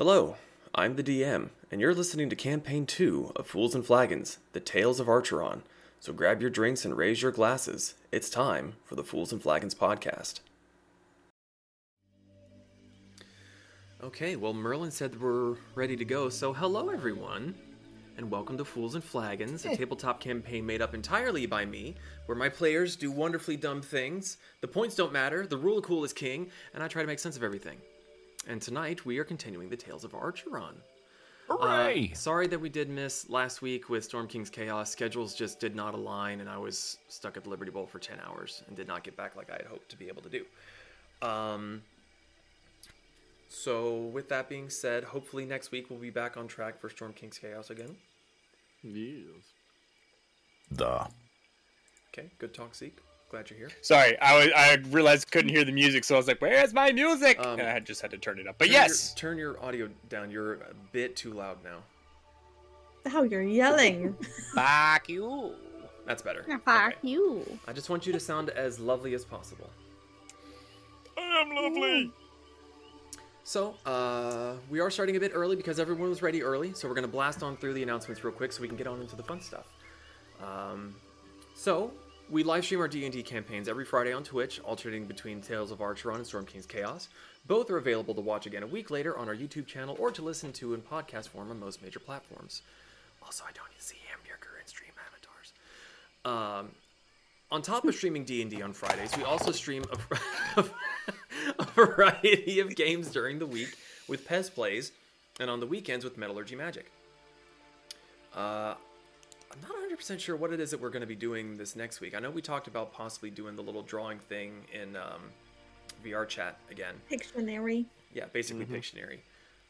Hello, I'm the DM, and you're listening to Campaign 2 of Fools and Flagons, The Tales of Archeron. So grab your drinks and raise your glasses. It's time for the Fools and Flagons podcast. Okay, well, Merlin said we're ready to go, so hello everyone, and welcome to Fools and Flagons, a tabletop campaign made up entirely by me, where my players do wonderfully dumb things, the points don't matter, the rule of cool is king, and I try to make sense of everything. And tonight we are continuing the Tales of Archeron. Hooray! Uh, sorry that we did miss last week with Storm King's Chaos. Schedules just did not align, and I was stuck at the Liberty Bowl for 10 hours and did not get back like I had hoped to be able to do. Um, so, with that being said, hopefully next week we'll be back on track for Storm King's Chaos again. yes. The Okay, good talk, Zeke. Glad you're here. Sorry, I was, I realized I couldn't hear the music, so I was like, "Where's my music?" Um, and I had just had to turn it up. But Turn yes, your, turn your audio down. You're a bit too loud now. How you're yelling. fuck you. That's better. Fuck Okay. you. I just want you to sound as lovely as possible. I am lovely. So, uh, we are starting a bit early because everyone was ready early. So we're gonna blast on through the announcements real quick so we can get on into the fun stuff. Um, so we live stream our D&D campaigns every Friday on Twitch, alternating between Tales of Archeron and Storm King's Chaos. Both are available to watch again a week later on our YouTube channel or to listen to in podcast form on most major platforms. Also, I don't see Hambjerger and stream avatars. Um, on top of streaming D&D on Fridays, we also stream a, a variety of games during the week with Pez Plays and on the weekends with Metallurgy Magic. Uh, I'm not 100% sure what it is that we're going to be doing this next week. I know we talked about possibly doing the little drawing thing in um, VR chat again. Pictionary. Yeah, basically Pictionary.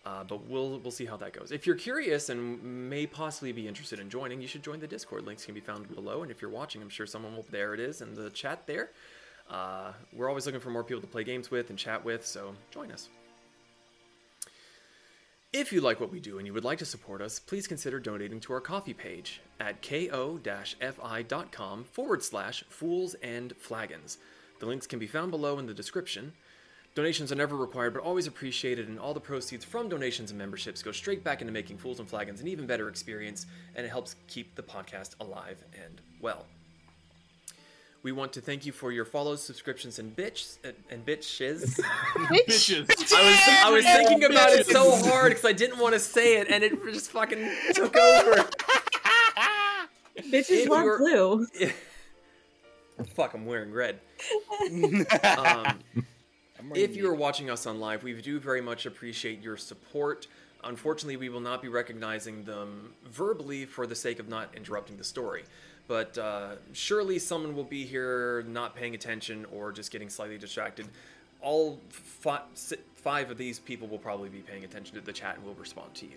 Uh, but we'll we'll see how that goes. If you're curious and may possibly be interested in joining, you should join the Discord. Links can be found below. And if you're watching, I'm sure someone will. There it is in the chat there. Uh, we're always looking for more people to play games with and chat with, so join us. If you like what we do and you would like to support us, please consider donating to our Ko-fi page at ko-fi.com forward slash fools and flagons. The links can be found below in the description. Donations are never required, but always appreciated, and all the proceeds from donations and memberships go straight back into making Fools and Flagons an even better experience, and it helps keep the podcast alive and well. We want to thank you for your follows, subscriptions, and bitch and, and bitches. Bitches. I was I was thinking about it so hard because I didn't want to say it, and it just fucking took over. Bitches If love you're- blue. Fuck, I'm wearing red. um, if you are watching us on live, we do very much appreciate your support. Unfortunately, we will not be recognizing them verbally for the sake of not interrupting the story. But uh, surely someone will be here not paying attention or just getting slightly distracted. All fi- five of these people will probably be paying attention to the chat and will respond to you.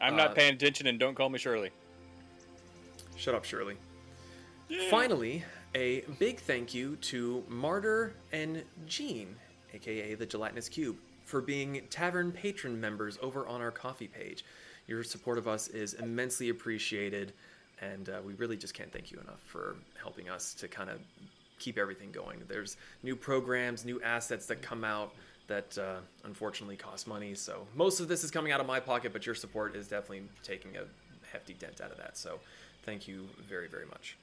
I'm Uh, not paying attention, and don't call me Shirley. Shut up, Shirley. Finally, a big thank you to Martyr and Jean, aka the Gelatinous Cube, for being tavern patron members over on our Ko-fi page. Your support of us is immensely appreciated, and uh, we really just can't thank you enough for helping us to kind of keep everything going. There's new programs, new assets that come out that uh, unfortunately cost money. So most of this is coming out of my pocket, but your support is definitely taking a hefty dent out of that. So thank you very, very much.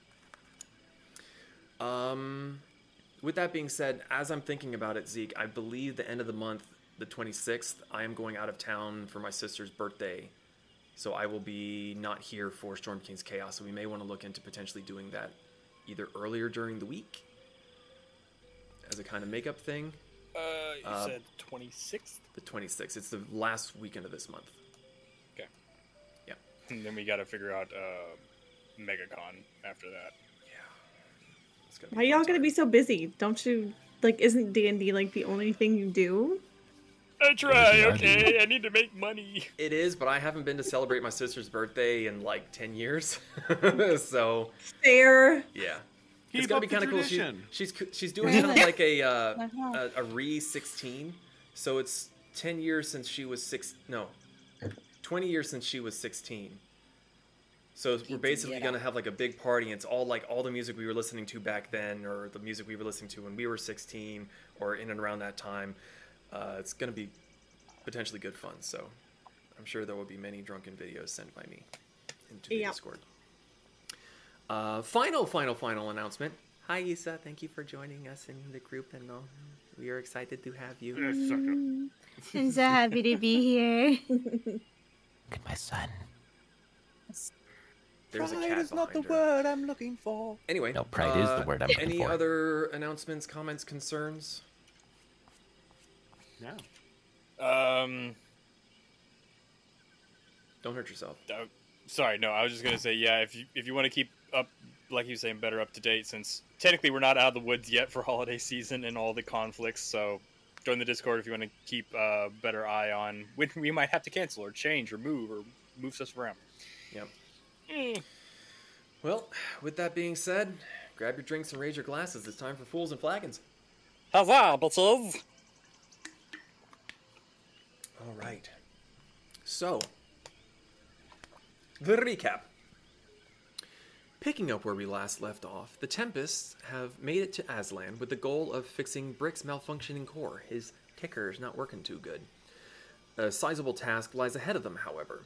Um, with that being said, as I'm thinking about it, Zeke, I believe the end of the month, the 26th, I am going out of town for my sister's birthday. So I will be not here for Storm King's Chaos. So we may want to look into potentially doing that either earlier during the week as a kind of makeup thing. Uh, you Uh, said 26th. The 26th. It's the last weekend of this month. Okay. Yeah. And then we got to figure out uh, MegaCon after that. Yeah. gonna Why y'all gonna be so busy? Don't you like? Isn't D and D like the only thing you do? I try. Okay, I need to make money. It is, but I haven't been to celebrate my sister's birthday in like 10 years. so, Fair. yeah. Keep it's gonna be kind of cool. She, she's she's doing kind of like a uh, Uh-huh. a, a re 16. So it's 10 years since she was six. No, 20 years since she was 16. So we're basically gonna have like a big party. And it's all like all the music we were listening to back then, or the music we were listening to when we were 16, or in and around that time. Uh, it's gonna be potentially good fun. So I'm sure there will be many drunken videos sent by me into the Yep. Discord. Uh, final, final, final announcement. Hi, Isa. Thank you for joining us in the group, and all. we are excited to have you. Yeah, suck up. I'm so happy to be here. Look at my son. There's a Pride cat is not the her. word I'm looking for. Anyway, No, pride is the uh, word I'm looking Any for. other announcements, comments, concerns? No. Um, Don't hurt yourself. uh, sorry, no, I was just gonna say, yeah, if you if you want to keep up, like you were saying, better up to date, since technically we're not out of the woods yet for holiday season and all the conflicts. So join the Discord if you want to keep a better eye on when we might have to cancel or change or move or move stuff around. Yep. Well, with that being said, grab your drinks and raise your glasses. It's time for Fools and Flagons. Huzzah, bitches! All right. So, the recap. Picking up where we last left off, the Tempests have made it to Aztlan with the goal of fixing Brick's malfunctioning core. His ticker is not working too good. A sizable task lies ahead of them, however.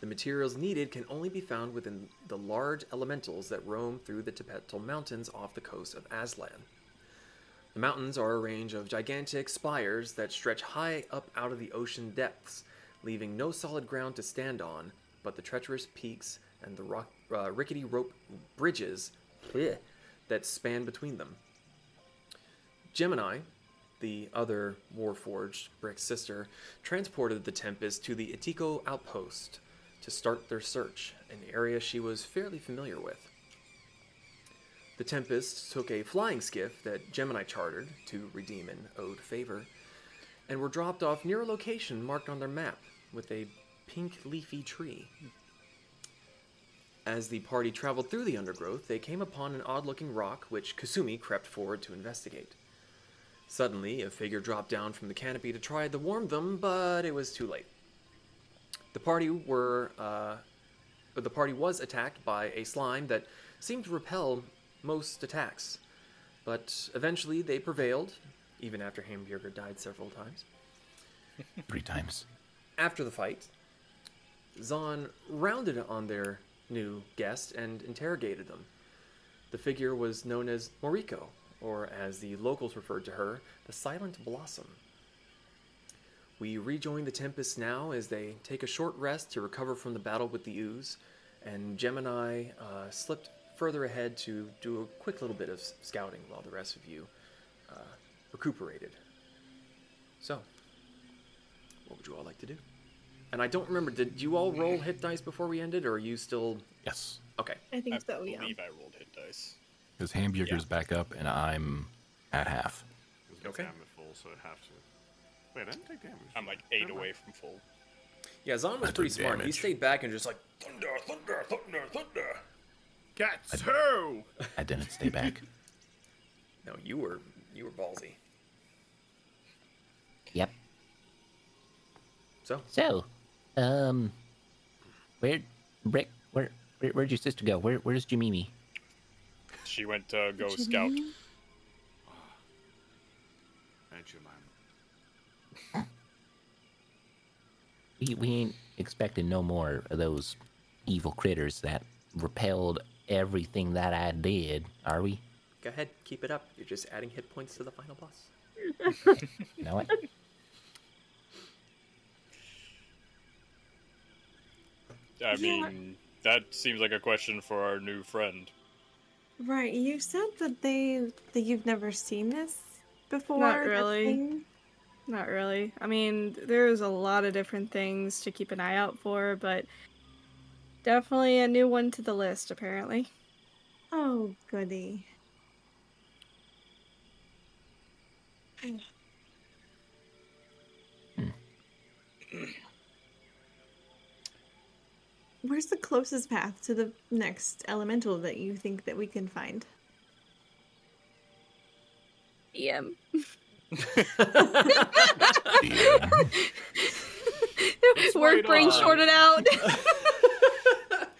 The materials needed can only be found within the large elementals that roam through the Tepetl Mountains off the coast of Aztlan. The mountains are a range of gigantic spires that stretch high up out of the ocean depths, leaving no solid ground to stand on but the treacherous peaks and the rock, uh, rickety rope bridges bleh, that span between them. G3-MENI, the other Warforged Brick sister, transported the Tempest to the Itiko outpost to start their search, an area she was fairly familiar with. The Tempest took a flying skiff that G3-MENI chartered to redeem an owed favor, and were dropped off near a location marked on their map with a pink leafy tree. As the party traveled through the undergrowth, they came upon an odd looking rock which Kasumi crept forward to investigate. Suddenly, a figure dropped down from the canopy to try to warm them, but it was too late. The party were, uh, the party was attacked by a slime that seemed to repel most attacks, but eventually they prevailed, even after Hambjerger died several times. Three times. After the fight, Zaan rounded on their new guest and interrogated them. The figure was known as Moriko, or as the locals referred to her, the Silent Blossom. We rejoin the Tempest now as they take a short rest to recover from the battle with the ooze, and G3-MENI uh, slipped further ahead to do a quick little bit of scouting while the rest of you uh, recuperated. So, what would you all like to do? And I don't remember, did you all roll hit dice before we ended, or are you still. Yes. Okay. I think I so, yeah. believe I rolled hit dice. Because Hambjerger's back up and I'm at half. Okay. Okay. I'm at full, so I'd have to. Wait, I didn't take damage. I'm like eight Never mind. away from full. Yeah, Zaan was I pretty took smart. He stayed back and just like, thunder, thunder, thunder, thunder. Cats, ho! I didn't stay back. No, you were you were ballsy. Yep. So, So, um, where, Brick, where, where where'd your sister go? Where, where's Jamimi? She went to go scout. Thank you, man. We, we ain't expecting no more of those evil critters that repelled everything that I did, are we? go ahead, keep it up. You're just adding hit points to the final boss. You know what? I Yeah. mean, that seems like a question for our new friend. Right, you said that they that you've never seen this before. Not really. Not really. I mean, there's a lot of different things to keep an eye out for, but definitely a new one to the list, apparently. Oh, goody. Hmm. Where's the closest path to the next elemental that you think that we can find? EM. Yeah. Work brain on. shorted out.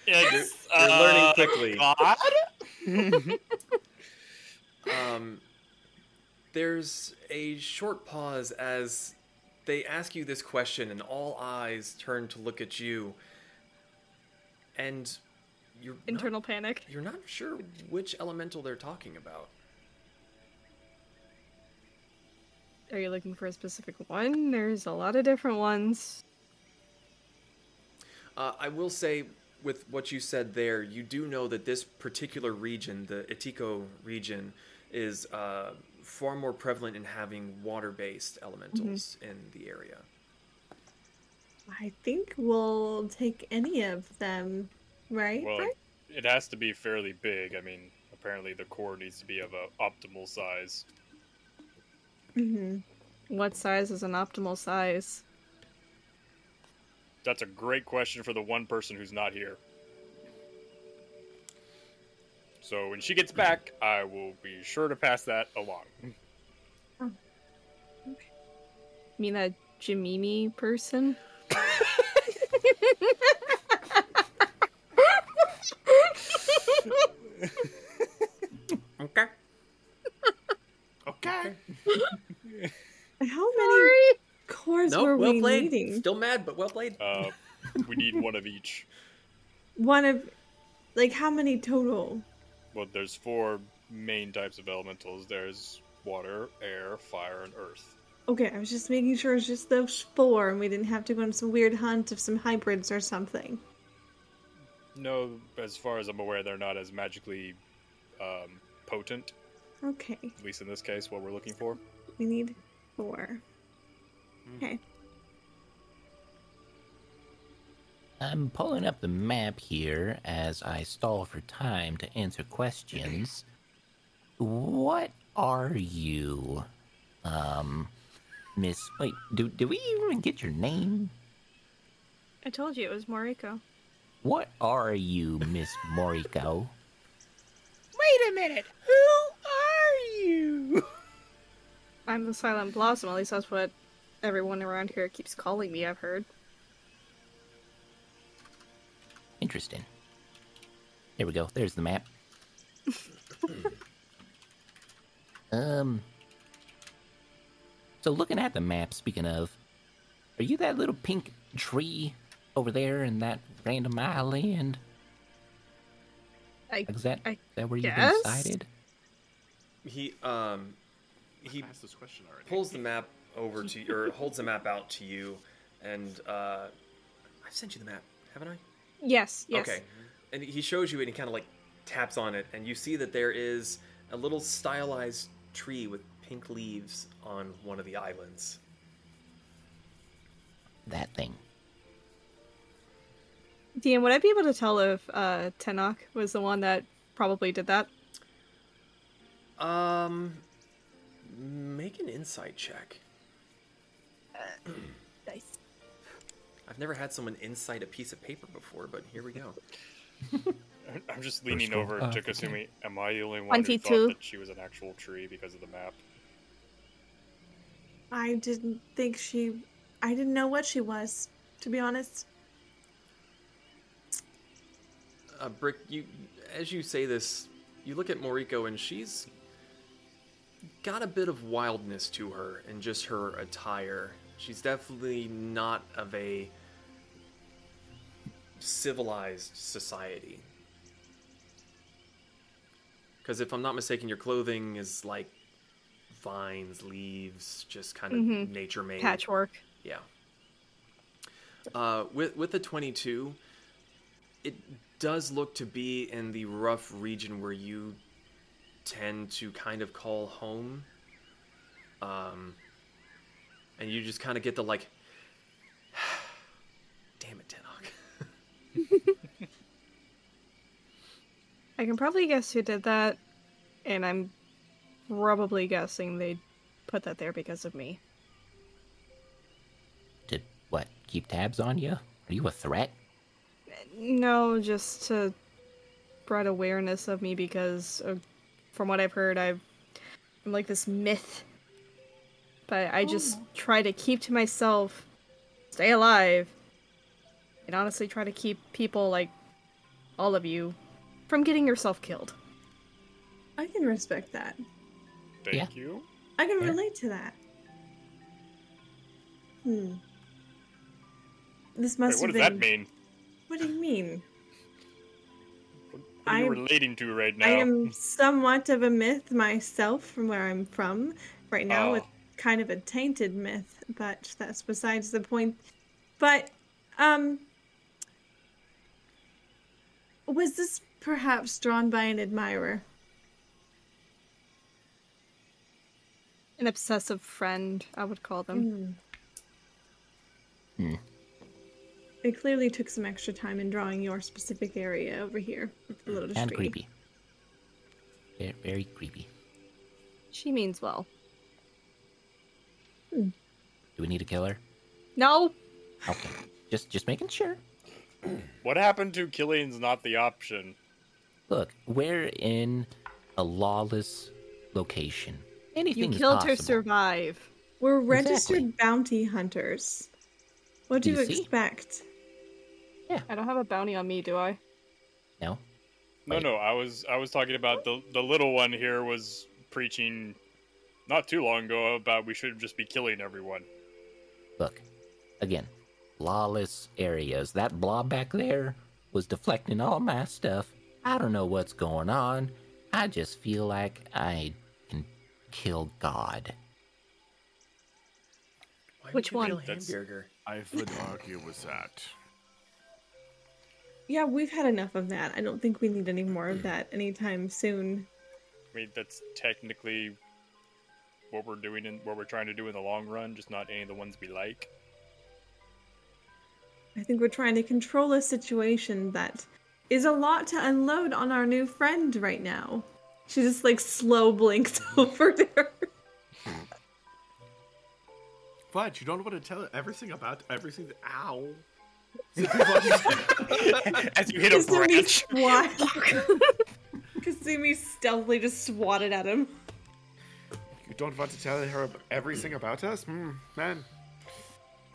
It's, You're learning uh, quickly. God? Um, there's a short pause as they ask you this question, and all eyes turn to look at you, and you're not- Internal panic. you're not sure which elemental they're talking about. Are you looking for a specific one? There's a lot of different ones. Uh, I will say, with what you said there, you do know that this particular region, the Itiko region, is uh, far more prevalent in having water-based elementals in the area. I think we'll take any of them, right? Well, Right? it has to be fairly big. I mean, apparently the core needs to be of an optimal size. Mm-hmm. What size is an optimal size? That's a great question for the one person who's not here. So when she gets back, I will be sure to pass that along. You mean that Jamimi person? Okay. Okay. How many cores No, were well we played. needing? Still mad, but well played. Uh, we need one of each. One of, like, how many total? Well, there's four main types of elementals. There's water, air, fire, and earth. Okay, I was just making sure it's just those four, and we didn't have to go on some weird hunt of some hybrids or something. No, as far as I'm aware, they're not as magically um, potent. Okay, At least in this case, what we're looking for. we need four. Hmm. Okay. I'm pulling up the map here as I stall for time to answer questions. What are you? Um, Miss. Wait, do, do we even get your name? I told you it was Moriko. What are you, Miss Moriko? Wait a minute. Who are you? I'm the Silent Blossom, at least that's what everyone around here keeps calling me, I've heard. Interesting. Here we go. There's the map. um. So looking at the map, speaking of, are you that little pink tree over there in that random island? I, Is that I is that where you've been sighted? He um he asked this question already. pulls the map over to you, or holds the map out to you, and uh, I've sent you the map, haven't I? yes, yes. Okay. And he shows you and he kind of like taps on it, and you see that there is a little stylized tree with pink leaves on one of the islands. That thing. Dean, would I be able to tell if uh, Tenok was the one that probably did that? Um, make an insight check. Nice. I've never had someone insight a piece of paper before, but here we go. I'm just leaning roll over of to the Kasumi. Am I the only one who thought that she was an actual tree because of the map? I didn't think she. I didn't know what she was, to be honest. Uh, Brick, you as you say this, you look at Moriko and she's got a bit of wildness to her in just her attire. She's definitely not of a civilized society. Because if I'm not mistaken, your clothing is like vines, leaves, just kind of Mhm. nature made. Patchwork. Yeah. Uh, with with the 22, it does look to be in the rough region where you tend to kind of call home. Um, and you just kind of get the like, damn it, Tenok. I can probably guess who did that, and I'm probably guessing they put that there because of me. To what? Keep tabs on you? Are you a threat? No, just to spread awareness of me because, uh, from what I've heard, I've I'm like this myth. But I just try to keep to myself, stay alive, and honestly try to keep people like all of you from getting yourself killed. I can respect that. Thank Yeah. you. I can Yeah. relate to that. Hmm. This must Wait, must what have does been. that mean? What do you mean? What are you I- relating to right now? I am somewhat of a myth myself from where I'm from. Right now, Oh. it's kind of a tainted myth, but that's besides the point. But, um. Was this perhaps drawn by an admirer? An obsessive friend, I would call them. Hmm. It clearly took some extra time in drawing your specific area over here. It's a little And tree. creepy. Very, very creepy. She means well. Hmm. Do we need a killer? No, Okay. Just just making sure. What happened to killing's not the option? Look, we're in a lawless location. Anything you is killed her survive. We're registered Exactly. bounty hunters. What do You you see? Expect? I don't have a bounty on me, do I? No? No, Wait. no. I was I was talking about the the little one here was preaching not too long ago about we should just be killing everyone. Look, again, lawless areas. That blob back there was deflecting all my stuff. I don't know what's going on. I just feel like I can kill God. Why Which would kill one? That's- Hambjerger? I would argue with that. Yeah, we've had enough of that. I don't think we need any more of mm. that anytime soon. I mean, that's technically what we're doing and what we're trying to do in the long run, just not any of the ones we like. I think we're trying to control a situation that is a lot to unload on our new friend right now. She just like slow blinks mm. over there. But you don't want to tell everything about everything. Ow. As you hit a branch. swat. Kasumi stealthily just swatted at him. You don't want to tell her everything about us? Hmm, man.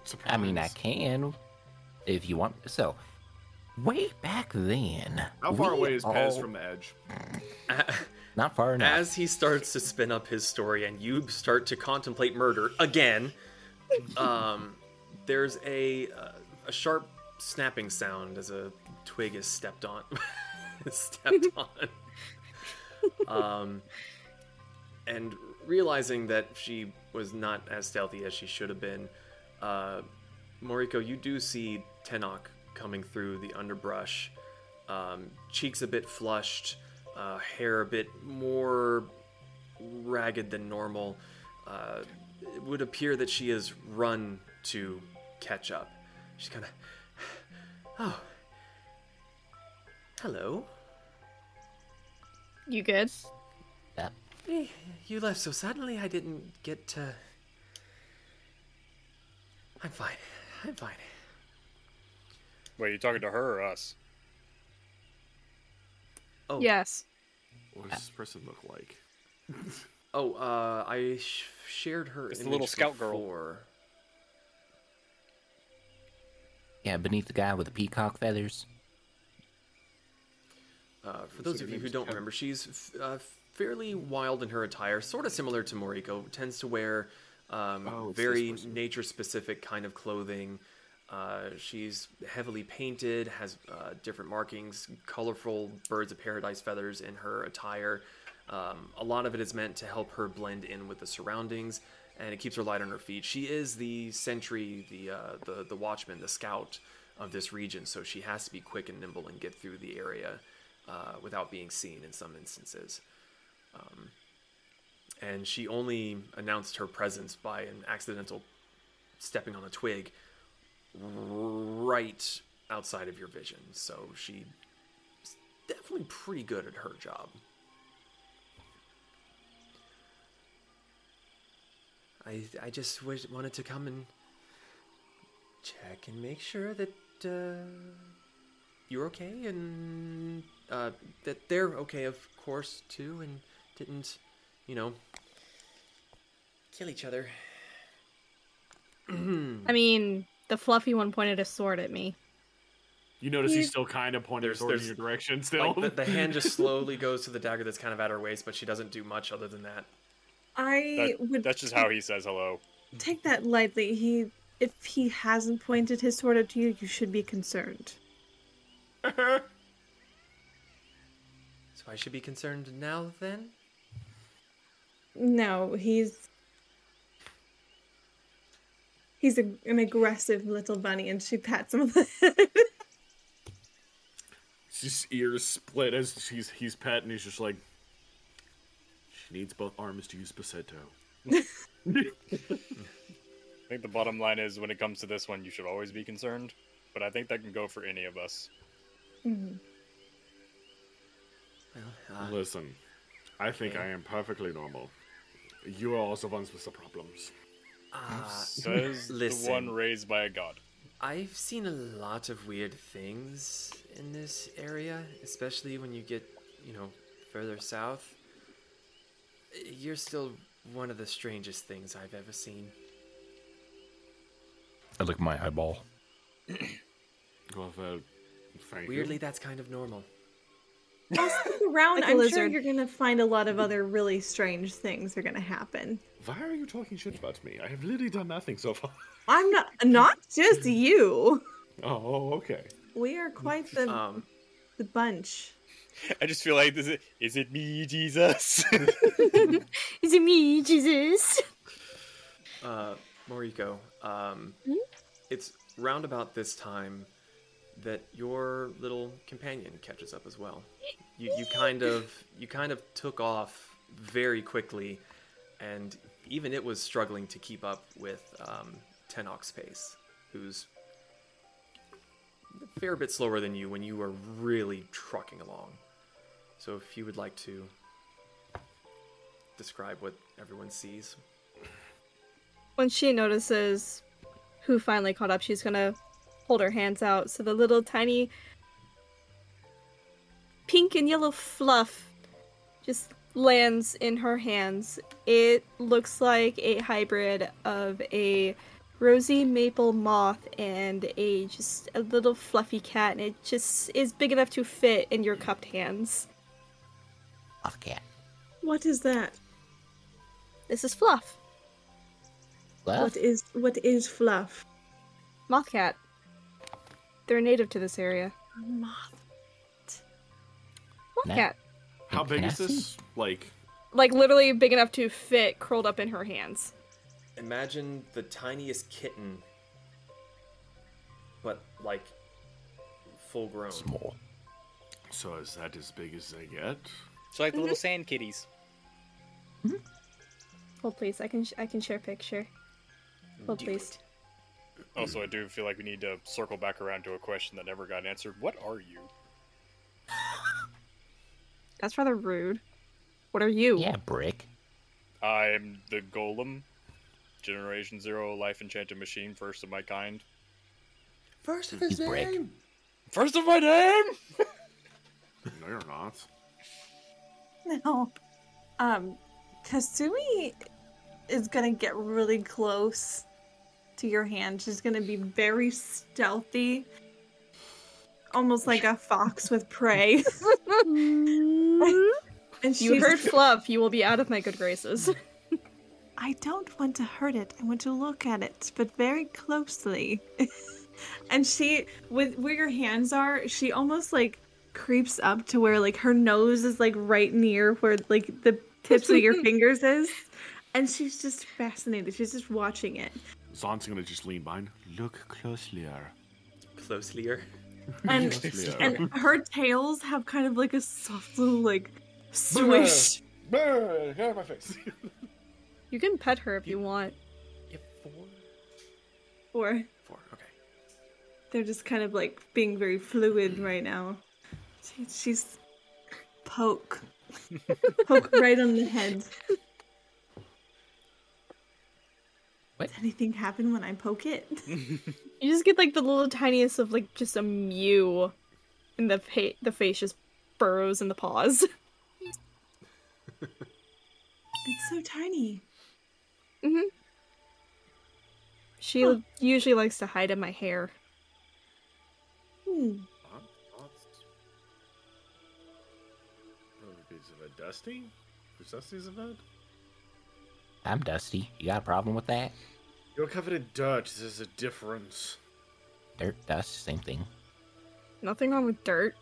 Surprise. I mean, I can, if you want. So, way back then. How far away is Pez from the edge? Not far enough. As he starts to spin up his story and you start to contemplate murder again, um, there's a uh, a sharp snapping sound as a twig is stepped on. stepped on. Um, and realizing that she was not as stealthy as she should have been, uh, Moriko, you do see Tenok coming through the underbrush, um, cheeks a bit flushed, uh, hair a bit more ragged than normal. Uh, it would appear that she has run to catch up. She's kind of, oh, hello. You good? Yeah. You left so suddenly. I didn't get to. I'm fine. I'm fine. Wait, you talking to her or us? Oh, Yes. What does this person look like? Oh, uh, I sh- shared her. It's the little scout girl. Yeah, beneath the guy with the peacock feathers. Uh, for those of you who don't remember, she's uh, fairly wild in her attire, sort of similar to Moriko. Tends to wear um, Oh, very nature-specific kind of clothing. Uh, she's heavily painted, has uh, different markings, colorful birds of paradise feathers in her attire. Um, a lot of it is meant to help her blend in with the surroundings, and it keeps her light on her feet. She is the sentry, the uh, the the watchman, the scout of this region, so she has to be quick and nimble and get through the area uh, without being seen in some instances. Um, and she only announced her presence by an accidental stepping on a twig right outside of your vision. So she's definitely pretty good at her job. I I just wish, wanted to come and check and make sure that uh, you're okay and uh, that they're okay, of course, too, and didn't, you know, kill each other. I mean, the fluffy one pointed a sword at me. You notice You- he's still kind of pointing There's- sword in your direction still. Like the, the hand just slowly goes to the dagger that's kind of at her waist, but she doesn't do much other than that. I That, would that's just how he says hello. take that lightly. He if he hasn't pointed his sword at you, you should be concerned. So I should be concerned now then? No, he's he's a, an aggressive little bunny, and she pats him on the head. His ears split as he's he's pet, and he's just like, she needs both arms to use Baseto. I think the bottom line is when it comes to this one, you should always be concerned. But I think that can go for any of us. Well, uh, Listen, I think I am perfectly normal. You are also ones with the problems. uh, Says the listen. one raised by a god. I've seen a lot of weird things in this area, especially when you get, you know, further south. You're still one of the strangest things I've ever seen. I lick my eyeball. Well, well, thank Weirdly, you. that's kind of normal. Stick around. Like a I'm sure you're gonna find a lot of other really strange things are gonna happen. Why are you talking shit about me? I have literally done nothing so far. I'm not not just you. Oh, okay. We are quite the Um, the bunch. I just feel like this is, is it me, Jesus? Is it me, Jesus? uh, Moriko, um, it's round about this time that your little companion catches up as well. You, you kind of you kind of took off very quickly, and even it was struggling to keep up with um, Tenok's pace, who's a fair bit slower than you when you were really trucking along. So if you would like to describe what everyone sees. When she notices who finally caught up, she's gonna hold her hands out so the little tiny pink and yellow fluff just lands in her hands. It looks like a hybrid of a rosy maple moth and a just a little fluffy cat, and it just is big enough to fit in your cupped hands. Off cat. What is that? This is Fluff, Love? What is what is fluff? moth cat. They're native to this area. Moth. Moth cat. How big is this? Like, like literally big enough to fit curled up in her hands. Imagine the tiniest kitten, but like full grown. Small. so is that as big as they get? So like the little mm-hmm. sand kitties. Mm-hmm. Hold please, I can sh- I can share picture. Hold Do please. it. Also, I do feel like we need to circle back around to a question that never got answered. What are you? That's rather rude. What are you? Yeah, brick. I'm the golem, Generation Zero life enchanted machine, first of my kind. First of He's his brick. name. First of my name. No, you're not. No. Um, Kasumi is gonna get really close to your hand. She's gonna be very stealthy, almost like a fox with prey. and You heard Fluff, you will be out of my good graces. I don't want to hurt it. I want to look at it, but very closely. and she, with where your hands are, she almost like creeps up to where like her nose is like right near where like the tips of your fingers is. And she's just fascinated. She's just watching it. Zaan's gonna just lean behind. Look closelier. Closelier. And Closelier. and her tails have kind of like a soft little like swish. Brr, Get out of my face. You can pet her if you want. You have four. Four. Okay. they're just kind of like being very fluid right now. She, she's poke, poke right on the head. What? Does anything happen when I poke it? You just get like the little tiniest of like just a mew, and the the face just burrows in the paws. It's so tiny. Mhm. She Huh. usually likes to hide in my hair. Hmm. Dusty? Is Dusty's event? I'm Dusty. You got a problem with that? You're covered in dirt. There's a difference. Dirt, dust, same thing. Nothing wrong with dirt.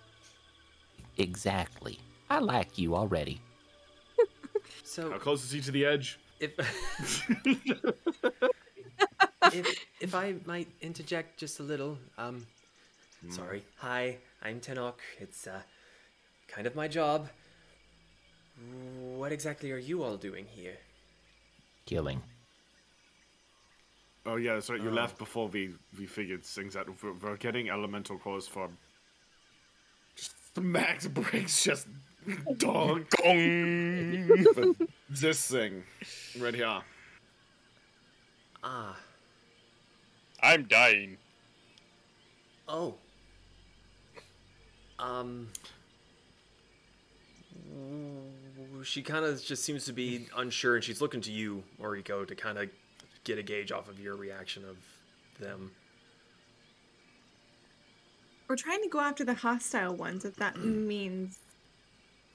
Exactly. I like you already. So How close is he to the edge? if if if I might interject just a little, um, sorry. Hi, I'm Tenok. It's uh, kind of my job. What exactly are you all doing here? Killing. Oh yeah, that's right. You left before we we figured things out. We're, we're getting elemental cores for. Just max breaks just dog Gong. this thing right here. Ah, I'm dying. oh. Um. She kind of just seems to be unsure, and she's looking to you, Moriko, to kind of get a gauge off of your reaction of them. We're trying to go after the hostile ones, if that mm. means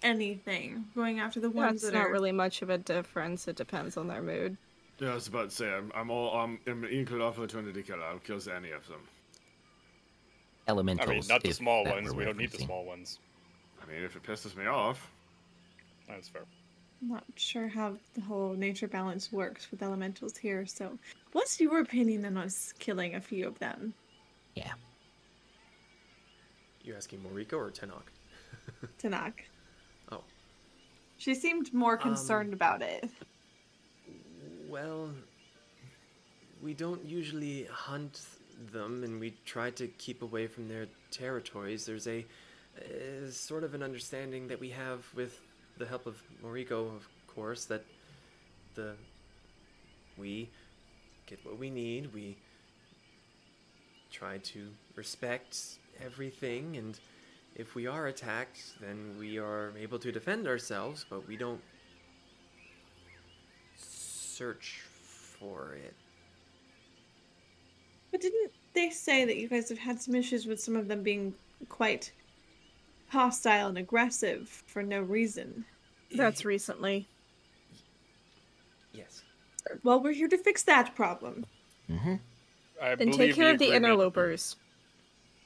anything. Going after the ones That's that not are really much of a difference. It depends on their mood. Yeah, I was about to say I'm I'm all I'm, I'm equal opportunity killer. I'll kill any of them. I mean, not the small ones. We don't need the small ones. I mean, if it pisses me off, That's fair. I'm not sure how the whole nature balance works with elementals here. So, what's your opinion on us killing a few of them? Yeah. You asking Moriko or Tenok? Tenok. Oh. She seemed more concerned about it. Well, we don't usually hunt them, and we try to keep away from their territories. There's a, uh sort of an understanding that we have with the help of Moriko, of course, that the we get what we need. We try to respect everything, and if we are attacked, then we are able to defend ourselves, but we don't search for it. But didn't they say that you guys have had some issues with some of them being quite hostile and aggressive for no reason? That's recently. Yes. Well, we're here to fix that problem. Mm-hmm. I Then believe take care the of the interlopers.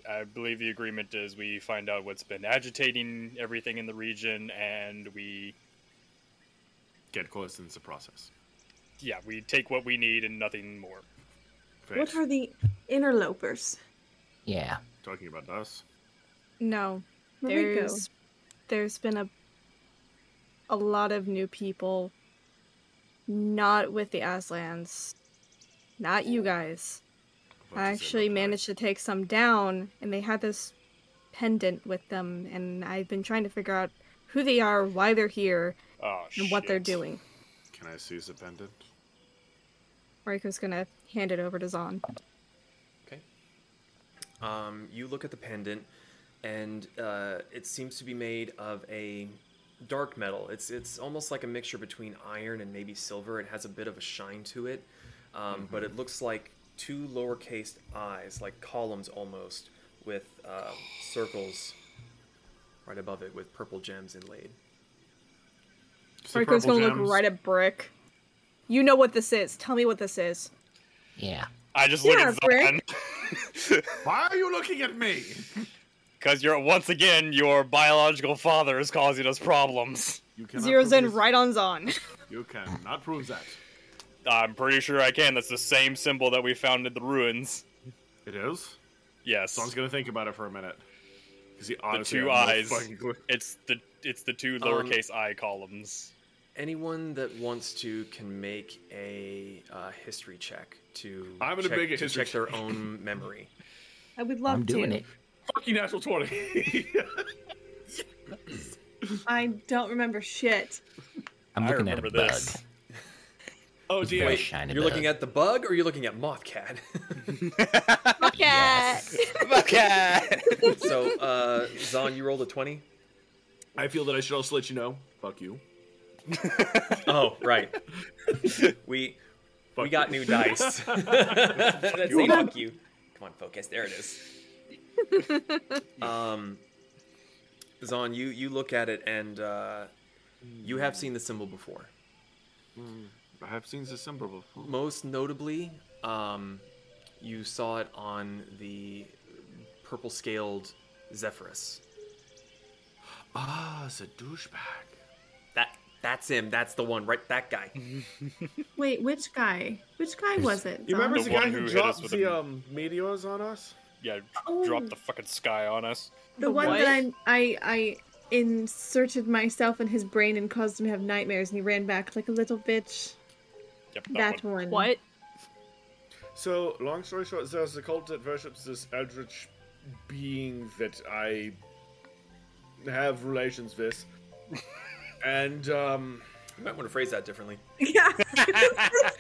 I believe the agreement is we find out what's been agitating everything in the region, and we, get close into the process. yeah, we take what we need and nothing more. What are the interlopers? Yeah. talking about us? No, Mariko. there's there's been a a lot of new people, not with the Aztlans, not you guys. What I actually about that? managed to take some down, and they had this pendant with them, and I've been trying to figure out who they are, why they're here, Oh, and what they're doing. Can I seize the pendant? Moriko's gonna hand it over to Zaan. Okay. Um, you look at the pendant, and uh, it seems to be made of a dark metal. It's it's almost like a mixture between iron and maybe silver. It has a bit of a shine to it, um, but it looks like two lowercase eyes, like columns almost, with uh, circles right above it with purple gems inlaid. Just the gonna gems. look right at Brick. You know what this is. Tell me what this is. Yeah. I just look at Brick. Why are you looking at me? Because you're once again your biological father is causing us problems. You cannot Zeroes in this. right on Zaan. You cannot prove that. I'm pretty sure I can. That's the same symbol that we found in the ruins. It is. Yes, Someone's gonna think about it for a minute. Because he the two had no eyes. fucking. It's the it's the two Um, lowercase i columns. Anyone that wants to can make a uh, history check to I'm gonna check, make a to history check their own memory. I would love I'm doing it. Fucking natural twenty. I don't remember shit. I'm I looking at a remember bug. this. oh It's dear. Wait, you're looking at the bug or you're looking at Mothcat? Okay. so, uh, Zaan, you rolled a 20? I feel that I should also let you know. Fuck you. Oh, right. We we got you. new dice. That's you. say fuck you. Come on, focus. There it is. um, Zaan, you you look at it and uh, you have seen the symbol before. I have seen the symbol before. Most notably, um, you saw it on the purple scaled Zephyrus. Ah, it's a douchebag. That that's him. That's the one. Right, that guy. Wait, which guy? Which guy was it? You remember The the, guy who, who dropped us the um, meteors on us? Yeah, Oh. drop the fucking sky on us. the The one what? that I I I inserted myself in his brain and caused him to have nightmares, and he ran back like a little bitch. Yep, That one. one. What? So, long story short, there's a cult that worships this eldritch being that I have relations with. and, um, You might want to phrase that differently. Yeah.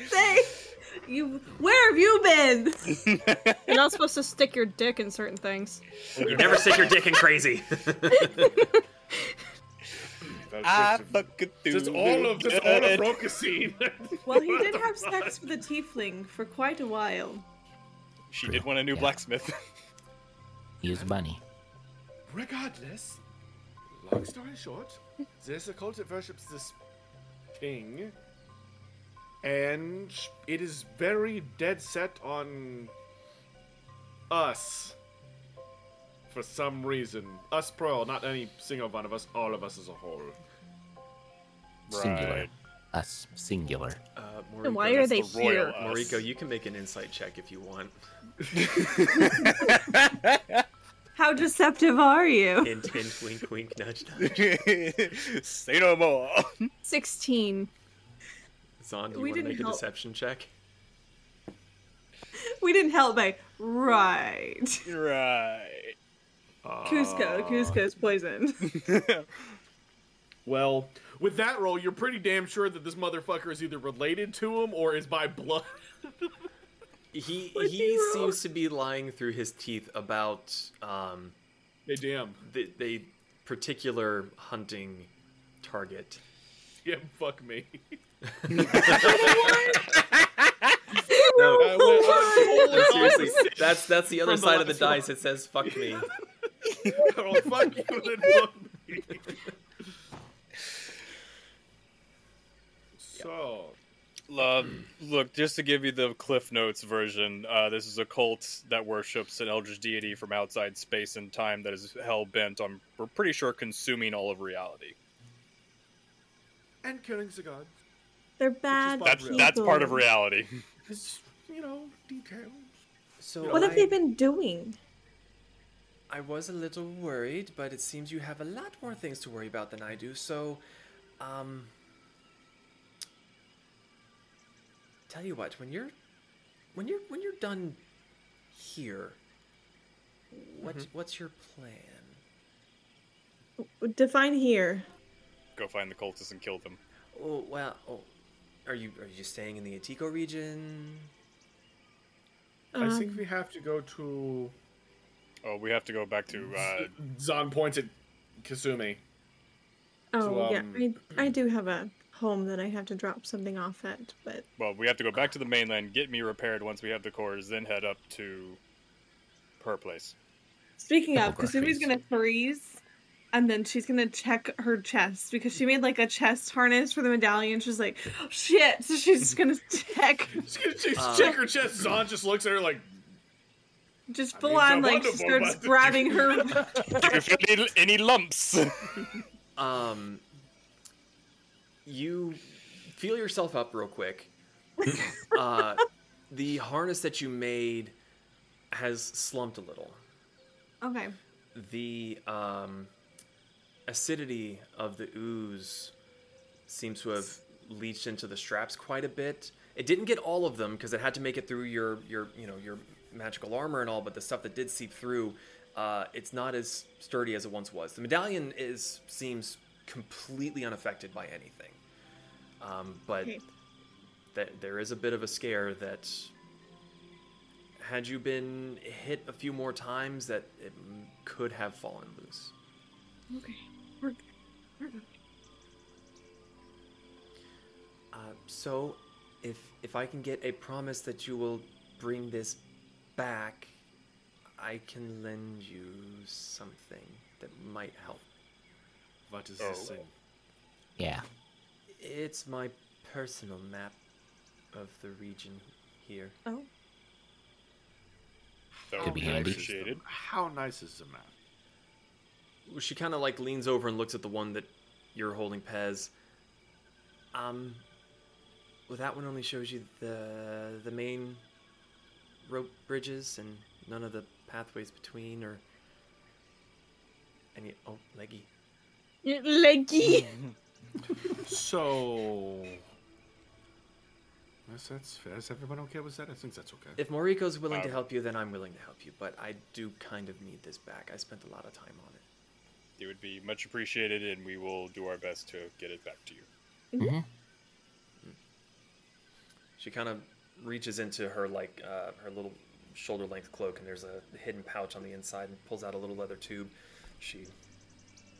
Say, you. Where have you been? You're not supposed to stick your dick in certain things. You never stick your dick in crazy. I that's fuck it through just all of just all of the- Rokasine. Well, he did have sex with a tiefling for quite a while. She did want a new Yeah. blacksmith. He is bunny. Regardless, long story short, there's a cult that worships this king, and it is very dead set on us for some reason. Us plural, not any single one of us, all of us as a whole. Singular. Right. Us singular. Uh, Then Moriko, why are they the here? us. Moriko, you can make an insight check if you want. How deceptive are you? Hint, hint, wink, wink, nudge, nudge. Say no more. 16. Zaan, do you We want to didn't make a deception check? We didn't help by right. right. Cusco, Cusco's poisoned. Well, with that roll, you're pretty damn sure that this motherfucker is either related to him or is by blood. He What he hero? seems to be lying through his teeth about um hey, damn. the, the particular hunting target. Yeah, fuck me. No, I went- no, seriously, that's that's the other From the side of the last one. dice. It says "fuck me." oh, fuck you and fuck me. So, Um, look, just to give you the Cliff Notes version, uh, this is a cult that worships an eldritch deity from outside space and time that is hell bent on, we're pretty sure, consuming all of reality. and killing the gods. They're bad. That's- That's that's part of reality. It's, you know, details. So What have I, they been doing? I was a little worried, but it seems you have a lot more things to worry about than I do. So, um, tell you what, when you're when you're when you're done here, what what's your plan? Define here. Go find the cultists and kill them. Oh well, oh, are you are you staying in the Itiko region? I think Um, we have to go to. Oh, we have to go back to. Uh, Zaan points at Kasumi. Oh yeah, um, I I do have a home that I have to drop something off at, but well, we have to go back to the mainland, get me repaired once we have the cores, then head up to her place. speaking of, Topographies. Kasumi's gonna freeze, and then she's gonna check her chest because she made like a chest harness for the medallion. She's like, oh, shit, so she's gonna check, She's gonna check, Uh, check her chest. Zaan just looks at her like, just I full on like she starts grabbing her. Do you feel any, any lumps? Um, you feel yourself up real quick. uh, the harness that you made has slumped a little. okay, The um, acidity of the ooze seems to have leached into the straps quite a bit. It didn't get all of them because it had to make it through your your you know your magical armor and all, but the stuff that did seep through, uh, it's not as sturdy as it once was. The medallion is seems completely unaffected by anything, um, but okay. that there is a bit of a scare that had you been hit a few more times that it could have fallen loose Okay, we're good. We're good. uh, so if if i can get a promise that you will bring this back i can lend you something that might help "What is Oh. this thing?" Yeah. it's my personal map of the region here. Oh. That Could be be handy. appreciated. How nice is the map? She kind of like leans over and looks at the one that you're holding, Pez. Um, well, that one only shows you the the main rope bridges and none of the pathways between, or any. Oh, leggy. Leggy. So. That's, that's fair. Is everyone okay with that? I think that's okay. If Moriko's willing to Uh, help you, then I'm willing to help you. But I do kind of need this back. I spent a lot of time on it. It would be much appreciated, and we will do our best to get it back to you. She kind of reaches into her like uh, her little shoulder length cloak, and there's a hidden pouch on the inside, and pulls out a little leather tube. She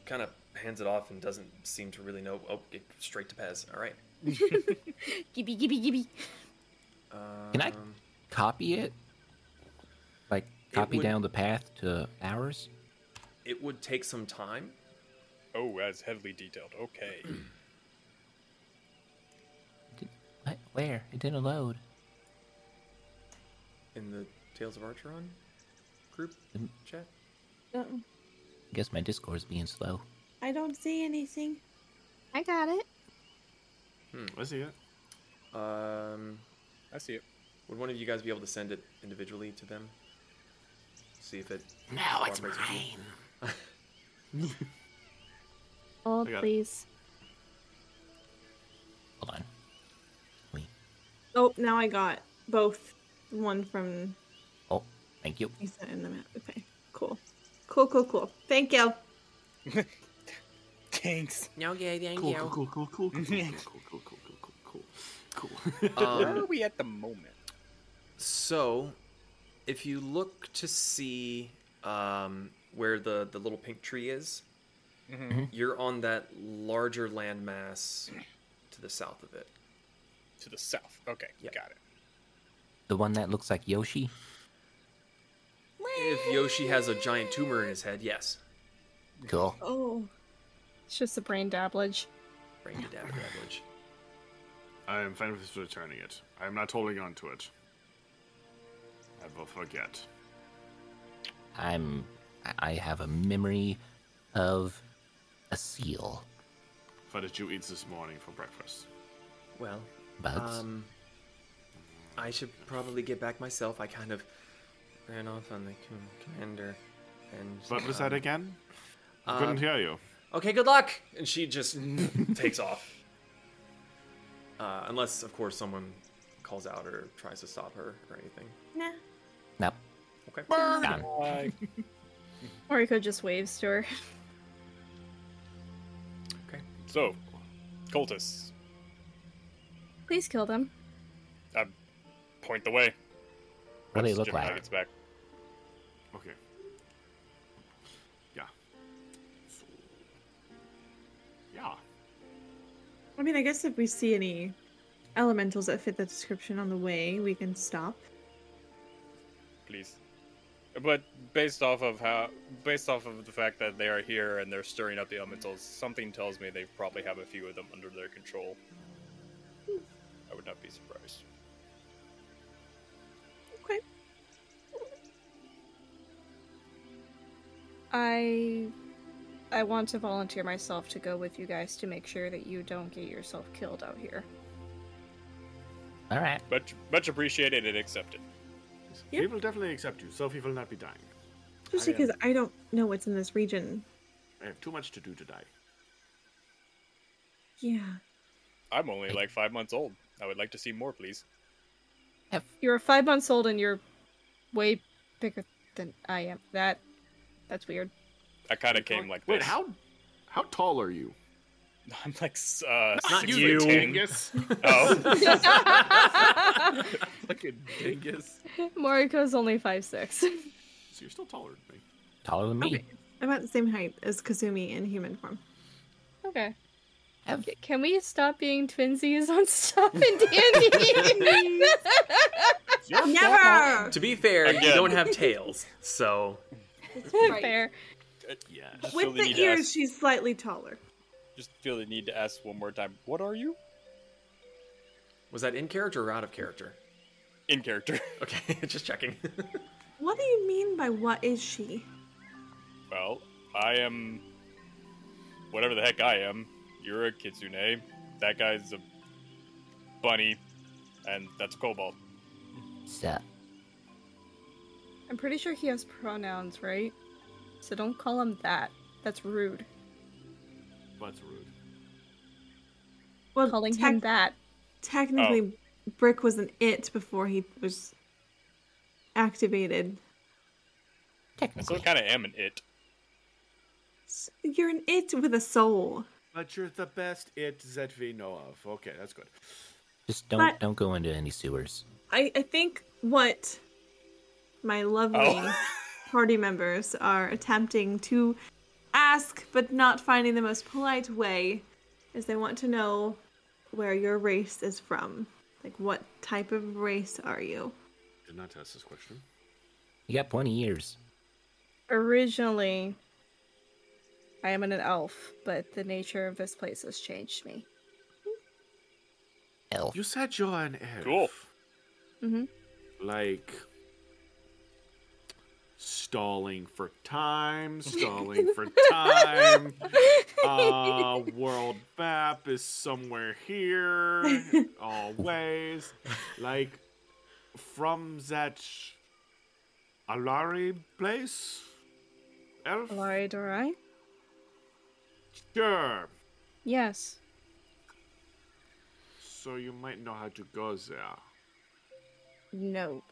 kind of hands it off and doesn't seem to really know. Oh, get straight to Pez. All right. Gibby, gibby, gibby. Can I Um, copy it? Like copy would- down the path to ours? It would take some time. Oh, that's heavily detailed. Okay. Did- what? Where? It didn't load. in the Tales of Archeron group Mm. chat. Uh-uh. Guess my Discord's being slow. I don't see anything. I got it. Hmm. I see it. Um, I see it. would one of you guys be able to send it individually to them? See if it. No, it's cooperates with you? mine. Hold, I it. please. Hold on. Wait. Oh, now I got both. One from Oh, thank you. you sent in the map. Okay, cool, cool, cool, cool. Thank you. Thanks. No, Okay, thank Cool, cool, cool, cool, cool, cool, cool, cool, cool, cool, cool, cool, cool. Where Um, are we at the moment? So, if you look to see um, where the, the little pink tree is, mm-hmm. Mm-hmm. you're on that larger landmass to the south of it. To the south. Okay, Yeah. got it. The one that looks like Yoshi? If Yoshi has a giant tumor in his head, yes. Cool. Oh, It's just a brain dabblage. Brain to dab damage. I am fine with returning it. I am not holding on to it. I will forget. I'm. I have a memory of a seal. What did you eat this morning for breakfast? Well, Bugs. um, I should probably get back myself. I kind of ran off on the commander, and What was that um, again? I uh, couldn't hear you. Okay, good luck. And she just takes off. Uh, unless, of course, someone calls out or tries to stop her or anything. nah. nope. Okay. Gone. Bye. Moriko just waves to her. Okay. so, cultists, Please kill them. Um, point the way. What do they look G3-MENI like? Gets back. Okay. Yeah. So, yeah. I mean, I guess if we see any elementals that fit the description on the way, we can stop. please. But based off of how, based off of the fact that they are here and they're stirring up the elementals, something tells me they probably have a few of them under their control. I would not be surprised. Okay. I I want to volunteer myself to go with you guys to make sure that you don't get yourself killed out here. All right. Much, much appreciated and accepted. Yeah. We will definitely accept you. Sophie will not be dying. Especially I, um, because I don't know what's in this region. I have too much to do to die. Yeah. I'm only like five months old. I would like to see more, please. You're five months old and you're way bigger than I am. That that's weird. I kind of came like Wait, how how tall are you? I'm like, uh, Not six you. foot. Dingus. Oh, like a dingus. Moriko's only five six. So you're still taller than me. Taller than me. Okay. I'm at the same height as Kasumi in human form. okay. Have- Can we stop being twinsies on stuff D&D? Never! To be fair, you don't have tails, so Fair. Yeah. With the the ears, ask- she's slightly taller. Just feel the need to ask one more time. What are you? was that in character or out of character? in character. Okay, just checking. What do you mean by what is she? Well, I am whatever the heck I am. You're a kitsune. That guy's a bunny, and that's a kobold. So, I'm pretty sure he has pronouns, right? So don't call him that. That's rude. That's rude. Well, Calling tec- him that. technically, oh. Brick was an it before he was activated. Technically. I still kind of am an it. S- You're an it with a soul. But you're the best it that we know of. Okay, that's good. just don't But- don't go into any sewers. I, I think what my lovely Oh. party members are attempting to ask, but not finding the most polite way, is they want to know where your race is from. Like, what type of race are you? Did not ask this question. You got plenty years. Originally, I am an elf, but the nature of this place has changed me. Elf. You said you're an elf. Cool. Mm-hmm. Like stalling for time, stalling for time. uh, world map is somewhere here. Always. Like from that Alari place? Elf? Alright, alright. Sure. Yes. So you might know how to go there. No.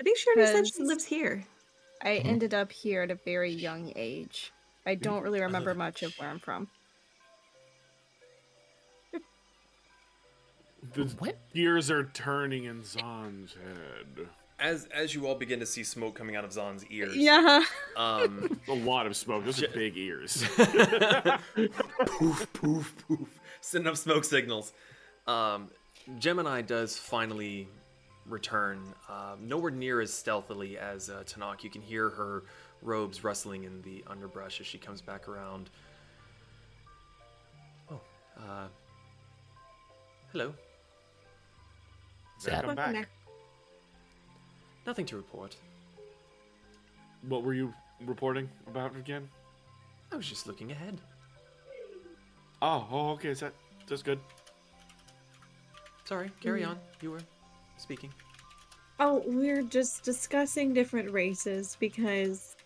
I think she already said she lives here. I ended up here at a very young age. I don't really remember much of where I'm from. The What? gears are turning in Zaan's head. as as you all begin to see smoke coming out of Zaan's ears, Yeah. um, A lot of smoke. Those are big ears. poof, poof, poof, sending up smoke signals. Um, G3-MENI does finally return, um, nowhere near as stealthily as uh, Tenok. You can hear her robes rustling in the underbrush as she comes back around. Oh, uh, hello. Welcome Welcome back. back. Nothing to report. What were you reporting about again? I was just looking ahead. Oh, oh, okay. Is that that's good? Sorry, carry on. You were speaking. Oh, we're just discussing different races because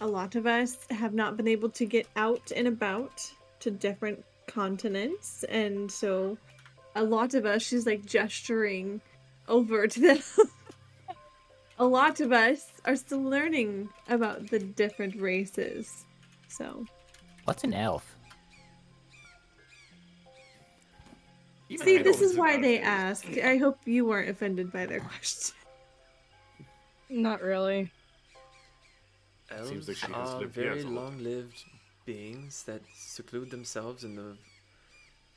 a lot of us have not been able to get out and about to different continents, and so a lot of us, she's like gesturing over to them. a lot of us are still learning about the different races. So, What's an elf? Even see, this is why they it. ask. I hope you weren't offended by their question. Not really. Elves Seems like she are lived very long-lived beings that seclude themselves in the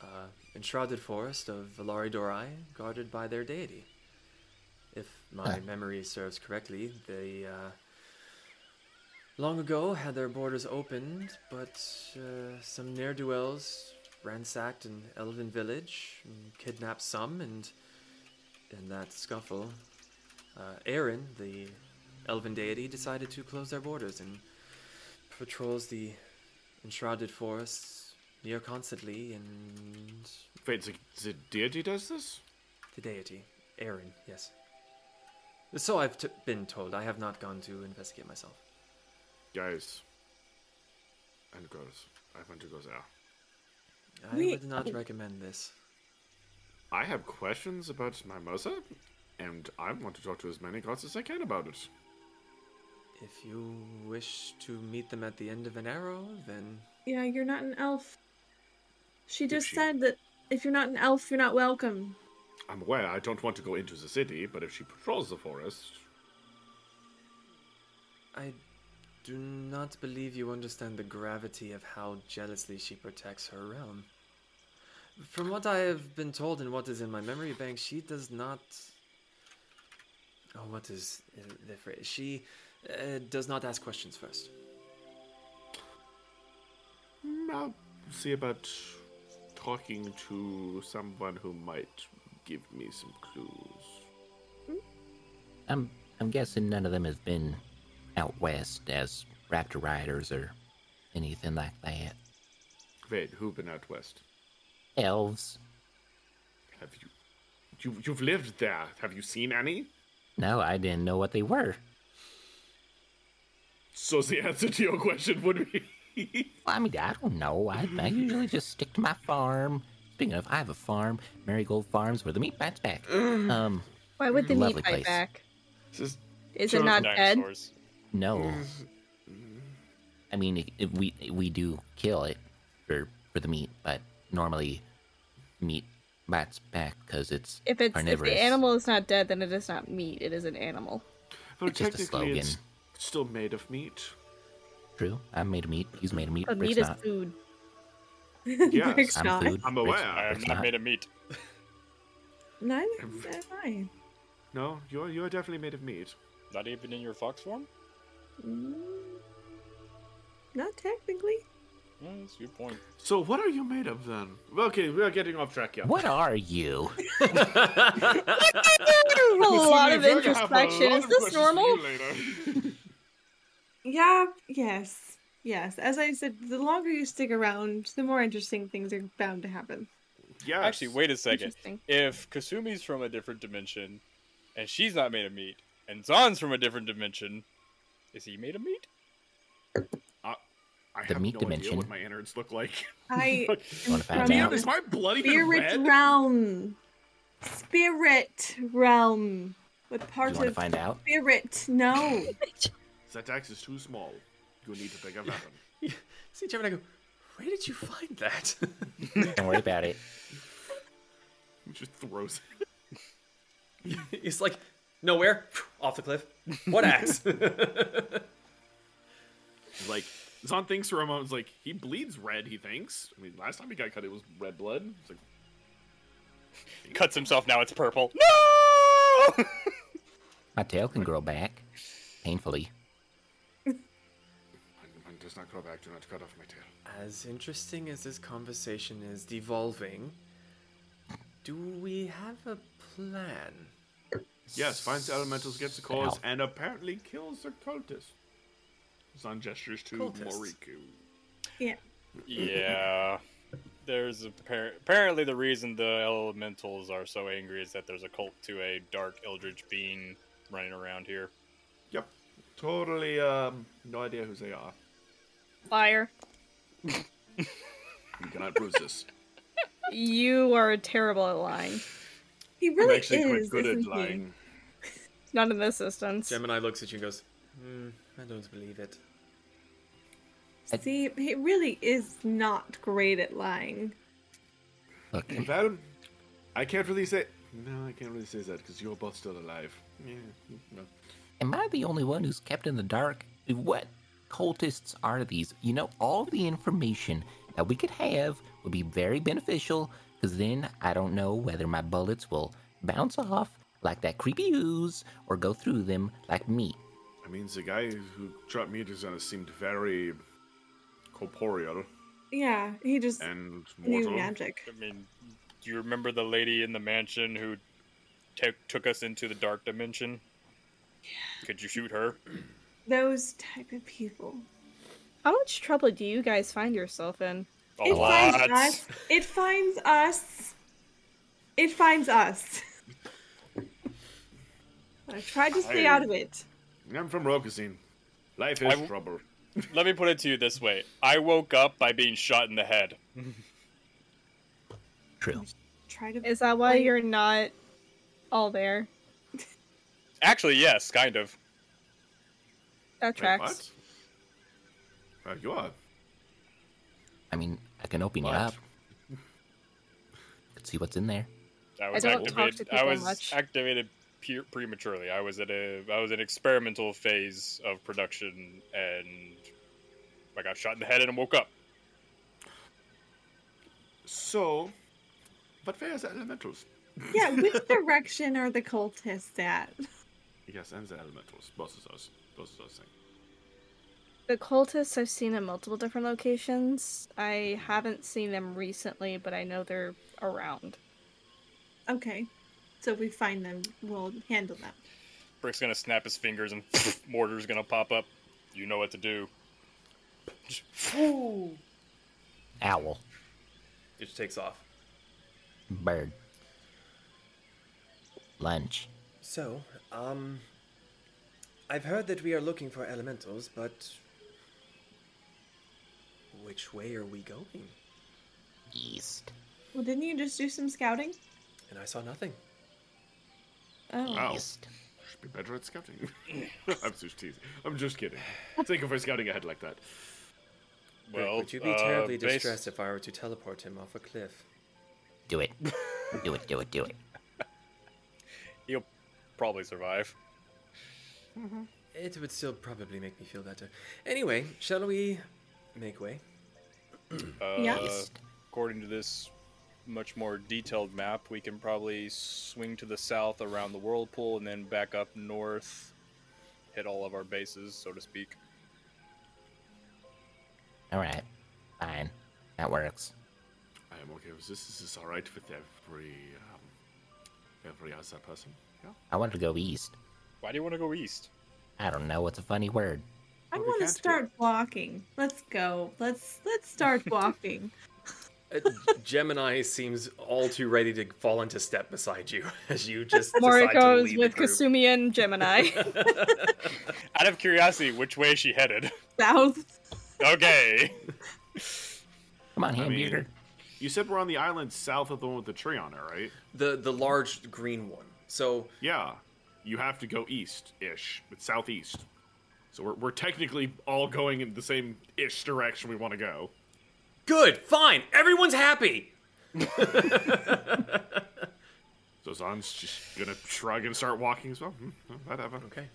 uh, enshrouded forest of Valari Dorai, guarded by their deity. If my Huh. memory serves correctly, they uh, long ago had their borders opened, but uh, some ne'er-do-wells ransacked an elven village, and kidnapped some, and in that scuffle, uh, Aaron, the elven deity, decided to close their borders and patrols the enshrouded forests near constantly, and Wait, the, the deity does this? the deity, Aaron, yes. So I've t- been told. I have not gone to investigate myself. Guys. And girls. I want to go there. I We- would not recommend this. I have questions about Mimosa, and I want to talk to as many gods as I can about it. If you wish to meet them at the end of an arrow, then Yeah, you're not an elf. She just she- said that if you're not an elf, you're not welcome. I'm aware I don't want to go into the city, but if she patrols the forest, I do not believe you understand the gravity of how jealously she protects her realm. From what I have been told and what is in my memory bank, she does not. Oh, what is the phrase? She uh, does not ask questions first. mm, I'll see about talking to someone who might give me some clues. I'm I'm guessing none of them have been out west as raptor riders or anything like that. Wait, who been out west? Elves? Have you, you you've lived there? Have you seen any? No, I didn't know what they were. So the answer to your question would be Well, I mean, I don't know. I, I usually just stick to my farm. Speaking of, I have a farm, Marigold Farms, where the meat bite's back. Um, Why would the meat bite place. back? Is Is it not dead? Dinosaurs. no. I mean, it, it- we we do kill it for for the meat, but normally meat bites back because it's If it's if the animal is not dead, then it is not meat. It is an animal. well, It's just a technically it's slogan. still made of meat. True. I'm made of meat. He's made of meat. But meat is not. food. Yes, Rick's I'm not. food. I'm Rick's- aware. I am Rick's not made of meat. Neither am I. No, you're you're definitely made of meat. Not even in your fox form? Mm, Not technically. Yeah, that's a good point. So what are you made of then? Okay, we are getting off track here. What are you? a lot of introspection. Is this normal? Yeah, yes. Yes. As I said, the longer you stick around, the more interesting things are bound to happen. Yeah. Actually, wait a second. Interesting. If Kasumi's from a different dimension, and she's not made of meat, and Zaan's from a different dimension, is he made of meat? I The have meat no dimension. idea what my innards look like. I Wanna find from out? Is my blood even spirit red? realm. Spirit realm. With Do you parts want to of find out? spirit. No. That axe is too small. You need a bigger weapon. See, G3-MENI, go. Where did you find that? Don't worry about it. He just throws it. it's like nowhere, off the cliff. What axe? Like, Zaan thinks for a moment, like, he bleeds red, he thinks. I mean, last time he got cut, it was red blood. It's like, Cuts himself, now it's purple. No! My tail can grow back. Painfully. mine, mine does not grow back, do not cut off my tail. as interesting as this conversation is devolving, do we have a plan? Yes, finds the elementals, gets the cause, and apparently kills the cultist. Zaan gestures to Cultists. Moriko. Yeah. yeah. There's appar- apparently the reason the elementals are so angry is that there's a cult to a dark eldritch being running around here. Yep. Totally, um, no idea who they are. Liar. You cannot bruise this. You are terrible at lying. He I'm really actually is. quite good isn't at he? lying. Not in this instance. G3-MENI looks at you and goes, hmm, I don't believe it. See, he really is not great at lying. Look, Well, I can't really say. No, I can't really say that because you're both still alive. Yeah, no. am I the only one who's kept in the dark? What cultists are these? You know, all the information that we could have would be very beneficial, because then I don't know whether my bullets will bounce off like that creepy ooze or go through them like meat. I mean, the guy who dropped meters on us seemed very corporeal Yeah, he just and knew mortal. magic. I mean, do you remember the lady in the mansion who ta took us into the dark dimension? Could you shoot her? Those type of people. How much trouble do you guys find yourself in? A It lot. finds us. It finds us. It finds us. I tried to stay I- out of it. I'm from Rokusin. Life is I w- trouble. Let me put it to you this way: I woke up by being shot in the head. True. Try to. Is that why you're not all there? Actually, yes, kind of. That Wait, what? Uh, you are. I mean, I can open What? you up. Could see what's in there. I was don't talk to activated. I was much. activated pu- prematurely. I was at a I was in experimental phase of production, and I got shot in the head and woke up. So, but where's the elementals? Yeah, which direction are the cultists at? Yes, and the elementals. Both of those. Both of those things. The cultists I've seen in multiple different locations. I haven't seen them recently, but I know they're around. Okay. So if we find them, we'll handle them. Brick's gonna snap his fingers and mortar's gonna pop up. You know what to do. Owl. It just takes off. Bird. Lunch. So, um, I've heard that we are looking for elementals, but which way are we going? East. Well, didn't you just do some scouting? And I saw nothing. Oh. Wow. East. Should be better at scouting. I'm just teasing. I'm just kidding. Thank you for scouting ahead like that. Well, would you be uh, terribly base- distressed if I were to teleport him off a cliff? Do it. do it, do it, do it. He'll probably survive. It would still probably make me feel better. Anyway, shall we make way? Uh, Yeah. East. According to this much more detailed map, we can probably swing to the south around the whirlpool and then back up north, hit all of our bases, so to speak. Alright. Fine. That works. I am okay with this. This is all right with every um, every other person. Yeah. I want to go east. Why do you want to go east? I don't know. What's a funny word? I Well, want to can't start walking. Let's go. Let's let's start walking. Uh, G3-MENI seems all too ready to fall into step beside you as you just decide to Moriko's with the group. Kasumi and G3-MENI. Out of curiosity, which way is she headed? South. Okay. Come on, I hamburger. mean, you said we're on the island south of the one with the tree on it, right? The the large green one. So Yeah. You have to go east-ish. It's southeast. So we're, we're technically all going in the same ish direction we want to go. Good, fine, everyone's happy. So Zaan's just gonna shrug and start walking as well. Hmm, whatever. Okay.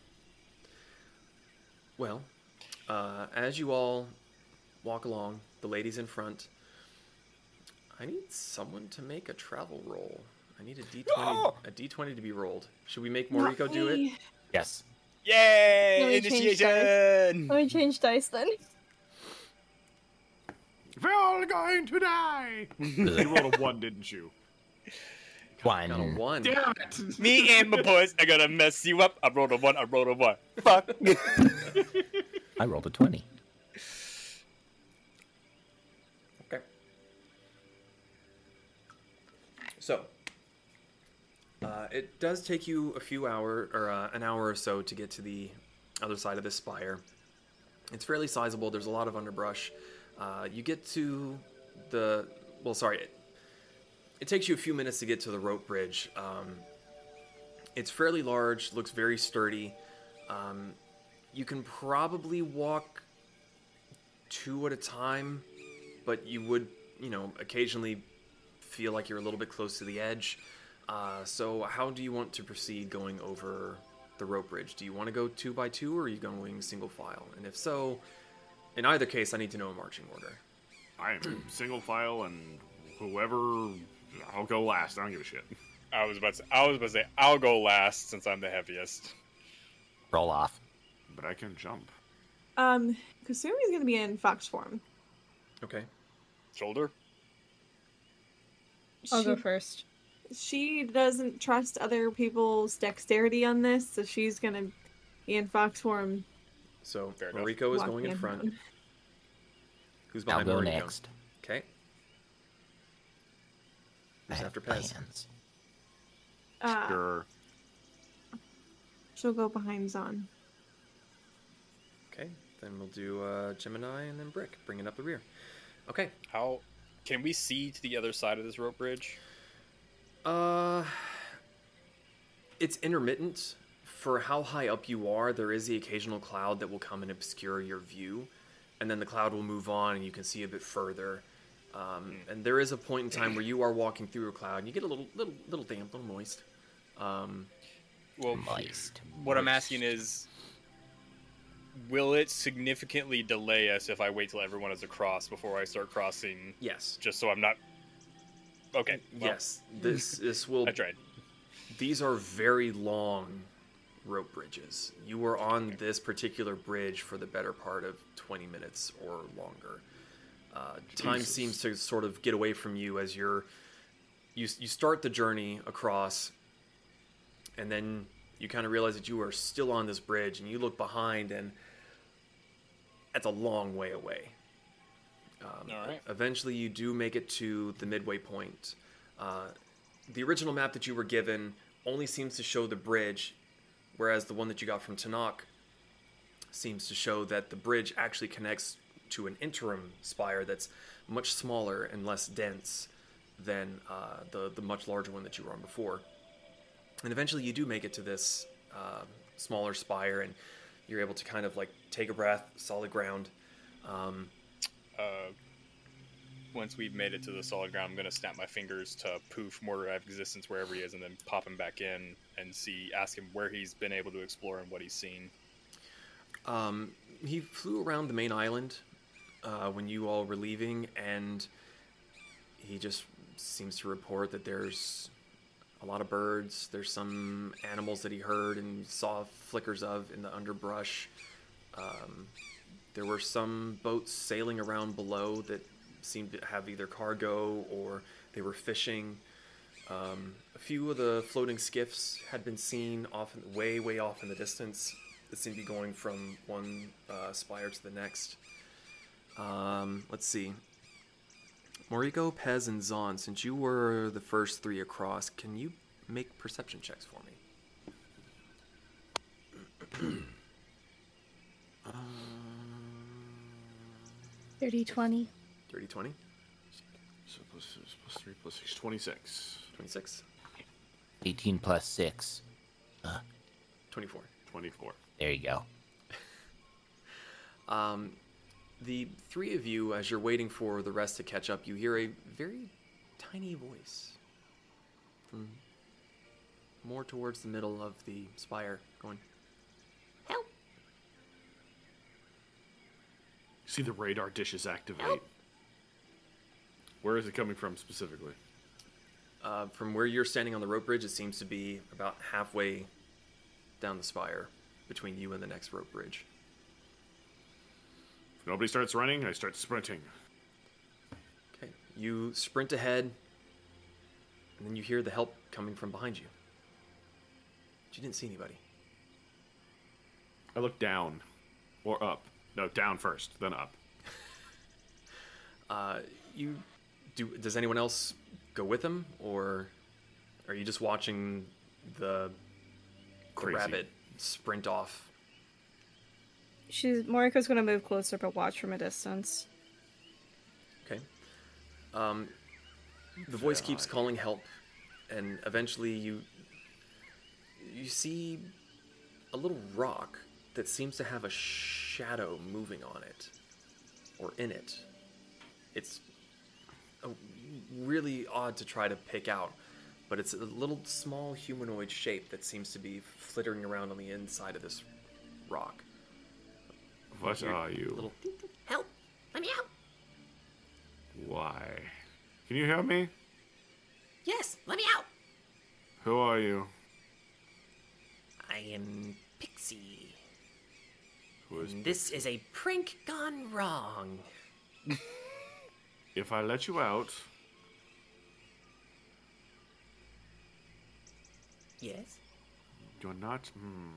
Well, uh, as you all walk along, the ladies in front. I need someone to make a travel roll. I need a d20, a d20 to be rolled. Should we make Moriko do it? Yes. Yay! Let me change Initiation! Let me change dice then. We're all going to die. you rolled a one, didn't you? One. Got a one. Damn it! Me and my boys are gonna mess you up. I rolled a one, I rolled a one. Fuck. I rolled a 20. Okay. So, uh, it does take you a few hour or uh, an hour or so to get to the other side of this spire. It's fairly sizable. There's a lot of underbrush. Uh, you get to the well, sorry. It, it takes you a few minutes to get to the rope bridge. Um, it's fairly large. Looks very sturdy. Um, you can probably walk two at a time, but you would, you know, occasionally feel like you're a little bit close to the edge. Uh, so, how do you want to proceed going over the rope bridge? Do you want to go two by two, or are you going single file? And if so, in either case, I need to know a marching order. I am single file, and whoever I'll go last. I don't give a shit. I was about to say, I was about to say I'll go last since I'm the heaviest. Roll off. But I can jump. Um, Kasumi's gonna be in fox form. Okay. Shoulder? I'll she, go first. she doesn't trust other people's dexterity on this, so she's gonna be in fox form. So, Fair. Moriko is walking going in front. around. Who's I'll behind go Moriko? next. Okay. Who's have after Pez? plans. Uh, Sure. she'll go behind Zaan. Okay. Then we'll do uh, G3-MENI and then Brick, bringing up the rear. Okay. How can we see to the other side of this rope bridge? Uh, it's intermittent. For how high up you are, there is the occasional cloud that will come and obscure your view, and then the cloud will move on, and you can see a bit further. Um, and there is a point in time where you are walking through a cloud, and you get a little, little, little damp, a little moist. Um, Well, Moist. what I'm asking is, will it significantly delay us if I wait till everyone is across before I start crossing? yes, Just so I'm not. Okay. well, yes. This, this will. I tried. These are very long rope bridges. You were on this particular bridge for the better part of 20 minutes or longer. Uh, time seems to sort of get away from you as you're you you start the journey across, and then you kind of realize that you are still on this bridge, and you look behind, and that's a long way away. Um, All right. Eventually, you do make it to the midway point. Uh, the original map that you were given only seems to show the bridge, whereas the one that you got from Tenok seems to show that the bridge actually connects to an interim spire that's much smaller and less dense than uh, the the much larger one that you were on before. And eventually, you do make it to this uh, smaller spire, and you're able to kind of like take a breath, solid ground. Um, Uh, once we've made it to the solid ground, I'm gonna snap my fingers to poof Mortar of existence wherever he is, and then pop him back in and see, ask him where he's been able to explore and what he's seen. Um, he flew around the main island uh, when you all were leaving, and he just seems to report that there's a lot of birds. There's some animals that he heard and saw flickers of in the underbrush. Um, there were some boats sailing around below that seemed to have either cargo or they were fishing. Um, a few of the floating skiffs had been seen off, in, way, way off in the distance. That seemed to be going from one uh, spire to the next. Um, let's see. Moriko, Pez, and Zaan, since you were the first three across, can you make perception checks for me? Thirty twenty. 30 20? So plus, plus 3 plus 6, 26. 26? 18 plus 6. 24. 24. There you go. Um, the three of you, as you're waiting for the rest to catch up, you hear a very tiny voice from more towards the middle of the spire going, Help! See the radar dishes activate. Where is it coming from specifically? Uh, from where you're standing on the rope bridge, it seems to be about halfway down the spire between you and the next rope bridge. If nobody starts running, I start sprinting. Okay, you sprint ahead, and then you hear the help coming from behind you. But you didn't see anybody. I look down. Or up. No, down first, then up. Uh, you do. Does anyone else go with him, or are you just watching the, the rabbit sprint off? She's Moriko's gonna move closer, but watch from a distance. Okay. Um, the voice keeps calling help, and eventually you you see a little rock that seems to have a shadow moving on it or in it. It's a, really odd to try to pick out, but it's a little small humanoid shape that seems to be flittering around on the inside of this rock. What Your are you? Little help! Let me out! Why? Can you help me? Yes, let me out! Who are you? I am Pixie. Who is and This is a prank gone wrong. If I let you out, Yes? you're not. Hmm.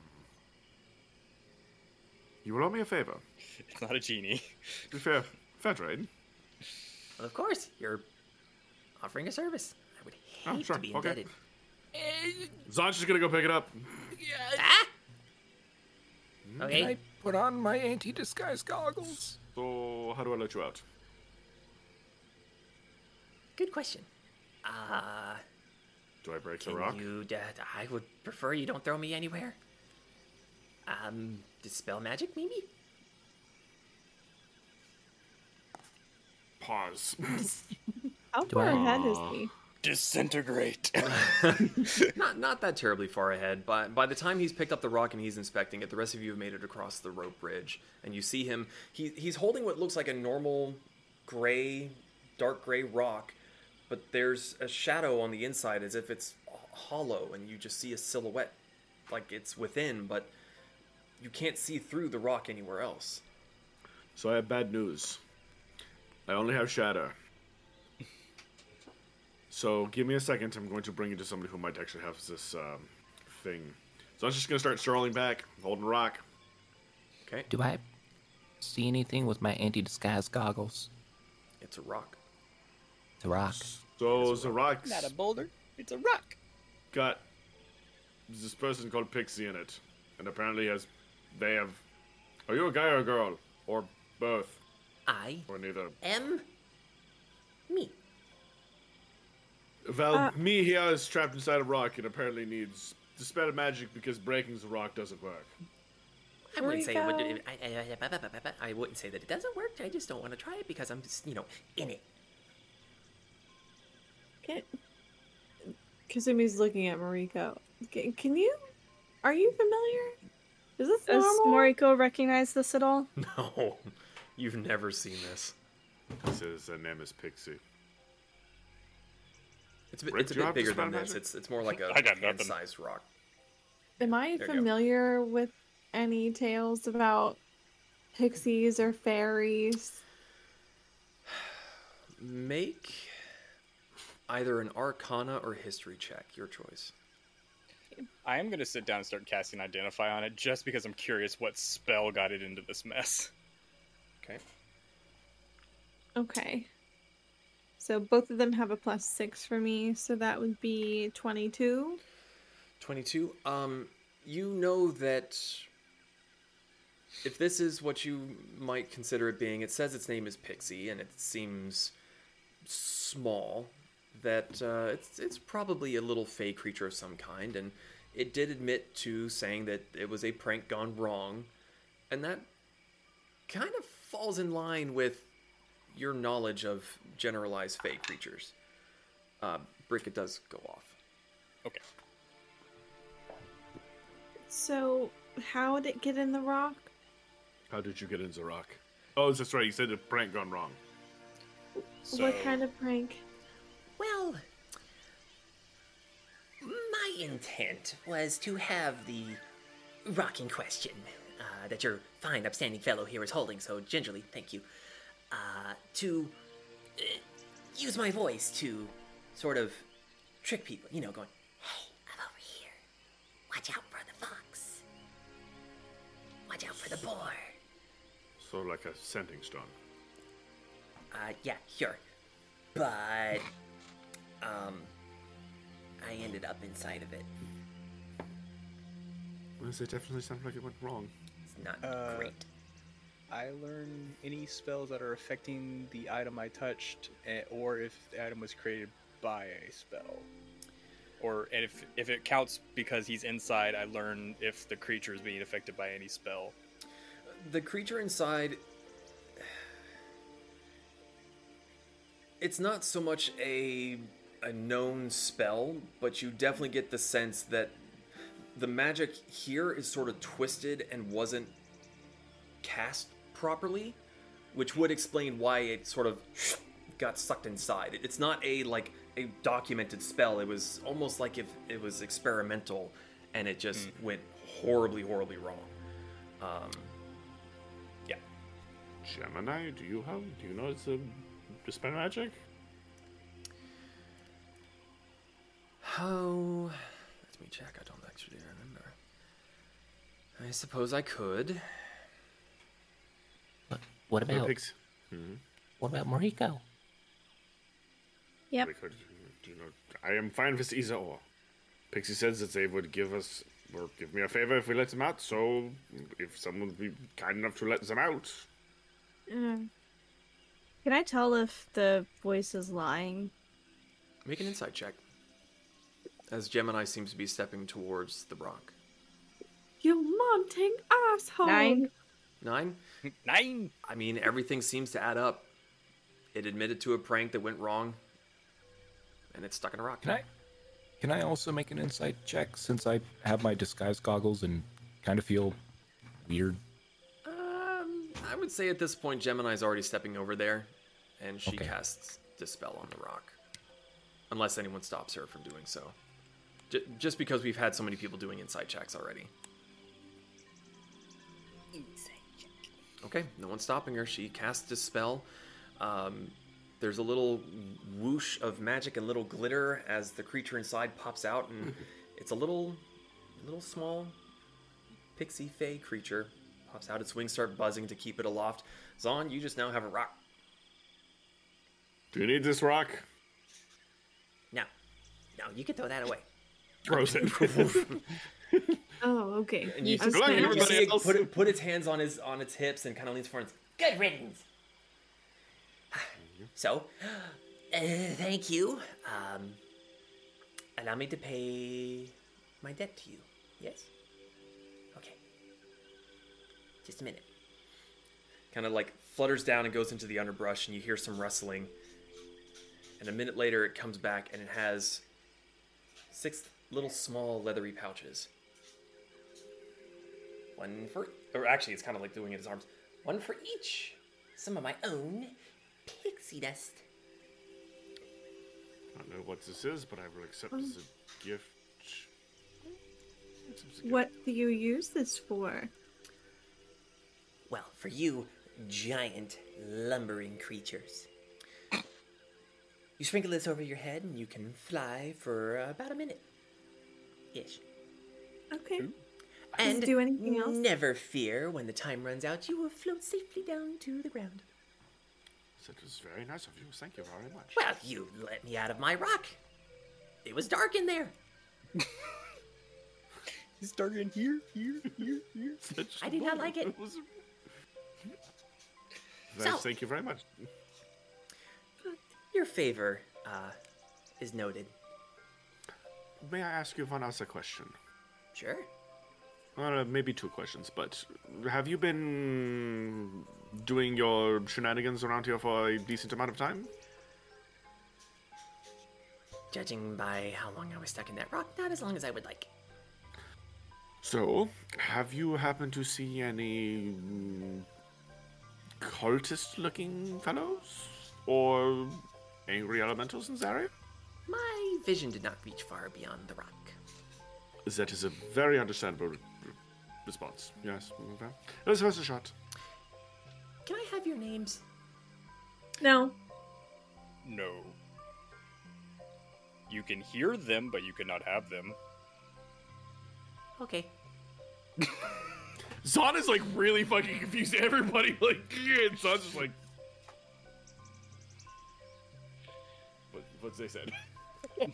You will owe me a favor. It's not a genie. To be fair, fair trade. Well, of course, you're offering a service. I would hate Oh, sure, to be okay. indebted. Zaan's just gonna go pick it up. Ah! Okay. Can I put on my anti-disguise goggles? So, how do I let you out? Good question. Uh, Do I break can the rock? you? Uh, I would prefer you don't throw me anywhere. Um, dispel magic, maybe? Pause. How far I- ahead is he? Disintegrate. not not that terribly far ahead, but by the time he's picked up the rock and he's inspecting it, the rest of you have made it across the rope bridge, and you see him. He he's holding what looks like a normal gray, dark gray rock, but there's a shadow on the inside as if it's hollow, and you just see a silhouette like it's within, but you can't see through the rock anywhere else. So I have bad news. I only have shadow So give me a second. I'm going to bring you to somebody who might actually have this um, thing. So I'm just going to start strolling back, holding rock. Okay, Do I see anything with my anti-disguise goggles? it's a rock. It's a rock. So the rock's Not a boulder. It's a rock. got this person called Pixie in it, and apparently has they have. Are you a guy or a girl, or both, I or neither? am me. Well, Uh, me here is trapped inside a rock and apparently needs dispel magic because breaking the rock doesn't work. I wouldn't say it would. Rico. I, I, I, I wouldn't say that it doesn't work. I just don't want to try it because I'm just, you know, in it. Can Kasumi's looking at Moriko. Can, can you? Are you familiar? Is this Does normal? Moriko recognize this at all? No, you've never seen this. This says her name is Pixie. It's a bit, Rick, it's a bit bigger than this. magic? It's it's more like a got nothing. hand-sized rock. Am I There familiar with any tales about pixies or fairies? Make either an Arcana or History check. Your choice. I am gonna sit down and start casting Identify on it just because I'm curious what spell got it into this mess. Okay. Okay. So both of them have a plus six for me, so that would be 22. 22 um you know that if this is what you might consider it being it says its name is pixie and it seems small that uh, it's it's probably a little fey creature of some kind and it did admit to saying that it was a prank gone wrong and that kind of falls in line with your knowledge of generalized fey creatures uh, brick it does go off Okay. So how did it get in the rock? How did you get into the rock? Oh, that's right. You said the prank gone wrong. What kind of prank? Well, my intent was to have the rocking question uh, that your fine, upstanding fellow here is holding so gingerly, thank you, uh, to uh, use my voice to sort of trick people. You know, going, hey, I'm over here. Watch out for the fox. Watch out for the boar. So like a scenting stone. Uh, yeah, sure. But, um, I ended up inside of it. Well, it definitely sounds like it went wrong. It's not Uh, great. I learn any spells that are affecting the item I touched, eh, or if the item was created by a spell. Or and if if it counts because he's inside, I learn if the creature is being affected by any spell. the creature inside it's not so much a a known spell but you definitely get the sense that the magic here is sort of twisted and wasn't cast properly which would explain why it sort of got sucked inside it's not a like a documented spell it was almost like if it was experimental and it just went horribly horribly wrong um, yeah G3-MENI, do you have? Do you know it's a dispel magic? Oh, let me check. I don't actually remember. I suppose I could. What, what Well, about Pix- what about Moriko? Yep. we could, do you know, I am fine with either or. Pixie says that they would give us or give me a favor if we let them out. So, if someone would be kind enough to let them out, Mm. Can I tell if the voice is lying? Make an insight check. As G3-MENI seems to be stepping towards the rock. You mounting asshole! Nine. Nine? Nine. I mean, everything seems to add up. It admitted to a prank that went wrong, and it's stuck in a rock. Can I? Can I also make an insight check since I have my disguise goggles and kind of feel weird? Um, I would say at this point, G3-MENI's already stepping over there, and she Okay. casts Dispel on the rock. Unless anyone stops her from doing so. J- just because we've had so many people doing inside checks already. Okay, no one's stopping her. She casts a spell. Um, there's a little whoosh of magic and little glitter as the creature inside pops out, and it's a little, little small pixie fey creature. Pops out. Its wings start buzzing to keep it aloft. Zaan, you just now have a rock. Do you need this rock? No, no, you can throw that away. Throws it. Oh, okay. And you, I was you everybody see it put, it- put its hands on his on its hips and kind of leans forward. and Good riddance. So, uh, thank you. Um, allow me to pay my debt to you. Yes? Okay. Just a minute. kind of like flutters down and goes into the underbrush, and you hear some rustling. And a minute later, it comes back and it has six little small leathery pouches. One for, or actually, it's kind of like doing it in his arms. One for each. Some of my own pixie dust. I don't know what this is, but I will accept as a. Hmm. Accept as a gift. What do you use this for? Well, for you, giant lumbering creatures. You sprinkle this over your head and you can fly for about a minute. Ish. Okay. And do anything else? Never fear, when the time runs out, you will float safely down to the ground. That was very nice of you. Thank you very much. Well, you let me out of my rock. It was dark in there. He's starting here, here, here, here. I did not like it. was- So- Thank you very much. Your favor uh, is noted. May I ask you one a question? Sure. Uh, maybe two questions, but have you been doing your shenanigans around here for a decent amount of time? Judging by how long I was stuck in that rock, not as long as I would like. So, have you happened to see any mm, cultist-looking fellows or angry elementals in area? My vision did not reach far beyond the rock. That is a very understandable re- re- response. Yes. Okay. Let's have a shot. Can I have your names? No. No. You can hear them, but you cannot have them. Okay. Zaan is like really fucking confused. Everybody like, and Zaan's just like, what? What's they said?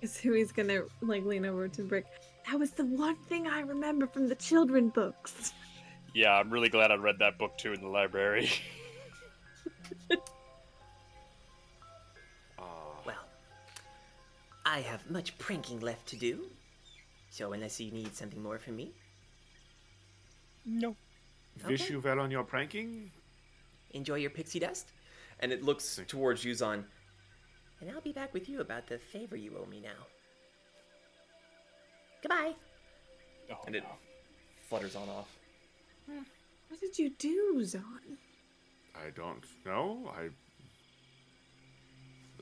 Is who he's gonna like lean over to Brick. That was the one thing I remember from the children books. Yeah, I'm really glad I read that book too in the library. Well, I have much pranking left to do. So unless you need something more from me, no. Wish Okay. you well on your pranking. enjoy your pixie dust, And it looks hmm. towards you, Zaan. and I'll be back with you about the favor you owe me now. Goodbye. Oh, And it no. flutters on off. Hmm. What did you do, Zaan? I don't know. I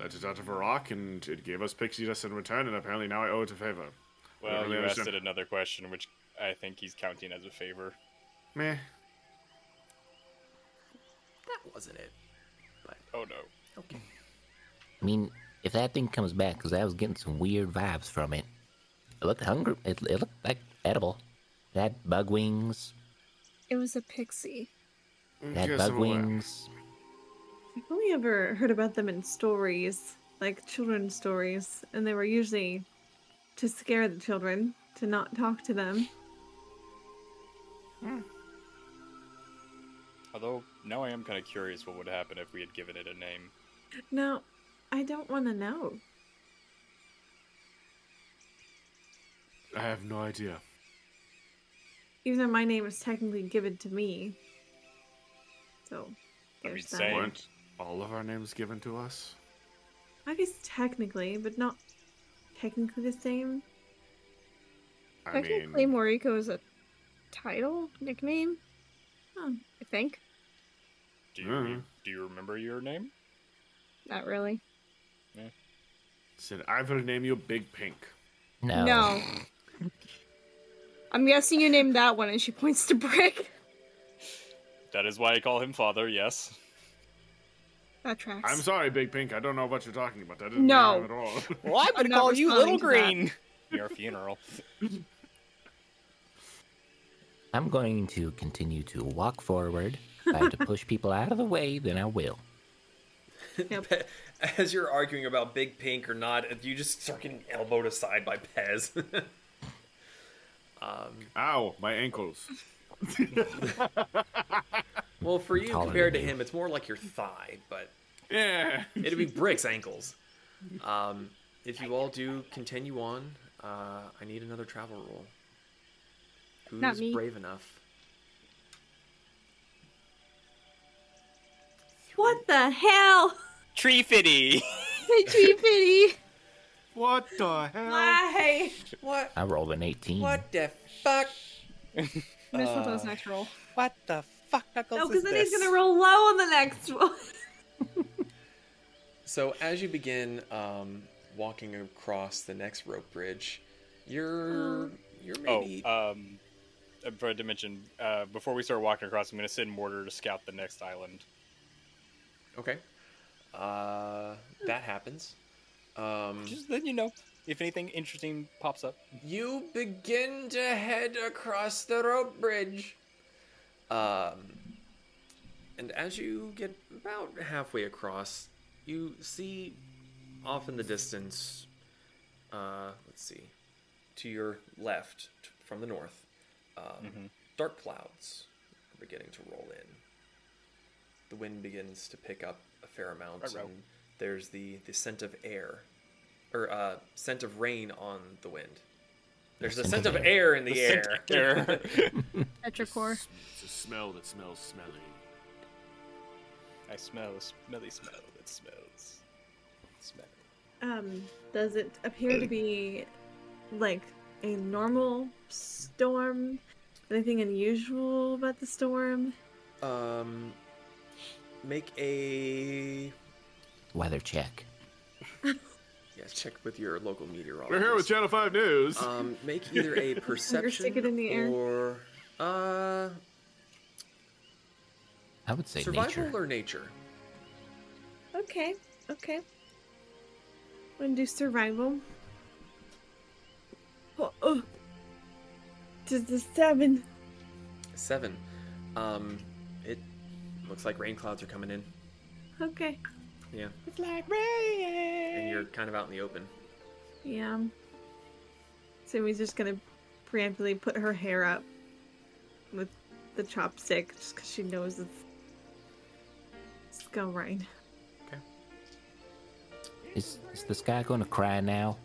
let it out of a rock, and it gave us pixie dust in return, and apparently now I owe it a favor. Well, don't really you asked it another question, which I think he's counting as a favor. Meh. That wasn't it. Oh no. Okay. I mean, if that thing comes back, because I was getting some weird vibes from it. It looked hungry. It, it looked like edible. That had bug wings. It was a pixie. That had bug wings. I've only ever heard about them in stories, like children's stories, and they were usually to scare the children, to not talk to them. Although now I am kind of curious what would happen if we had given it a name. No, I don't want to know. I have no idea. Even though my name is technically given to me. So, I mean, there's that. Weren't all of our names given to us? I guess technically, but not technically the same. I Technically, mean, Moriko is a title nickname. Oh, I think. Do you Mhm. do you remember your name? Not really. Said I will name you Big Pink. No. No. I'm guessing you named that one, and she points to Brick. That is why I call him father. Yes. That tracks. I'm sorry, Big Pink. I don't know what you're talking about. I didn't No. know at all. Well, I'm I'm not responding to that. Your funeral. I'm going to continue to walk forward. If I have to push people out of the way, then I will. Yep. As you're arguing about Big Pink or not, you just start getting elbowed aside by Pez. um, Ow, my ankles. well, for you, Taller compared to than you. him, it's more like your thigh, but Yeah. it'd be Brick's ankles. Um, if you all do continue on, uh, I need another travel roll. Who's Not me. brave enough? What the hell? Tree fitty. Hey, Tree Pity. What the hell? Why? What? I rolled an 18. What the fuck? Miss with those next roll. what the fuck, Knuckles? No, because then he's gonna roll low on the next one. So as you begin um, walking across the next rope bridge, you're you're maybe Oh, um, I forgot to mention uh, before we start walking across, I'm going to send Mortar to scout the next island. okay. Uh, that happens. Um, Just then you know if anything interesting pops up. you begin to head across the rope bridge. Um, and as you get about halfway across, you see off in the distance, uh, let's see, to your left from the north, um, dark clouds are beginning to roll in. The wind begins to pick up a fair amount, Ruh-roh. and there's the, the scent of air, or uh, scent of rain on the wind. There's a scent of air in the, air. Petrichor. It's a smell that smells smelly. I smell a smelly smell that smells. smelly. Um, does it appear to be like a normal storm? Anything unusual about the storm? Um, make a Weather check. yes. Check with your local meteorologist. We're here with Channel 5 News. Um, make either a perception stick it in the air. or uh I would say survival nature. or nature. Okay, okay. I'm gonna do survival. Oh, oh. Just a seven. Seven. Um, it looks like rain clouds are coming in. Okay. Yeah, It's like rain. and you're kind of out in the open. Yeah. Sammy's just gonna preemptively put her hair up with the chopstick just because she knows it's, it's gonna rain. Okay. Is, is the sky going to cry now?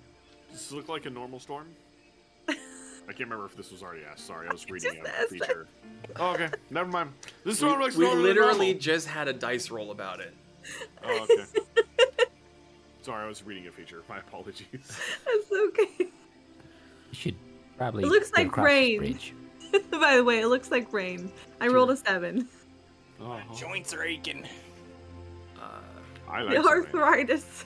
Does this look like a normal storm? I can't remember if this was already asked. Sorry, I was reading a feature. Oh, okay. Never mind. This We, storm looks we normal than literally just had a dice roll about it. Oh, okay. Sorry, I was reading a feature. My apologies. That's okay. You should probably. It looks like rain. By the way, it looks like rain. I rolled a seven. Oh, Joints are aching. Uh, I like the rain. arthritis.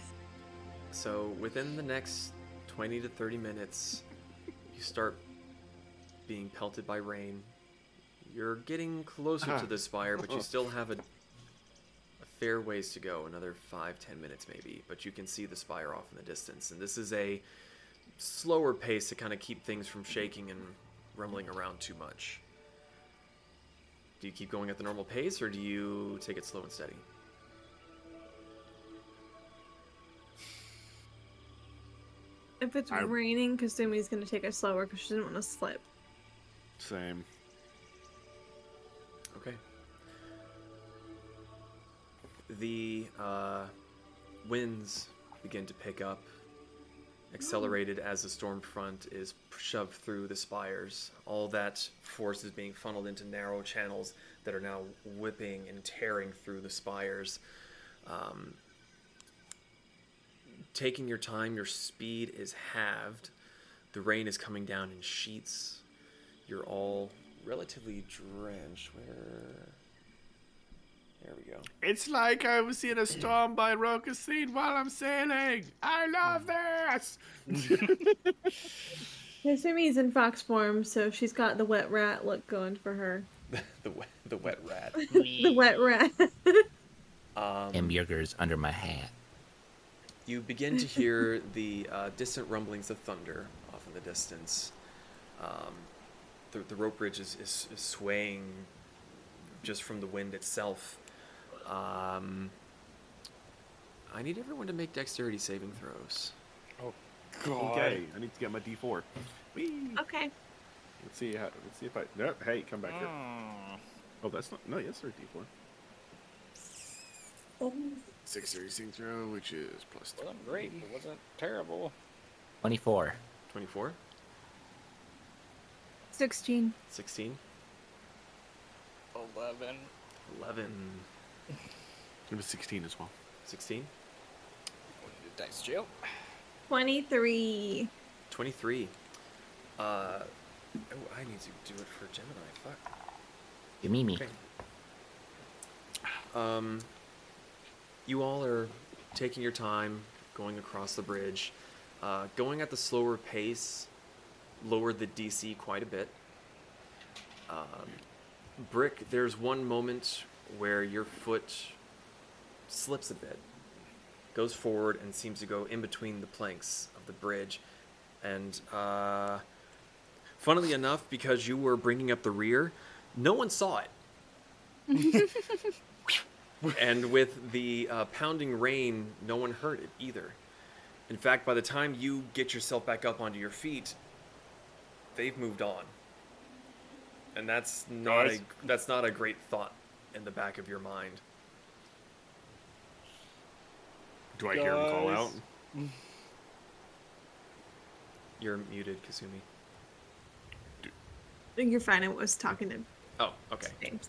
so within the next twenty to thirty minutes, you start being pelted by rain. You're getting closer to ah. the spire, but you oh. still have a, a fair ways to go. Another five, ten minutes maybe. But you can see the spire off in the distance, and this is a slower pace to kind of keep things from shaking and rumbling around too much. Do you keep going at the normal pace, or do you take it slow and steady? If it's I- raining, Kasumi's gonna take it slower because she didn't want to slip. Same. Okay. The uh, winds begin to pick up, accelerated as the storm front is shoved through the spires. All that force is being funneled into narrow channels that are now whipping and tearing through the spires. Um, taking your time, your speed is halved. The rain is coming down in sheets. You're all relatively drenched. Where? There we go. It's like I was in a storm by Rokusin while I'm sailing. I love this. Kasumi's in fox form, so she's got the wet rat look going for her. the wet, the wet rat. the wet rat. Um, Hambjerger's under my hat. You begin to hear the uh, distant rumblings of thunder off in the distance. Um, the, the rope bridge is, is, is swaying just from the wind itself. Um, I need everyone to make dexterity saving throws. Oh, God. Okay, I need to get my D4. Whee! okay. Let's see. How, let's see if I. No, hey, come back here. Hmm. Oh, that's not. No, yes, sir. D4. Six saving throw, which is plus two. Wasn't great, but wasn't terrible. 24. 24, 16. 16, Eleven. 11, It was 16 as well. 16, Dice jail. 23. 23. Uh, oh, I need to do it for G3-MENI. Fuck. You mean me. Okay. Um, you all are taking your time going across the bridge. Uh, going at the slower pace lowered the DC quite a bit. Um, Brick, there's one moment where your foot slips a bit, goes forward, and seems to go in between the planks of the bridge. And uh, funnily enough, because you were bringing up the rear, no one saw it. and with the uh, pounding rain, no one heard it either. In fact, by the time you get yourself back up onto your feet, they've moved on, and that's not Guys. a that's not a great thought in the back of your mind. Do I hear him call out? You're muted, Kasumi. Do, I think you're fine. I was talking to Oh, okay. James.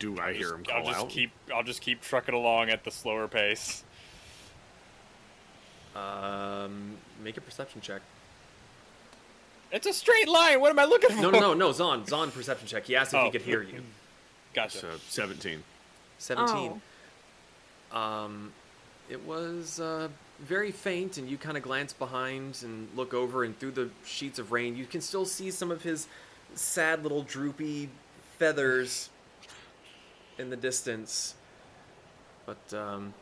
Do I hear him I'll just out? keep. I'll just keep trucking along at the slower pace. Um, make a perception check. It's a straight line. What am I looking for? No, no, no, no. Zaan, Zaan, perception check. He asked if Oh. he could hear you. Gotcha. So 17. Seventeen. Um, it was uh, very faint, and you kind of glance behind and look over, and through the sheets of rain, you can still see some of his sad little droopy feathers in the distance. But um,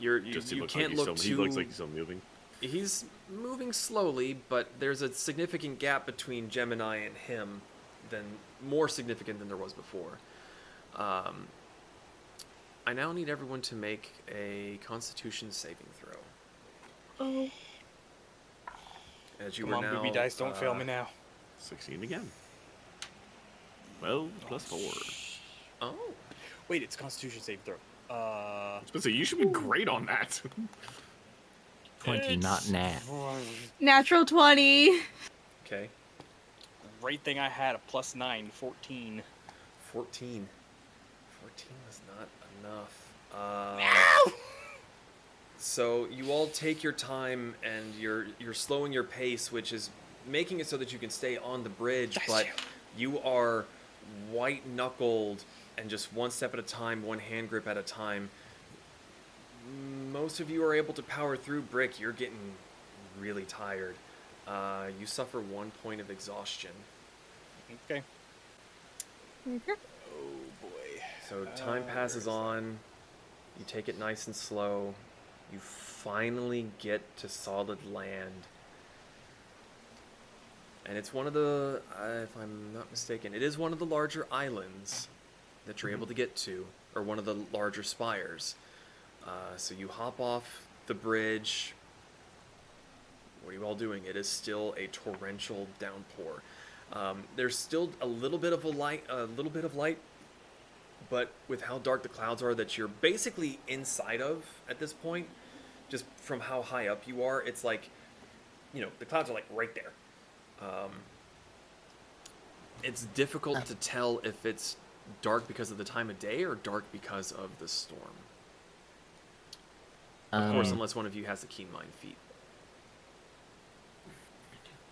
you're you, Just you looks can't like he's look still, too. He looks like he's still moving. He's moving slowly, but there's a significant gap between G3-MENI and him, than more significant than there was before. Um, I now need everyone to make a Constitution saving throw. Oh. As you Come on, now, booby dice, don't fail uh, me now. 16 again. Well, plus 4. Oh, Wait, it's Constitution save throw. Uh, So you should be great on that. 20, not nat. Natural 20. okay. Great thing I had a plus nine, 14. 14. 14 was not enough. Uh, So you all take your time and you're you're slowing your pace, which is making it so that you can stay on the bridge, but you are white knuckled and just one step at a time, one hand grip at a time. Most of you are able to power through brick. You're getting really tired. Uh, you suffer one point of exhaustion. Okay. Oh boy. So time Uh, passes where is on. You take it nice and slow. You finally get to solid land. And it's one of the, uh, if I'm not mistaken, it is one of the larger islands that you're able to get to, or one of the larger spires. Uh, so you hop off the bridge. What are you all doing? It is still a torrential downpour. Um, there's still a little bit of a light, a little bit of light but with how dark the clouds are that you're basically inside of at this point, just from how high up you are, it's like, you know, the clouds are like right there. Um, it's difficult to tell if it's dark because of the time of day or dark because of the storm. Of course, Um, unless one of you has a keen mind feat.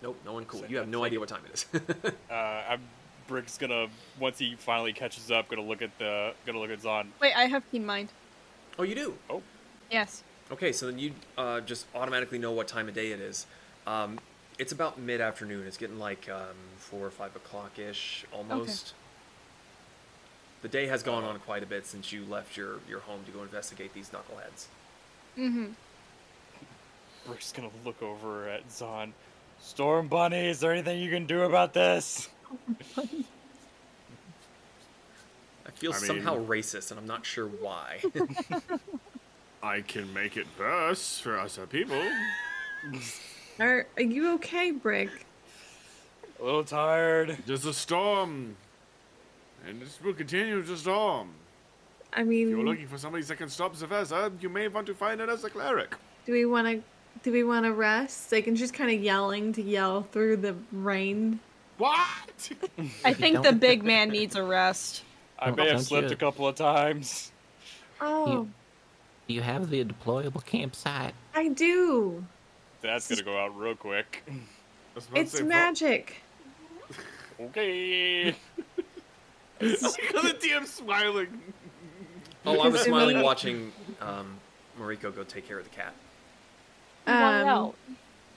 Nope, no one cool. So You have no like- idea what time it is. Uh, I'm Brick's gonna once he finally catches up, gonna look at the gonna look at Zaan. Wait, I have keen mind. Oh, you do. Oh, Yes. Okay, so then you uh, just automatically know what time of day it is. Um, it's about mid afternoon. It's getting like um, four or five o'clock ish, almost. Okay. The day has gone on quite a bit since you left your, your home to go investigate these knuckleheads. Mm-hmm. Brick's gonna look over at Zaan. Storm Bunny, is there anything you can do about this? I feel I somehow racist, and I'm not sure why. I can make it worse for us people. Are, are you okay, Brick? A little tired. Just a storm. And this will continue to storm. I mean, If you're looking for somebody that can stop the you may want to find another cleric. do we want to? Do we want to rest? Like, and she's kind of yelling to yell through the rain. What? I think the big man needs a rest. I Well, may have don't slipped you- a couple of times. Oh, Do you have the deployable campsite? I do. That's gonna go out real quick. That's what I'm It's saying. magic. Okay. Look at the DM smiling. Oh, I was smiling watching um, Moriko go take care of the cat. Um,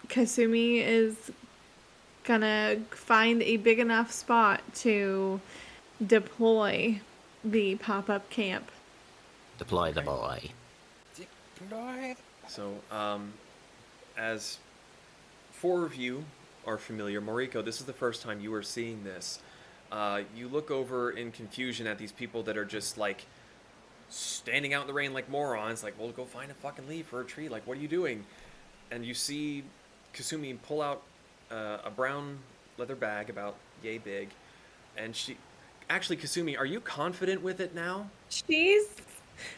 Kasumi is gonna find a big enough spot to deploy the pop-up camp. Deploy the boy. Deploy. So, um, as four of you are familiar, Moriko, this is the first time you are seeing this. Uh, you look over in confusion at these people that are just like standing out in the rain like morons. Like, well, go find a fucking leaf or a tree. Like, what are you doing? And you see Kasumi pull out uh, a brown leather bag about yay big, and she. Actually, Kasumi, are you confident with it now? She's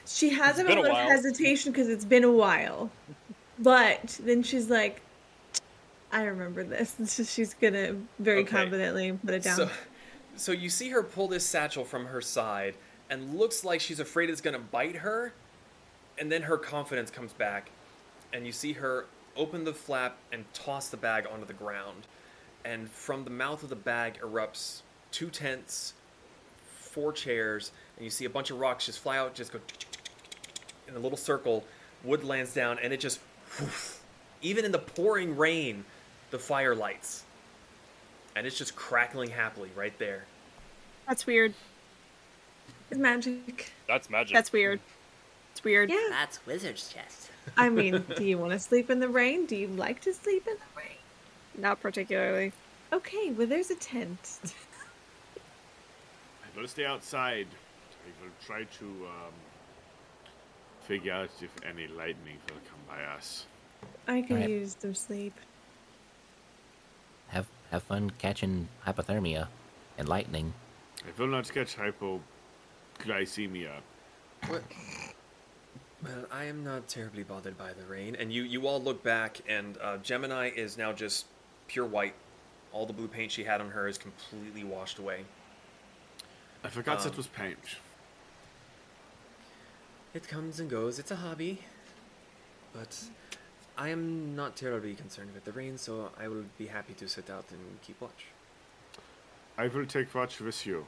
she has a been a of hesitation because it's been a while, but then she's like, "I remember this." And so she's gonna very Okay. confidently put it down. So, so you see her pull this satchel from her side, and looks like she's afraid it's gonna bite her, and then her confidence comes back, and you see her open the flap and toss the bag onto the ground, and from the mouth of the bag erupts two tents, four chairs, and you see a bunch of rocks just fly out, just go in a little circle. Wood lands down, and it just, even in the pouring rain, the fire lights and it's just crackling happily right there. That's weird. It's magic. That's magic. That's weird. It's weird. Yeah. That's wizard's chest. I mean, do you want to sleep in the rain? Do you like to sleep in the rain? Not particularly. Okay, well, there's a tent. I will stay outside. I will try to um, figure out if any lightning will come by us. I can Right. use some sleep. Have have fun catching hypothermia and lightning. I will not catch hypoglycemia. What? Well, I am not terribly bothered by the rain. And you, you all look back, and uh, G3-MENI is now just pure white. All the blue paint she had on her is completely washed away. I forgot Um, that was paint. It comes and goes. It's a hobby. But I am not terribly concerned with the rain, so I will be happy to sit out and keep watch. I will take watch with you.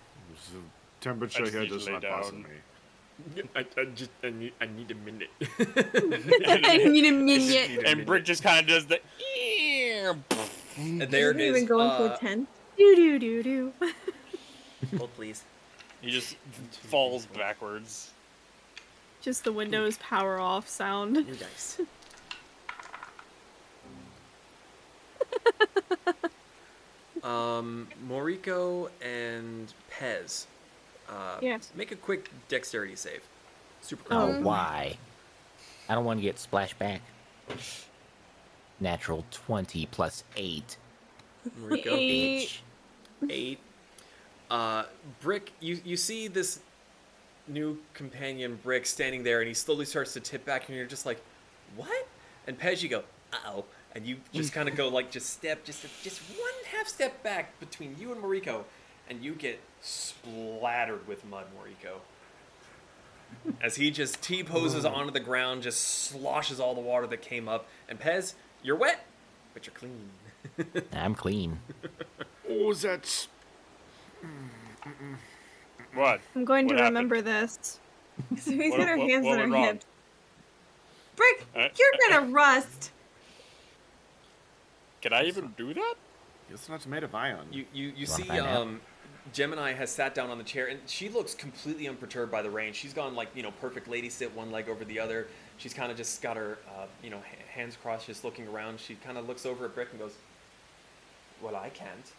The temperature here need does lay not bother me. I, I just I need, I need a minute. I need a minute. and Brick just kind of does the. and there it Isn't is. even going to uh, a tent. Do do do do. Hold, please. He just falls backwards. Just the Windows power off sound. New dice. Um, Moriko and Pez. Uh, Yes. Make a quick dexterity save. Super Oh, cool. why? I don't want to get splashed back. Natural 20 plus 8. Moriko, Eight. Bitch. eight. Uh, Brick, you you see this new companion Brick standing there, and he slowly starts to tip back, and you're just like, "What?" And Pez, you go, "Uh oh," and you just kind of go like, just step, just just one half step back between you and Moriko, and you get splattered with mud, Moriko. As he just T poses onto the ground, just sloshes all the water that came up, and Pez, you're wet, but you're clean. I'm clean. Oh, that's. Hmm. What? I'm going What to happened? remember this. So he's What- got her what- hands what on her went hips. Brick, Uh, you're gonna rust. Can I even do that? It's not made of iron. You you, you wanna see find out? um, G3-MENI has sat down on the chair and she looks completely unperturbed by the rain. She's gone like you know perfect lady sit, one leg over the other. She's kind of just got her uh, you know ha- hands crossed, just looking around. She kind of looks over at Brick and goes, "Well, I can't."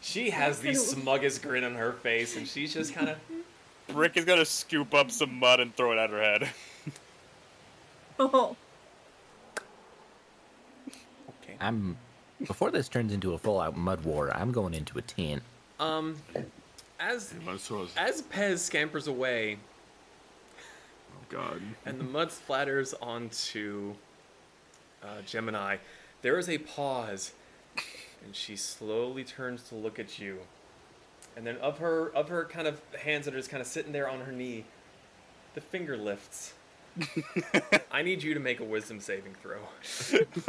she has the smuggest grin on her face, and she's just kind of. Brick is gonna scoop up some mud and throw it at her head. Oh, Okay. I'm before this turns into a full-out mud war. I'm going into a tent. Um, as as Pez scampers away, Oh God. and the mud splatters onto uh, G3-MENI, there is a pause, and she slowly turns to look at you, and then of her of her kind of hands that are just kind of sitting there on her knee, the finger lifts. I need you to make a wisdom saving throw.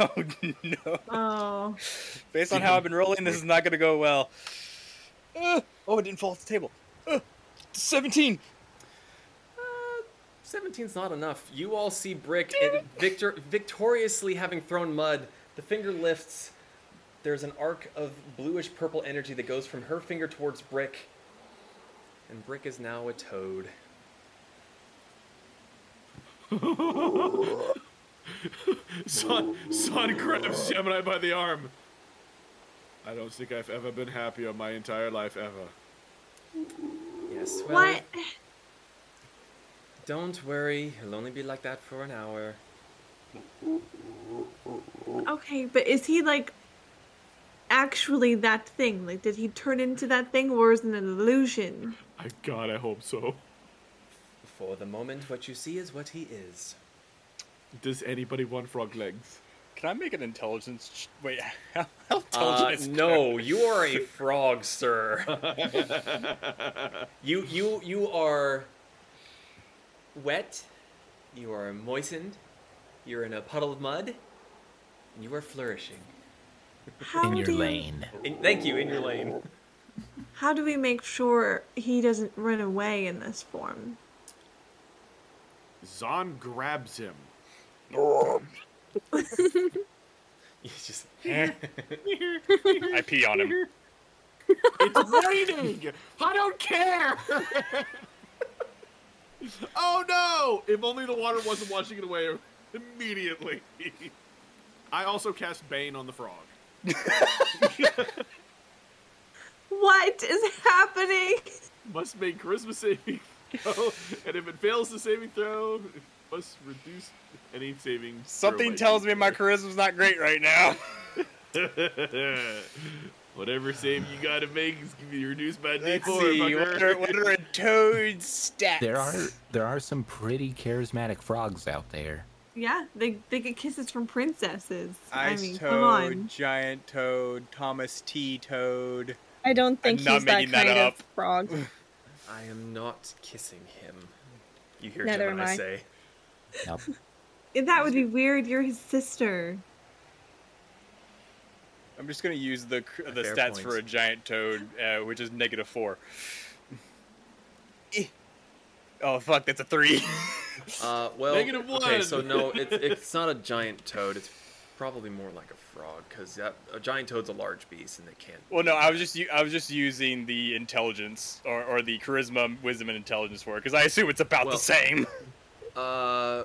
oh no! oh. Based on how I've been rolling, this is not gonna go well. Uh, oh, it didn't fall off the table. Uh, Seventeen. Uh, 17's not enough. You all see Brick and Victor victoriously having thrown mud. The finger lifts. There's an arc of bluish purple energy that goes from her finger towards Brick. And Brick is now a toad. Son, son grabs G3-MENI by the arm. I don't think I've ever been happier my entire life ever. Yes, well, What? don't worry. He'll only be like that for an hour. Okay, but is he like actually that thing? Like, did he turn into that thing, or is it an illusion? I God, I hope so. For the moment, what you see is what he is. Does anybody want frog legs? Can I make an intelligence? Ch- Wait, how, how Uh, intelligent is no, you are a frog, sir. you you you are wet. You are moistened. You're in a puddle of mud. And you are flourishing. How in your do you, lane. In, thank you, in your lane. How do we make sure he doesn't run away in this form? Zaan grabs him. You just I pee on him. It's raining. I don't care. oh no! If only the water wasn't washing it away immediately. I also cast Bane on the frog. What is happening? Must make Christmas saving throw, and if it fails the saving throw, it must reduce any saving. Something tells me my charisma's not great right now. Whatever save you gotta make is gonna be reduced by Let's D4. see. fucker. What are, what are a toad's stats? There are there are some pretty charismatic frogs out there. Yeah, they they get kisses from princesses. I Ice mean, toad, come on. giant toad, Thomas T. Toad. I don't think I'm not he's that making that kind up. of frog. I am not kissing him. You hear Neither G3-MENI am I. say. Nope. That would be weird. You're his sister. I'm just gonna use the the fair stats point. for a giant toad, uh, which is negative four. Eh. Oh fuck, that's a three. Uh, well, Negative okay, one. so no, it, it's not a giant toad. It's probably more like a frog, because a giant toad's a large beast and they can't. well, no, I was just u- I was just using the intelligence or, or the charisma, wisdom, and intelligence for it because I assume it's about Well- the same. Uh,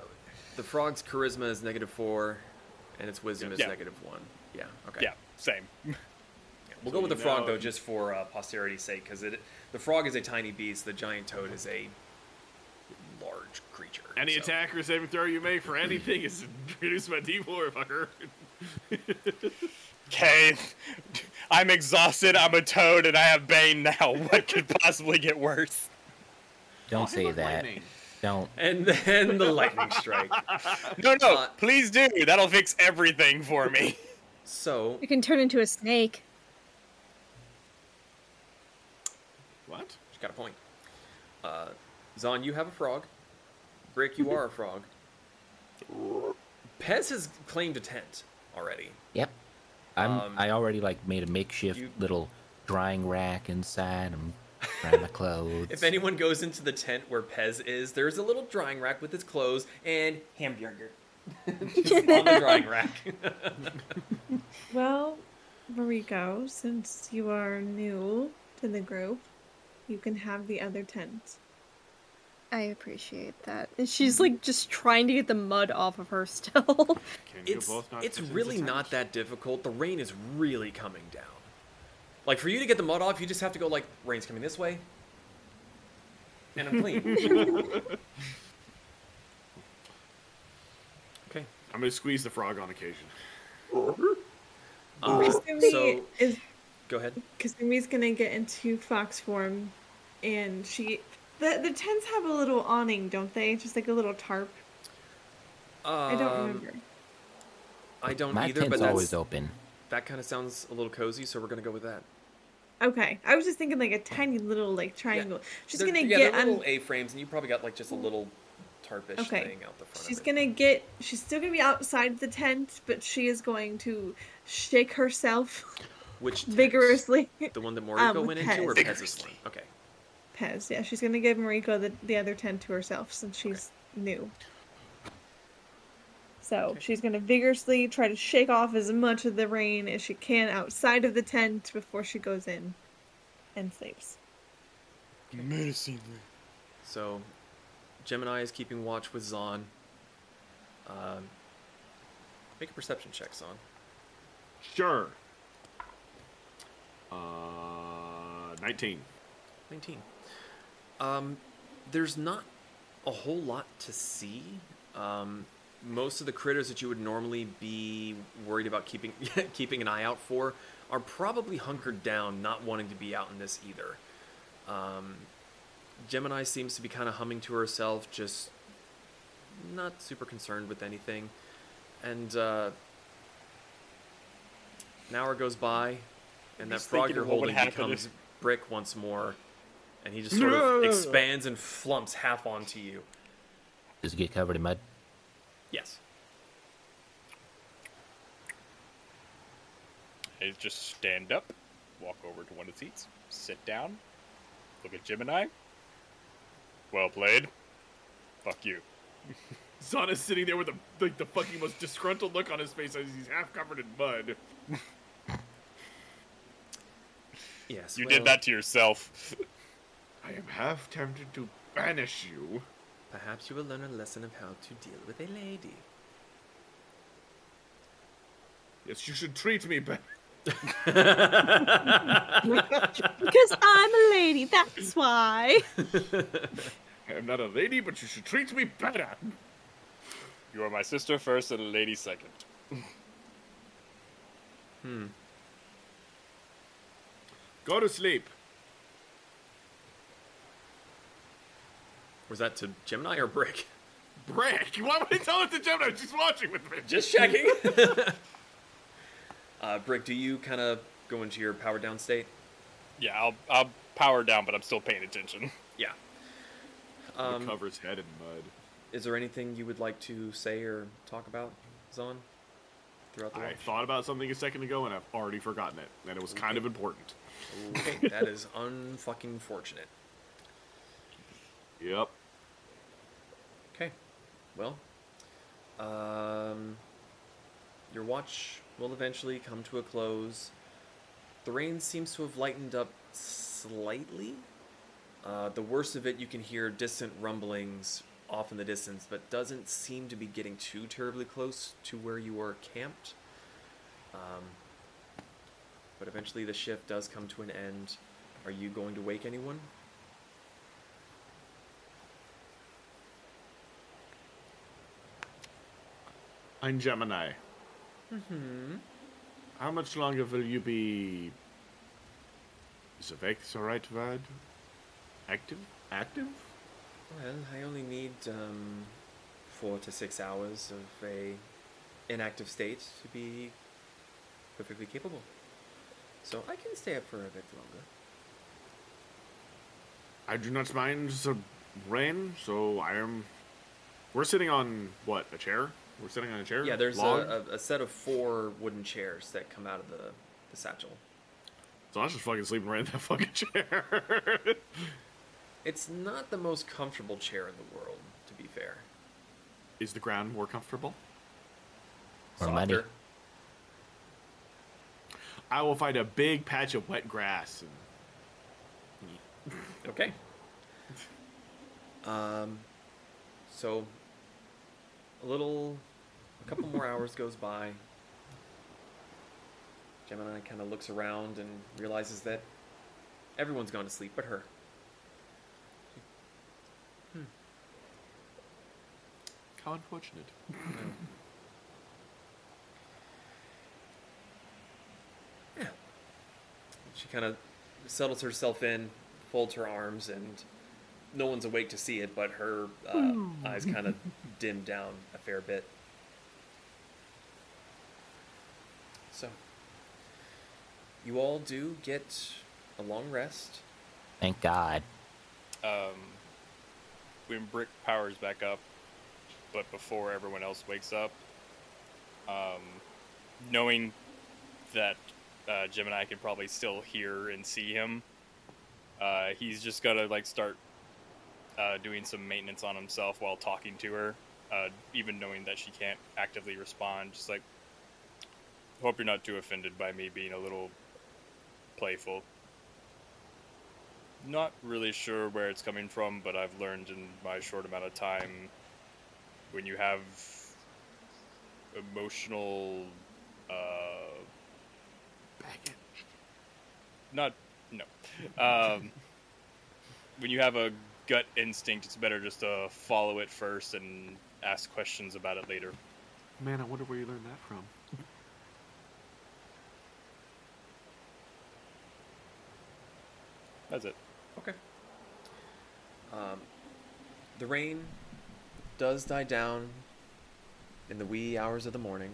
the frog's charisma is negative four, and its wisdom is Yeah. negative one. Yeah. Okay. Yeah, same. We'll go with the frog know- though, just for uh, posterity's sake, because it the frog is a tiny beast. The giant toad is a large creature. Any so- attack or saving throw you make for anything is reduced by D4, fucker. Okay, I'm exhausted. I'm a toad, and I have Bane now. What could possibly get worse? Don't say that. Don't. And then the lightning strike. No, no, Uh, please do. That'll fix everything for me. So You can turn into a snake. What? She's got a point. Uh, Zaan, you have a frog. Brick, you are a frog. Pez has claimed a tent already. Yep. I'm Um, I already like made a makeshift you- little drying rack inside. I'm drying my clothes. If anyone goes into the tent where Pez is, there's a little drying rack with his clothes and Hambjerger. Just on the drying rack. Well, Moriko, since you are new to the group, you can have the other tent. I appreciate that. And she's like just trying to get the mud off of her still. Can you it's both not it's really tent? not that difficult. The rain is really coming down. Like for you to get the mud off, you just have to go like rain's coming this way, and I'm clean. okay. I'm gonna squeeze the frog on occasion. Um, Kasumi so is go ahead. Kasumi's gonna get into fox form, and she. The the tents have a little awning, don't they? Just like a little tarp. I don't Um, remember. I don't my either, tent's but that's, always open. that kind of sounds a little cozy, so we're gonna go with that. Okay, I was just thinking like a tiny little like triangle. She's They're- gonna yeah, get they're little A-frames, and you probably got like just a little tarpish Okay. thing out the front. She's of gonna get. She's still gonna be outside the tent, but she is going to shake herself Which tent? vigorously. The one that Moriko Um, went into, or Pez. Pez's one? Okay. Pez, yeah, she's gonna give Moriko the, the other tent to herself since she's new. So she's gonna vigorously try to shake off as much of the rain as she can outside of the tent before she goes in and sleeps. Menacingly. So, G3-MENI is keeping watch with Zaan. Um, make a perception check, Zaan. Sure. Uh, 19. 19. Um, there's not a whole lot to see. Um, most of the critters that you would normally be worried about keeping keeping an eye out for are probably hunkered down, not wanting to be out in this either. Um, G3-MENI seems to be kind of humming to herself, just not super concerned with anything. And uh, an hour goes by, and that frog you're of what would holding becomes if- brick once more, and he just sort of expands and flumps half onto you. Does it get covered in mud? Yes. Hey, just stand up, walk over to one of the seats, sit down, look at G3-MENI. Well played. Fuck you. Zaan is sitting there with a, like the fucking most disgruntled look on his face as he's half covered in mud. Yes. You well, did that to yourself. I am half tempted to banish you. Perhaps you will learn a lesson of how to deal with a lady. Yes, you should treat me better. because I'm a lady, that's why. I am not a lady, but you should treat me better. You are my sister first and a lady second. Hmm. Go to sleep. Was that to G3-MENI or Brick? Brick, why would I tell it to G3-MENI? She's watching with me. Just checking. uh, Brick, do you kind of go into your power down state? Yeah, I'll I'll power down, but I'm still paying attention. Yeah. Um, Um, covers head in mud. is there anything you would like to say or talk about, Zaan? Throughout the I watch? thought about something a second ago and I've already forgotten it, and it was kind of important. Okay, that is unfucking fortunate. Yep. Okay. Well, um, your watch will eventually come to a close. The rain seems to have lightened up slightly. Uh, the worst of it, you can hear distant rumblings off in the distance, but doesn't seem to be getting too terribly close to where you are camped. Um, but eventually, the shift does come to an end. Are you going to wake anyone? I'm G3-MENI. Hmm. How much longer will you be. Is awake the right word? Active? Active? Well, I only need um, four to six hours of a inactive state to be perfectly capable. So I can stay up for a bit longer. I do not mind the rain, so I am. We're sitting on what? A chair? We're sitting on a chair. Yeah, there's a, a, a set of four wooden chairs that come out of the, the satchel. So I was just fucking sleeping right in that fucking chair. It's not the most comfortable chair in the world, to be fair. Is the ground more comfortable? Or money. Softer. I will find a big patch of wet grass. And... Okay. Um, so a little, a couple more hours goes by. G3-MENI kind of looks around and realizes that everyone's gone to sleep but her. How unfortunate. Yeah. She kind of settles herself in, folds her arms, and no one's awake to see it, but her uh, eyes kind of dim down a fair bit. So, you all do get a long rest. Thank God. Um, when Brick powers back up, but before everyone else wakes up, um, knowing that uh, G3-MENI can probably still hear and see him, uh, he's just gotta like start uh, doing some maintenance on himself while talking to her, uh, even knowing that she can't actively respond. Just like, hope you're not too offended by me being a little playful. Not really sure where it's coming from, but I've learned in my short amount of time when you have emotional uh Baggage. not no um when you have a gut instinct it's better just to follow it first and ask questions about it later Man, I wonder where you learned that from. That's it Okay. Um, the rain does die down in the wee hours of the morning,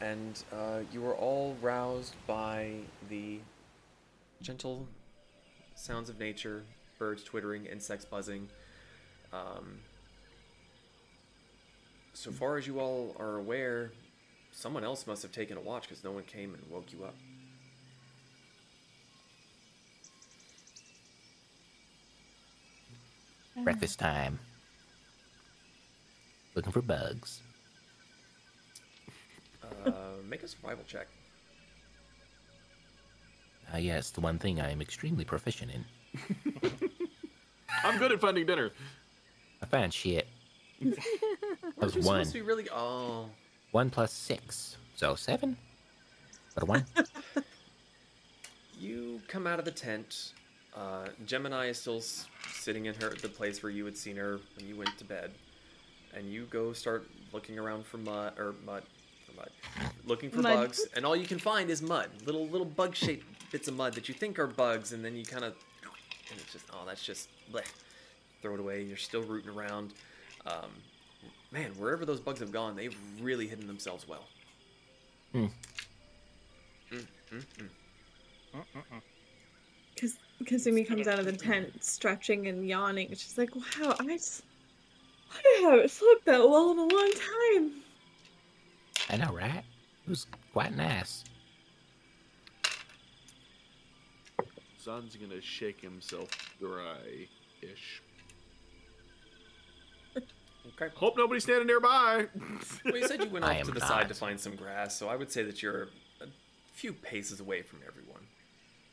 and uh, you are all roused by the gentle sounds of nature, birds twittering, insects buzzing. Um, so far as you all are aware, someone else must have taken a watch because no one came and woke you up. Breakfast time. Looking for bugs. Uh, make a survival check. Ah, yes, the one thing I am extremely proficient in. I'm good at finding dinner. I found shit. That was You're one. supposed to be really. Oh, One plus six. So seven? But a one? you come out of the tent. Uh, G3-MENI is still s- sitting in her the place where you had seen her when you went to bed, and you go start looking around for mud or mud, for mud, looking for Mud. bugs, and all you can find is mud, little little bug shaped bits of mud that you think are bugs, and then you kind of, and it's just oh that's just bleh. throw it away. You're still rooting around. Um, man, wherever those bugs have gone, they've really hidden themselves well. Hmm. Mm, mm, mm. Because Kasumi comes out of the tent, stretching and yawning. She's like, "Wow, I just, I haven't slept that well in a long time." I know, right? It was quite nice. Zaan's gonna shake himself dry-ish. Okay. Hope nobody's standing nearby. Well, you said you went off to am the side to find some grass, so I would say that you're a few paces away from everyone.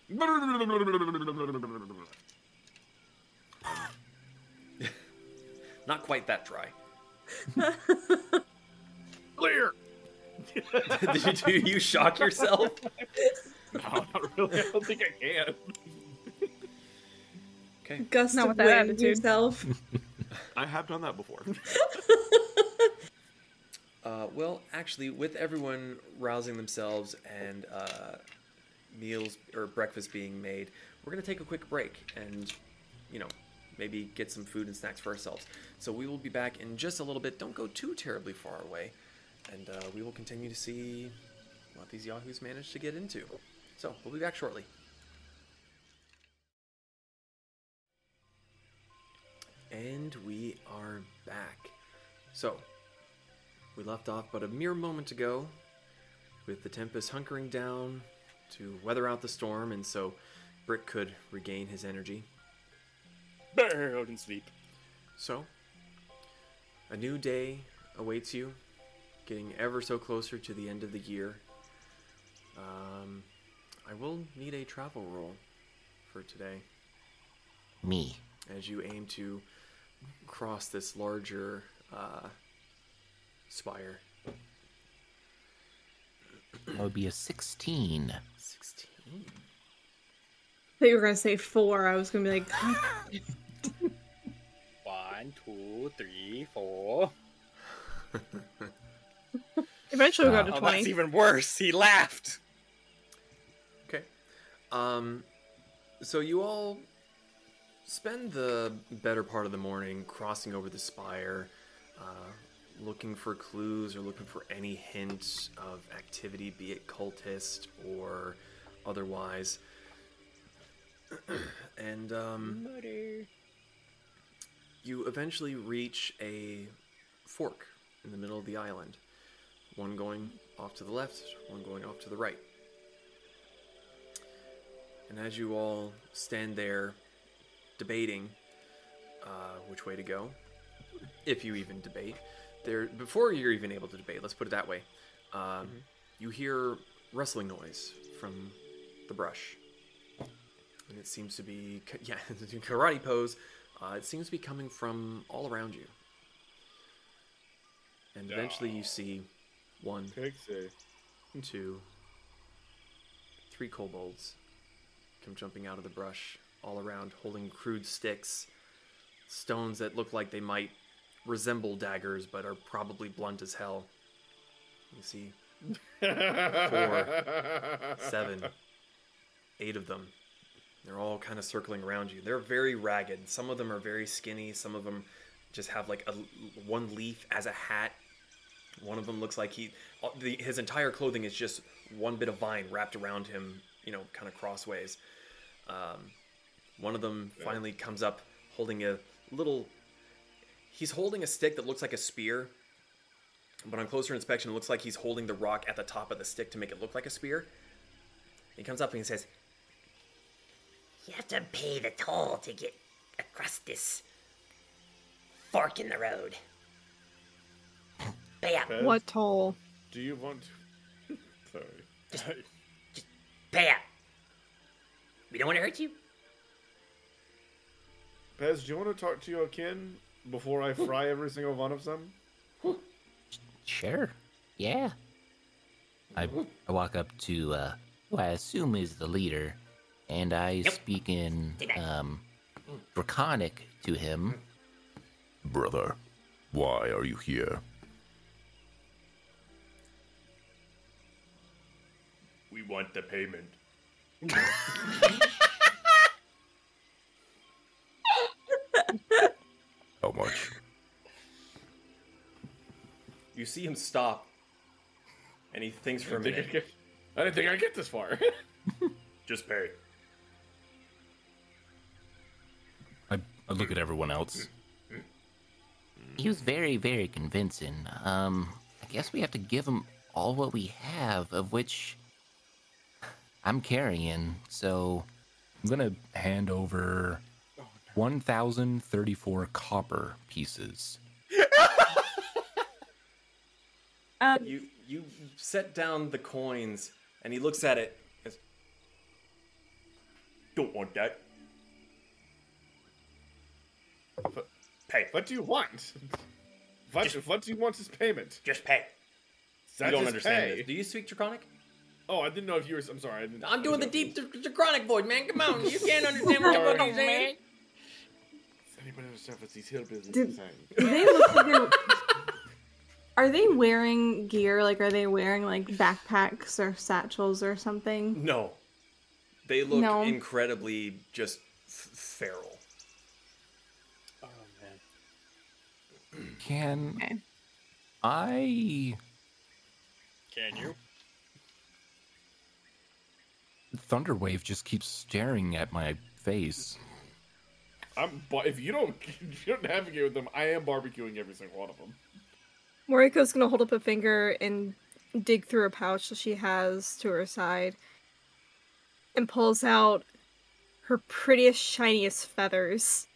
Not quite that dry. Clear. Did you, do you shock yourself? No, not really. I don't think I can. Okay. Gust Not of with that wind attitude. yourself. I have done that before. Uh, well, actually, with everyone rousing themselves and uh, meals or breakfast being made, we're gonna take a quick break and, you know, maybe get some food and snacks for ourselves. So we will be back in just a little bit. Don't go too terribly far away, and uh, we will continue to see what these yahoos manage to get into. So we'll be back shortly. And we are back. So, we left off but a mere moment ago with the Tempest hunkering down to weather out the storm, and so Brick could regain his energy. Barreled in sleep. So, a new day awaits you, getting ever so closer to the end of the year. Um, I will need a travel roll for today Me. as you aim to cross this larger uh, spire. That would be a 16. 16. I thought you were gonna say four. I was gonna be like, One, two, three, four. Eventually, we Uh, got to Oh, 20. that's even worse. He laughed. Okay. Um, so you all spend the better part of the morning crossing over the spire, uh, looking for clues or looking for any hint of activity, be it cultist or otherwise. and um, you eventually reach a fork in the middle of the island. One going off to the left, one going off to the right. And as you all stand there debating uh, which way to go, if you even debate, there before you're even able to debate, let's put it that way, um, you hear rustling noise from the brush, and it seems to be yeah, karate pose. Uh, it seems to be coming from all around you, and eventually you see one, two, three kobolds come jumping out of the brush all around, holding crude sticks, stones that look like they might resemble daggers but are probably blunt as hell. You see four, seven, eight of them. They're all kind of circling around you. They're very ragged. Some of them are very skinny. Some of them just have like a one leaf as a hat. One of them looks like he, the, his entire clothing is just one bit of vine wrapped around him, you know, kind of crossways. Um, one of them finally comes up holding a little. He's holding a stick that looks like a spear, but on closer inspection, it looks like he's holding the rock at the top of the stick to make it look like a spear. He comes up and he says, You have to pay the toll to get across this fork in the road. Pay up. Pez, What toll? Do you want to... Sorry. Pay up. We don't want to hurt you. Pez, do you want to talk to your kin before I fry every single one of them? Sure. Yeah. I, I walk up to uh, who I assume is the leader, and I speak in um, Draconic to him. Brother, why are you here? We want the payment. much? You see him stop, and he thinks for a I didn't minute. think I get- I didn't think I'd get this far. Just pay. I, I look at everyone else. He was very, very convincing. Um, I guess we have to give him all what we have, of which I'm carrying. So I'm gonna hand over 1,034 copper pieces. um, You you set down the coins, and he looks at it. and goes, Don't want that. Pay. what do you want? What, what do you want as payment? Just pay. That you don't understand pay. this. Do you speak Draconic? Oh, I didn't know if you were. I'm sorry. I didn't, I'm doing the didn't know deep Draconic voice, man. Come on, you can't understand what the fuck he's saying. Does anybody understand these hillbillies Did- are do they look like they're. Are they wearing gear? Like, are they wearing like backpacks or satchels or something? No, they look No. incredibly just f- feral. Oh man. Can Okay. I Can you? Thunderwave just keeps staring at my face. I'm. But if you don't, if you don't navigate with them, I am barbecuing every single one of them. Moriko's gonna hold up a finger and dig through a pouch that she has to her side and pulls out her prettiest, shiniest feathers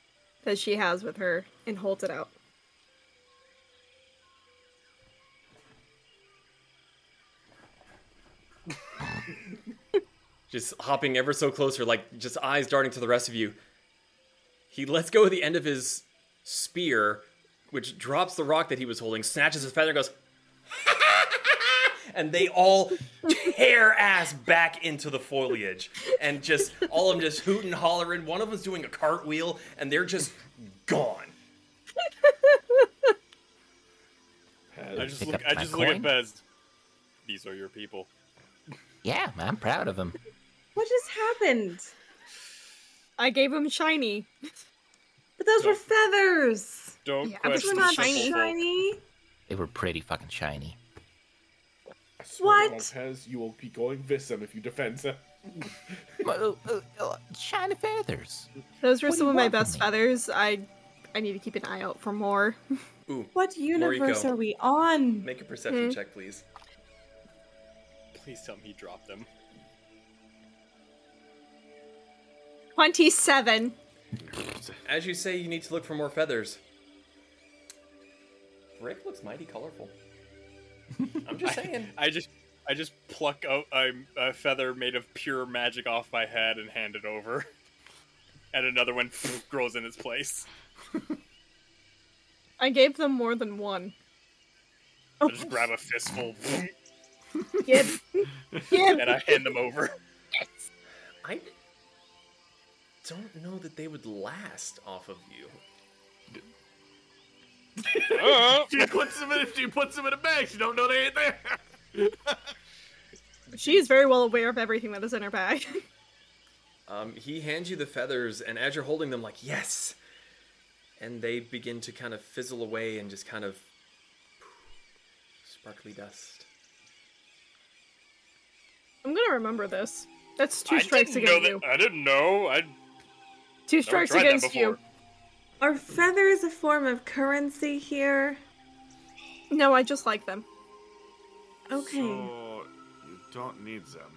that she has with her and holds it out. just hopping ever so closer, like just eyes darting to the rest of you. He lets go of the end of his spear, which drops the rock that he was holding, snatches his feather, and goes, and they all tear ass back into the foliage, and just all of them just hoot and hollering. One of them's doing a cartwheel, and they're just gone. I just look. I my just look at coin. Pez. These are your people. Yeah, I'm proud of them. What just happened? I gave him shiny. But those were feathers. Don't Yeah, but question they're not the shiny. folk. Shiny. They were pretty fucking shiny. I swear to What? Lopez, you will be going Visum if you defend them. Uh, uh, uh, shiny feathers. Those were What do some you of my want from best me? feathers. I I need to keep an eye out for more. Ooh, What universe Moriko. are we on? make a perception Hmm. check, please. Please tell me he dropped them. 27. As you say, you need to look for more feathers. Rick looks mighty colorful. I'm just saying. I just, I just pluck a, a, a feather made of pure magic off my head and hand it over, and another one grows in its place. I gave them more than one. I just grab a fistful Yep. yep. and I hand them over. I don't know that they would last off of you. Oh, She puts them in. She puts them in a bag. She don't know they ain't there. She is very well aware of everything that is in her bag. Um, he hands you the feathers, and as you're holding them, like yes, and they begin to kind of fizzle away and just kind of sparkly dust. I'm gonna remember this. That's two I strikes against you. that. I didn't know. I Two strikes against before. you. Are feathers a form of currency here? No, I just like them. Okay. So you don't need them.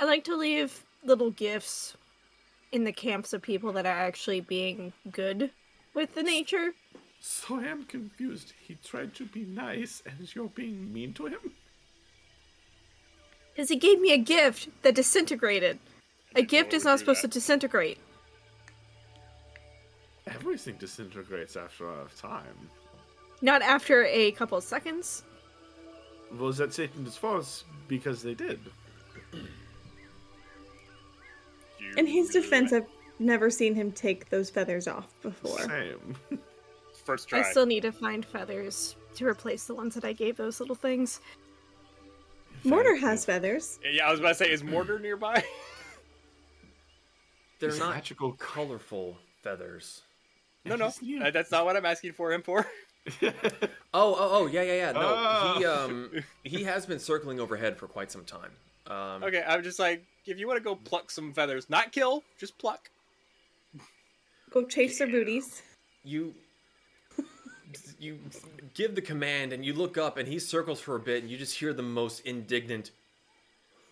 I like to leave little gifts in the camps of people that are actually being good with the nature. So I am confused. He tried to be nice, and you're being mean to him. Because he gave me a gift that disintegrated. A gift is not supposed that. to disintegrate. Everything disintegrates after a time. Not after a couple of seconds. Was that Satan's fault? Because they did. In his defense, I've never seen him take those feathers off before. Same. first try. I still need to find feathers to replace the ones that I gave those little things. Mortar has feathers. Yeah, I was about to say, is mortar nearby? They're It's not magical. colorful feathers. no, no, uh, that's not what I'm asking for him for. Oh, oh, oh, yeah, yeah, yeah. No, Oh. he um he has been circling overhead for quite some time. Um, Okay, I'm just like, if you want to go pluck some feathers, not kill, just pluck. Go chase their booties. you you give the command and you look up and he circles for a bit and you just hear the most indignant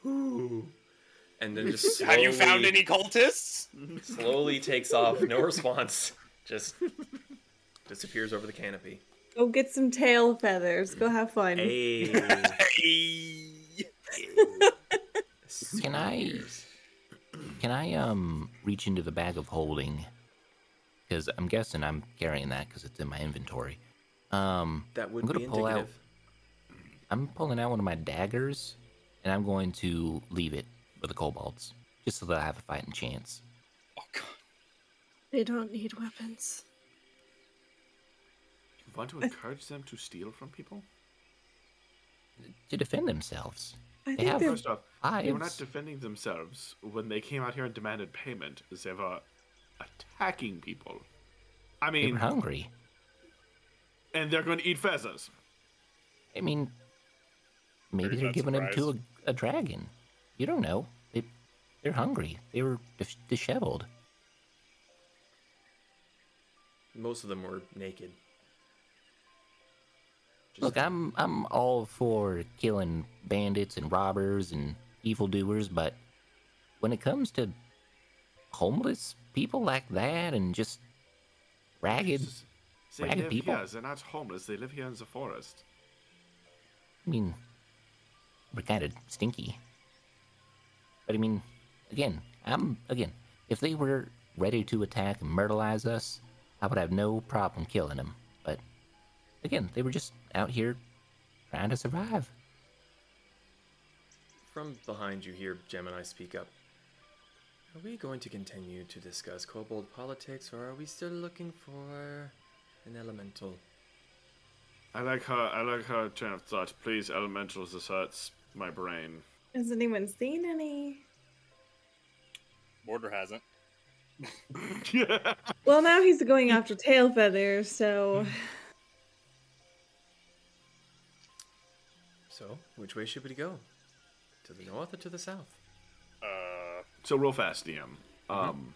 "Ooh," and then just slowly, Have you found any cultists? slowly takes off no response just disappears over the canopy Go get some tail feathers. Go have fun. hey Hey. Can I can I um reach into the bag of holding? Because I'm guessing I'm carrying that because it's in my inventory. Um, that would I'm gonna be pull out. I'm pulling out one of my daggers, and I'm going to leave it for the kobolds, just so that I have a fighting chance Oh god. They don't need weapons. You want to encourage them to steal from people? to defend themselves. I They think have they're First off, they were not defending themselves when they came out here and demanded payment. They were attacking people. I They mean, were hungry. and they're going to eat feathers. I mean, maybe they're not giving them to a, a dragon. You don't know. They, they're hungry. They were dis- disheveled. most of them were naked. Just- Look, I'm I'm all for killing bandits and robbers and evildoers, but when it comes to homeless people like that and just ragged, They ragged live people, here. They're not homeless. They live here in the forest. I mean, we're kind of stinky. But I mean, again, I'm again, if they were ready to attack and myrtleize us, I would have no problem killing them. But again, they were just out here trying to survive. From behind you hear G3-MENI speak up. Are we going to continue to discuss kobold politics, or are we still looking for an elemental? I like her. I like her train of thought. Please, elementals. This hurts my brain. Has anyone seen any? Border hasn't. Well, now he's going after tail feathers, so So, which way should we go? To the north or to the south? Uh, So real fast, DM. Um,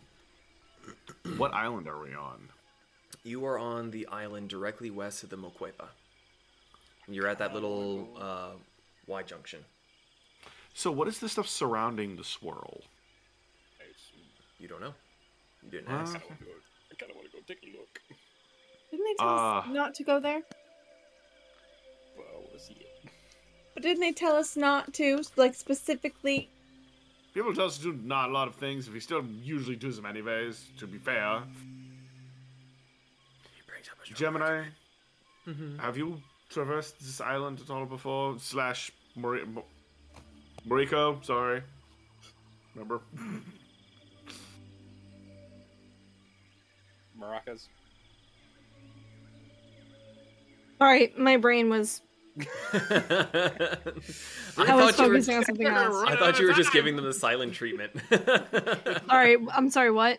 what island are we on? You are on the island directly west of the Moquepa. You're at that little uh, Y junction. So what is the stuff surrounding the swirl? You don't know. You didn't Uh, ask. I kind of want to go take a look. didn't they tell us Uh. not to go there? Well, we'll see it. But didn't they tell us not to, like specifically? People tell us to do not a lot of things. If he still usually does them anyways. To be fair, He brings up a strong G3-MENI, Mhm. have you traversed this island at all before? Slash Mori- Mo- Moriko, sorry. Remember? Maracas. All right, my brain was. I, I was thought you were, focusing on something else. I thought you were just giving them the silent treatment. All right, I'm sorry. What?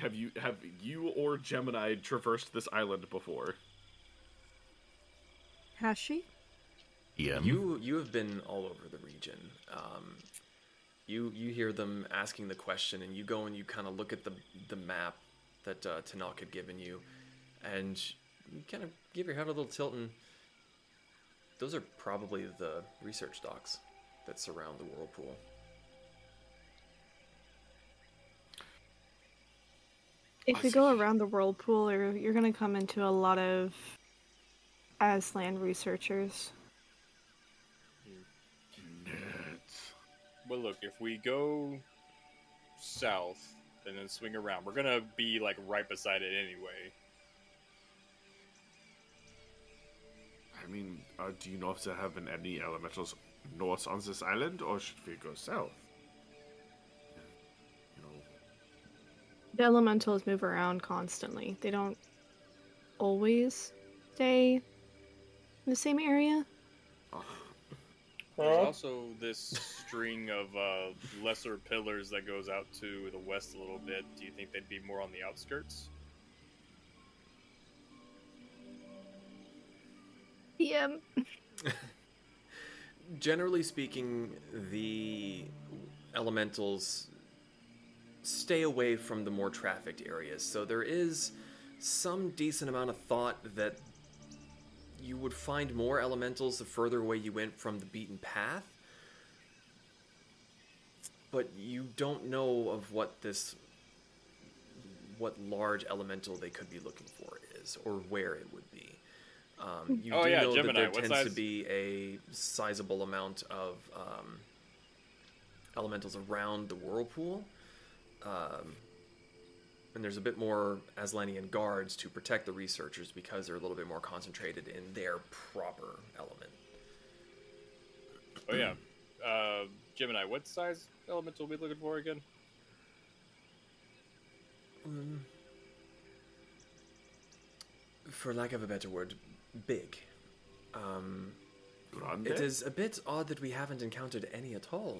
Have you have you or G3-MENI traversed this island before? Has she? Yeah. You you have been all over the region. Um, you you hear them asking the question, and you go and you kind of look at the the map that uh, Tenok had given you, and you kind of give your head a little tilt, and those are probably the research docks that surround the whirlpool. If we go around the whirlpool, you're, you're gonna come into a lot of Aztlan researchers. Well, look, if we go south and then swing around, we're gonna be like right beside it anyway. I mean, uh, do you know if there have been any elementals north on this island, or should we go south? You know, The elementals move around constantly. They don't always stay in the same area. There's also this string of uh, lesser pillars that goes out to the west a little bit. Do you think they'd be more on the outskirts? Yeah. Generally speaking, the elementals stay away from the more trafficked areas. So there is some decent amount of thought that you would find more elementals the further away you went from the beaten path. But you don't know of what this what large elemental they could be looking for is or where it would be. Um, you Oh, do yeah, know G3-MENI, that there what tends to be a sizable amount of um, elementals around the whirlpool. Um, and there's a bit more Aztlanian guards to protect the researchers because they're a little bit more concentrated in their proper element. Oh yeah, uh, G3-MENI. What size elemental are we be looking for again? Um, for lack of a better word, big. Um, it is a bit odd that we haven't encountered any at all.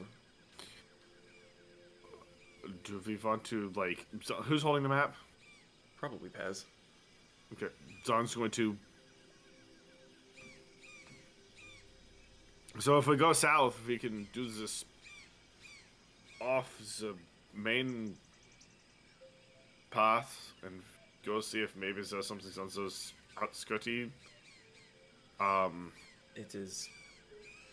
Do we want to like? so- Who's holding the map? Probably Pez. Okay, Zaan's going to. So if we go south, we can do this off the main path and go see if maybe there's something on those outskirty. Um, It is.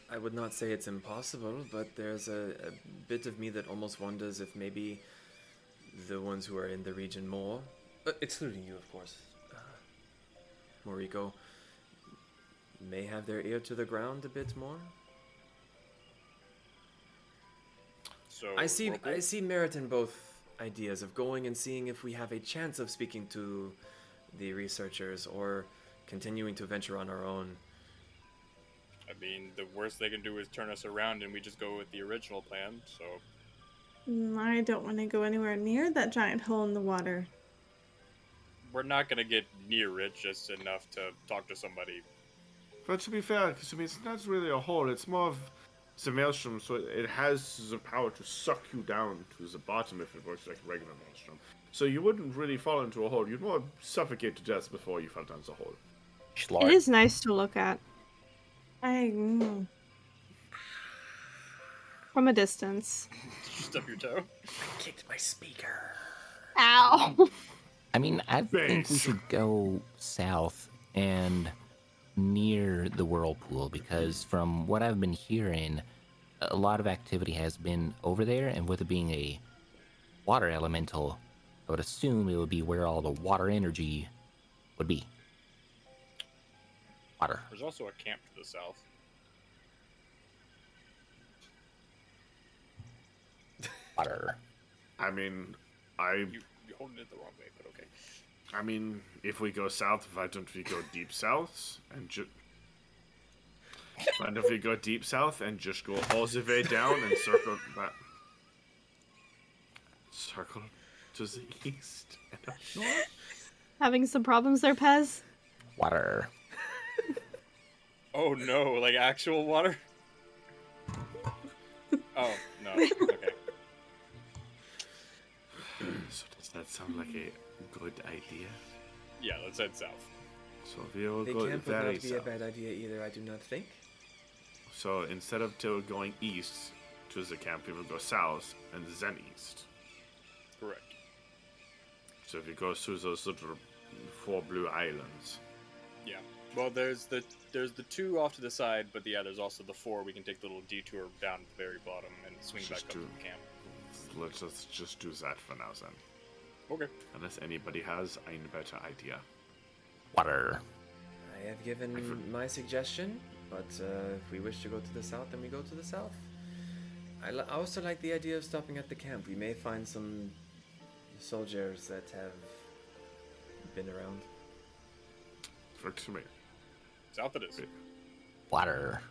I would not say it's impossible, but there's a, a bit of me that almost wonders if maybe the ones who are in the region more, uh, excluding you, of course, uh, Moriko, may have their ear to the ground a bit more. So I see. roll I see merit in both ideas of going and seeing if we have a chance of speaking to the researchers or continuing to venture on our own. I mean, the worst they can do is turn us around, and we just go with the original plan. So Mm, I don't want to go anywhere near that giant hole in the water. we're not gonna get near it, just enough to talk to somebody. but to be fair, because I mean, it's not really a hole. It's more of the maelstrom, so it has the power to suck you down to the bottom if it works like a regular maelstrom. So you wouldn't really fall into a hole. You'd more suffocate to death before you fell down the hole. It is nice to look at I. mm. from a distance. Did you stub your toe? Kicked my speaker. Ow! I mean, I think we should go south and near the whirlpool because, from what I've been hearing, a lot of activity has been over there, and with it being a water elemental, I would assume it would be where all the water energy would be. Water. There's also a camp to the south. Water. I mean, I, You you're holding it the wrong way, but okay. I mean, if we go south, why don't we go deep south and just? Why don't we go deep south and just go all the way down and circle that? Circle to the east and up north. Having some problems there, Pez? Water. Oh no, like actual water? Oh no. Okay. So does that sound like a good idea? Yeah, let's head south. So we will The go camp would very not be a bad idea either. I do not think. So instead of to going east to the camp, we will go south and then east. Correct. So if we go through those little four blue islands. Yeah. Well, there's the there's the two off to the side, but yeah, there's also the four. We can take the little detour down to the very bottom and swing back Just up to the camp. Let's just, just do that for now then. Okay. Unless anybody has a better idea. Water. I have given my suggestion, but uh, if we wish to go to the south, then we go to the south. I, I also like the idea of stopping at the camp. We may find some soldiers that have been around. Works for me. South it is. Water.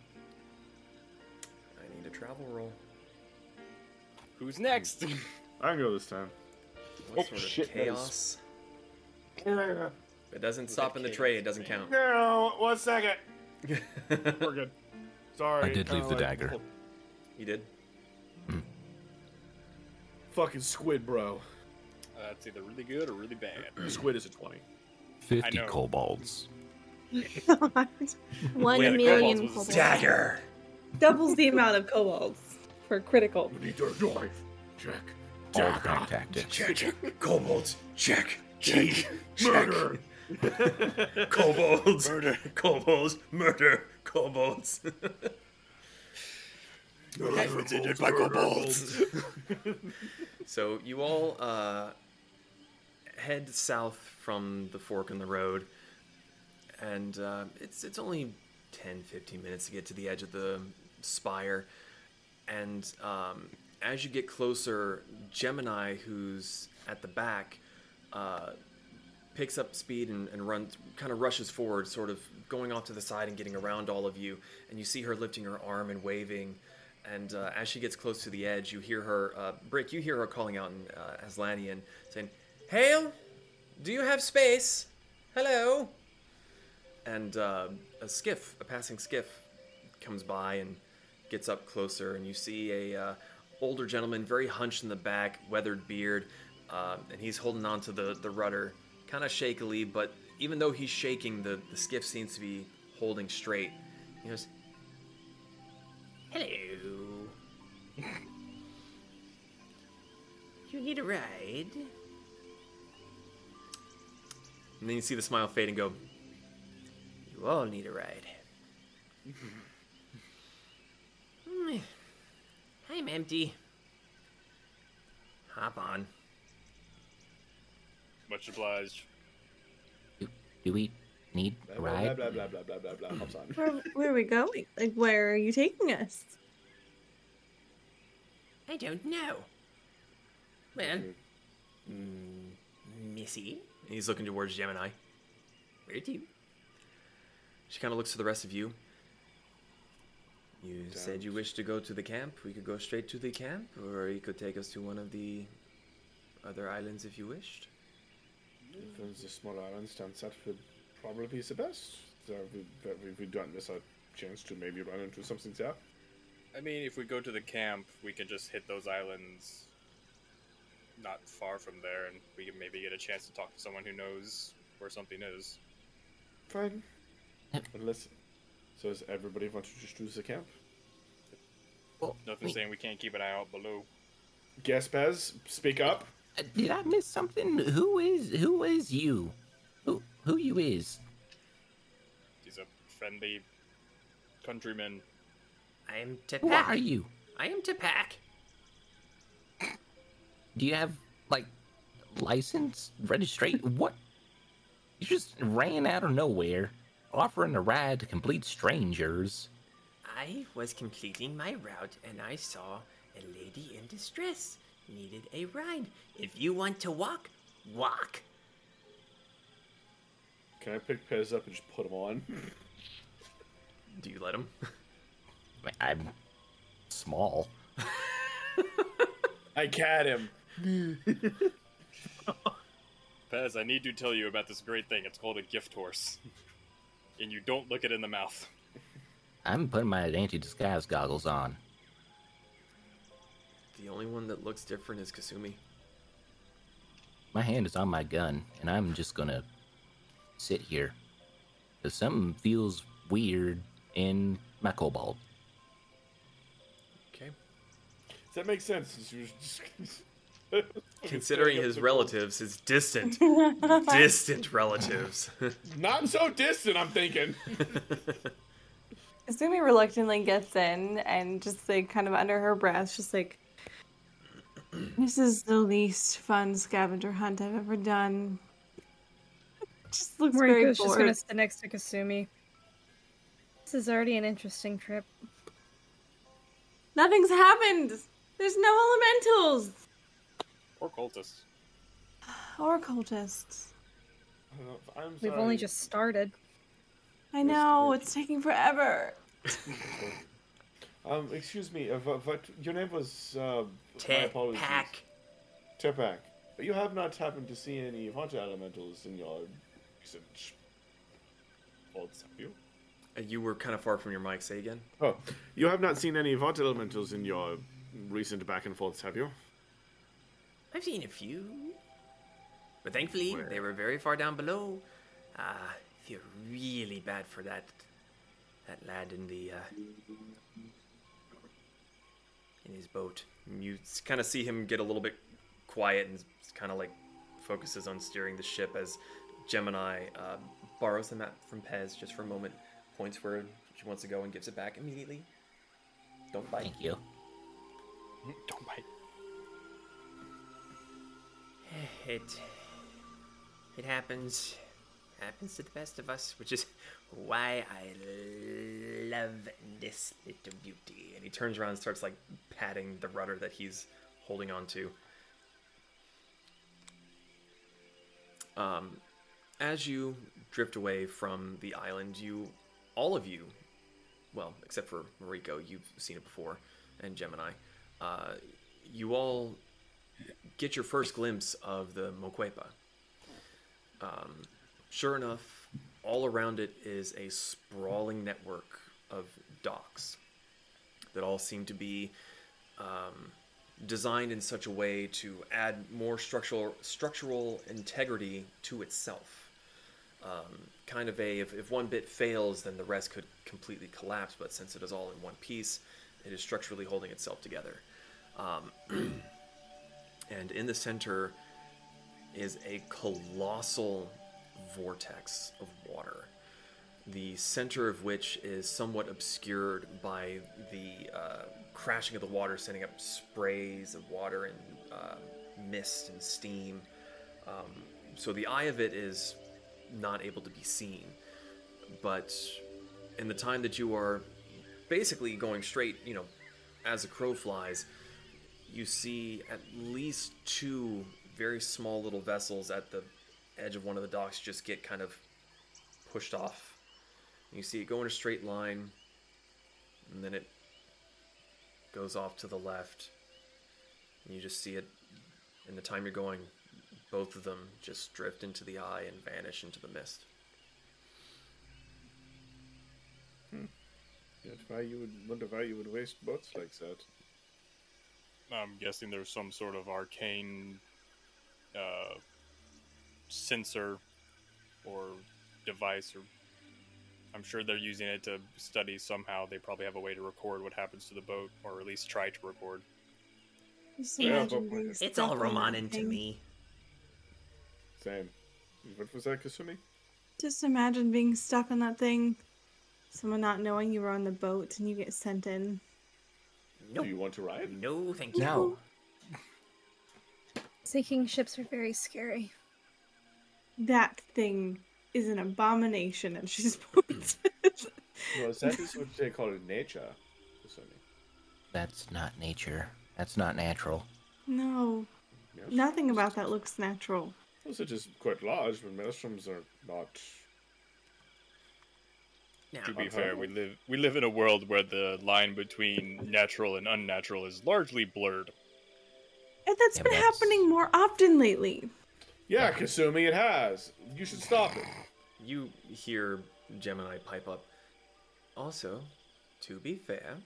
I need a travel roll. Who's next? Hmm. I can go this time. What Oh, sort of shit, chaos? If it doesn't stop in the tray, it doesn't count. No, one second. We're good. Sorry. I did leave the like- dagger. You did? Hmm. Fucking squid, bro. That's either really good or really bad. Squid is a 20. 50 know. kobolds. One Yeah, million kobolds was kobolds. the Dagger. Doubles the amount of kobolds for critical. We need to knife. Check. All the bank tactics. Check. Kobolds. Check. Check. Murder. Kobolds! Murder! Kobolds! Murder! Kobolds! Intended by kobolds. So you all uh, head south from the fork in the road, and uh, it's it's only 10, 15 minutes to get to the edge of the spire. And um, as you get closer, G3-MENI, who's at the back, uh, picks up speed and, and runs, kind of rushes forward, sort of going off to the side and getting around all of you. And you see her lifting her arm and waving. And uh, as she gets close to the edge, you hear her, uh, Brick, you hear her calling out in uh, Aztlanian, saying, Hail! Do you have space? Hello! And uh, a skiff, a passing skiff, comes by and gets up closer, and you see a uh, older gentleman, very hunched in the back, weathered beard, uh, and he's holding on to the, the rudder, kind of shakily, but even though he's shaking, the, the skiff seems to be holding straight. He goes, Hello. you need a ride? And then you see the smile fade and go, You all need a ride. I'm empty. Hop on. Much obliged. Do, do we need a Blah, blah, ride? blah, blah, blah, blah, blah, blah, blah. Hops on. Where, where are we going? Like, where are you taking us? I don't know. Well, mm, Missy, and he's looking towards G3-MENI. where to? She kind of looks to the rest of you. You said you wished to go to the camp. We could go straight to the camp, or you could take us to one of the other islands if you wished. If there's a small island, Stansat would probably be the best. So we, we, we don't miss our chance to maybe run into something there. I mean, if we go to the camp, we can just hit those islands not far from there, and we can maybe get a chance to talk to someone who knows where something is. Fine. Yep. Unless. So does everybody want to just use the camp? Well, Nothing wait, saying we can't keep an eye out below. Gaspaz, speak up. uh, did I miss something? Who is who is you? Who who you is? He's a friendly countryman. I am to Who are you? I am to pack. Do you have like license, registration? what? You just ran out of nowhere, offering a ride to complete strangers. I was completing my route and I saw a lady in distress. Needed a ride. If you want to walk, walk. Can I pick Pez up and just put him on? Do you let him? I'm small. I cat him. Pez, I need to tell you about this great thing. It's called a gift horse. And you don't look it in the mouth. I'm putting my anti-disguise goggles on. the only one that looks different is Kasumi. My hand is on my gun, and I'm just gonna sit here. Cause something feels weird in my cobalt. Okay. Does that make sense? Since you were just Considering his relatives, his distant, distant relatives. Not so distant, I'm thinking. Kasumi reluctantly gets in and just like kind of under her breath, just like, "This is the least fun scavenger hunt I've ever done." Just looks very Moriko's just gonna sit next to Kasumi. This is already an interesting trip. Nothing's happened. There's no elementals Or cultists. or cultists. I'm We've sorry. only just started. I know it's taking forever. Um, excuse me. Uh, what, what your name was? Uh, my To apologies. pack. Tepak. You have not happened to see any water elementals in your recent faults, have you? Uh, you were kind of far from your mic. Say again. Oh, you have not seen any water elementals in your recent back and forths, have you? I've seen a few. But thankfully, they were very far down below. Ah, I feel really bad for that that lad in the uh, in his boat. You kind of see him get a little bit quiet and kind of like focuses on steering the ship as G3-MENI uh, borrows the map from Pez just for a moment, points where she wants to go and gives it back immediately. Don't bite. Thank you. Don't bite. It it happens happens to the best of us, which is why I love this little beauty. And he turns around and starts like patting the rudder that he's holding on to. Um, as you drift away from the island, you, all of you, well, except for Moriko, you've seen it before, and G3-MENI, uh, you all get your first glimpse of the Moquepa. Um, sure enough, all around it is a sprawling network of docks that all seem to be um, designed in such a way to add more structural structural integrity to itself. Um, kind of a if, if one bit fails, then the rest could completely collapse. But since it is all in one piece, it is structurally holding itself together. Um, and in the center is a colossal vortex of water, the center of which is somewhat obscured by the uh, crashing of the water, sending up sprays of water and uh, mist and steam. Um, so the eye of it is not able to be seen. But in the time that you are basically going straight, you know, as a crow flies, you see at least two very small little vessels at the edge of one of the docks just get kind of pushed off. You see it go in a straight line, and then it goes off to the left. And you just see it in the time you're going, both of them just drift into the eye and vanish into the mist. Hmm. Yet why you would wonder why you would waste boats like that? I'm guessing there's some sort of arcane uh, sensor or device, or I'm sure they're using it to study somehow. They probably have a way to record what happens to the boat, or at least try to record. Yeah, imagine but- being It's all on Romanin to me. Same. What was that, Kasumi? Just imagine being stuck on that thing. Someone not knowing you were on the boat and you get sent in. Nope. Do you want to ride? No, thank you. No. Sinking ships are very scary. That thing is an abomination, and she's pointed. Well, that is what they call nature, That's not nature. That's not natural. no, Yes. nothing about that looks natural. Also, just quite large, but maelstroms are not. Now, To be Unfair. fair, we live we live in a world where the line between natural and unnatural is largely blurred. And that's Yeah, been that's- happening more often lately. Yeah, Kasumi, it has. You should stop it. You hear G3-MENI pipe up. Also, to be fair,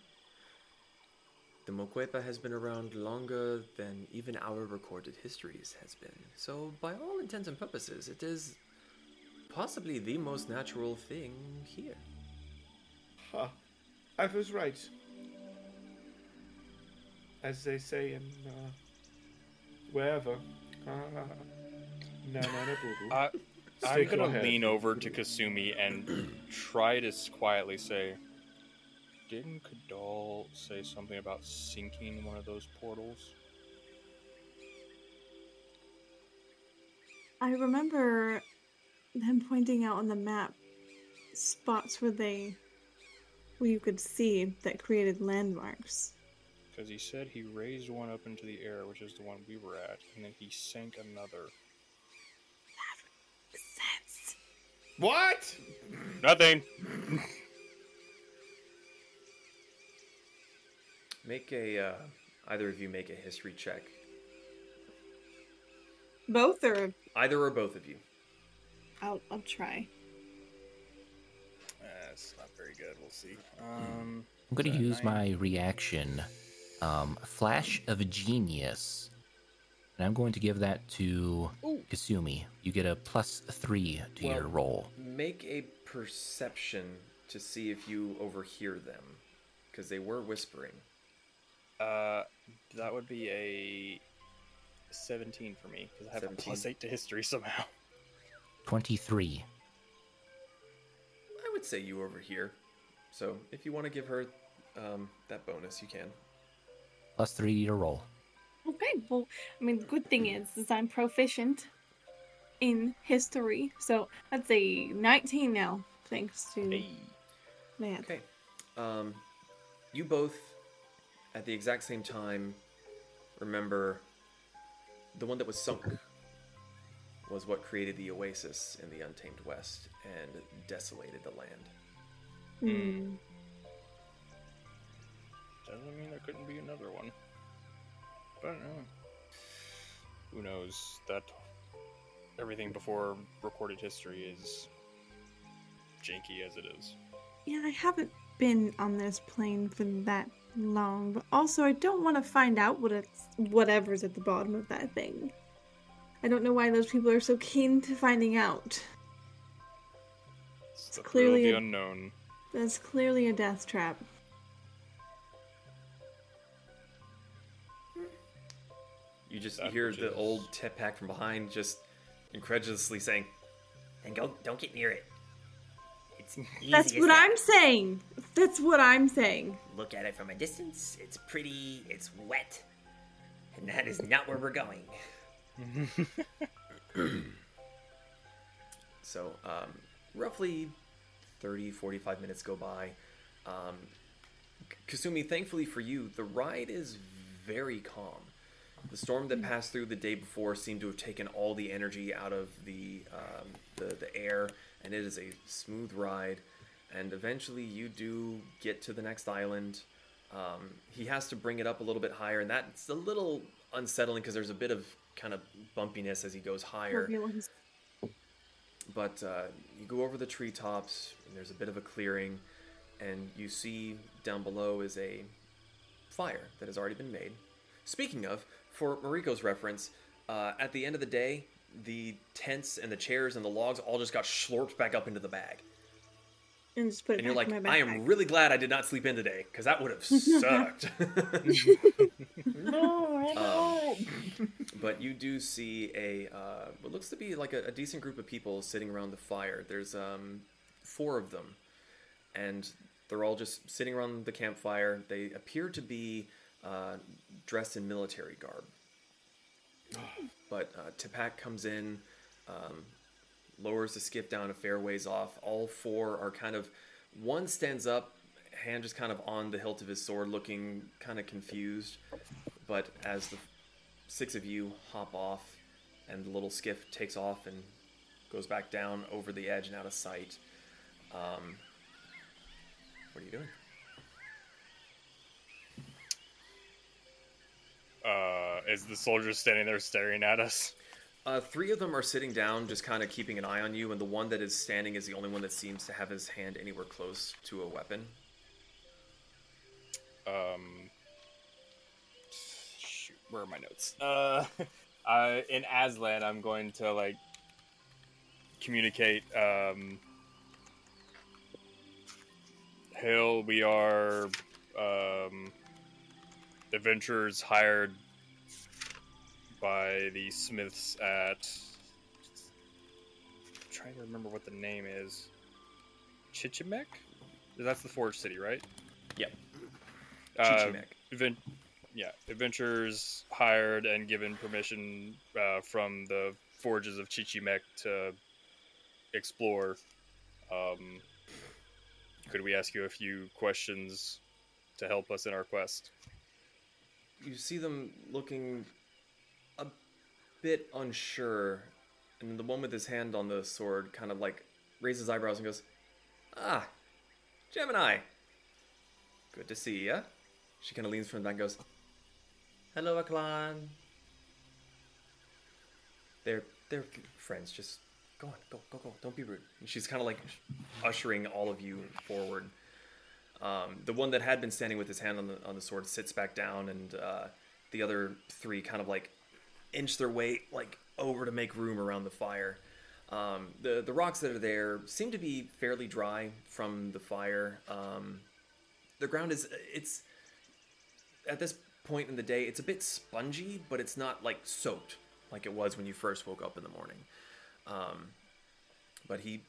the Moquepa has been around longer than even our recorded histories has been. So, by all intents and purposes, it is possibly the most natural thing here. Ha. I was right. As they say in uh, wherever. Uh, na na na boo boo. I, I'm gonna head. lean over to Kasumi and try to quietly say, "Didn't Kadal say something about sinking one of those portals?" I remember them pointing out on the map spots where they where you could see that created landmarks. Because he said he raised one up into the air, which is the one we were at, and then he sank another. Sense. What? Nothing. Make a, uh, either of you make a history check. Both or Either or both of you. I'll I'll try. That's not very good. We'll see. Um, I'm going to use nine? my reaction, um, Flash of Genius. And I'm going to give that to Kasumi. You get a plus three to your roll. Make a perception to see if you overhear them. Because they were whispering. Uh, that would be a 17 for me because I have 17. a plus eight to history somehow. 23. I would say you overhear. So if you want to give her um, that bonus, you can. Plus three to roll. Okay, well, I mean, the good thing is, is I'm proficient in history, so that's a 19 now, thanks to man. Okay. Um, you both, at the exact same time, remember the one that was sunk was what created the oasis in the Untamed West and desolated the land. Hmm. Doesn't mean there couldn't be another one. But uh, who knows? That everything before recorded history is janky as it is. Yeah, I haven't been on this plane for that long, but also I don't want to find out what it's whatever's at the bottom of that thing. I don't know why those people are so keen to finding out. It's the clearly a- unknown. That's clearly a death trap. You just That hear which the is- old tip pack from behind just incredulously saying, then go. Don't get near it. It's easy That's what that. I'm saying. That's what I'm saying. Look at it from a distance. It's pretty. It's wet, and that is not where we're going. So, um, roughly 30, 45 minutes go by. Um, Kasumi, thankfully for you, the ride is very calm. The storm that passed through the day before seemed to have taken all the energy out of the, um, the, the air, and it is a smooth ride. And eventually, you do get to the next island. Um, he has to bring it up a little bit higher, and that's a little unsettling because there's a bit of kind of bumpiness as he goes higher Turbulence. But uh, you go over the treetops and there's a bit of a clearing and you see down below is a fire that has already been made. Speaking of for moriko's reference uh, at the end of the day the tents and the chairs and the logs all just got slurped back up into the bag And just put it and you're back like in my i am really glad i did not sleep in today because that would have sucked Um, but you do see a uh, what looks to be like a, a decent group of people sitting around the fire. There's um, four of them, and they're all just sitting around the campfire. They appear to be uh, dressed in military garb. But uh, Tipak comes in, um, lowers the skiff down a fair ways off. All four are kind of. One stands up, hand just kind of on the hilt of his sword, looking kind of confused. But as the six of you hop off, and the little skiff takes off and goes back down over the edge and out of sight, um, what are you doing? Uh, is the soldier standing there staring at us? Uh, three of them are sitting down, just kind of keeping an eye on you, and the one that is standing is the only one that seems to have his hand anywhere close to a weapon. Um, shoot, where are my notes? Uh, uh, in Aztlan, I'm going to like communicate. Um, Hill, we are um, adventurers hired by the Smiths at. I'm trying to remember what the name is. Chichimek? That's the Forge City, right? Yep. Uh, Chichimek. adven- yeah, adventurers hired and given permission uh, from the forges of Chichimek to explore. Um, could we ask you a few questions to help us in our quest? You see them looking a bit unsure, and the one with his hand on the sword kind of like raises eyebrows and goes, "Ah, G3-MENI. Good to see ya." She kind of leans from the back and goes, "Hello, Aclan." They're they're friends. Just go on, go go go. Don't be rude. And she's kind of like ushering all of you forward. Um, the one that had been standing with his hand on the on the sword sits back down, and uh, the other three kind of like inch their way like over to make room around the fire. Um, the the rocks that are there seem to be fairly dry from the fire. Um, the ground is it's at this point in the day it's a bit spongy, but it's not like soaked like it was when you first woke up in the morning. Um, but he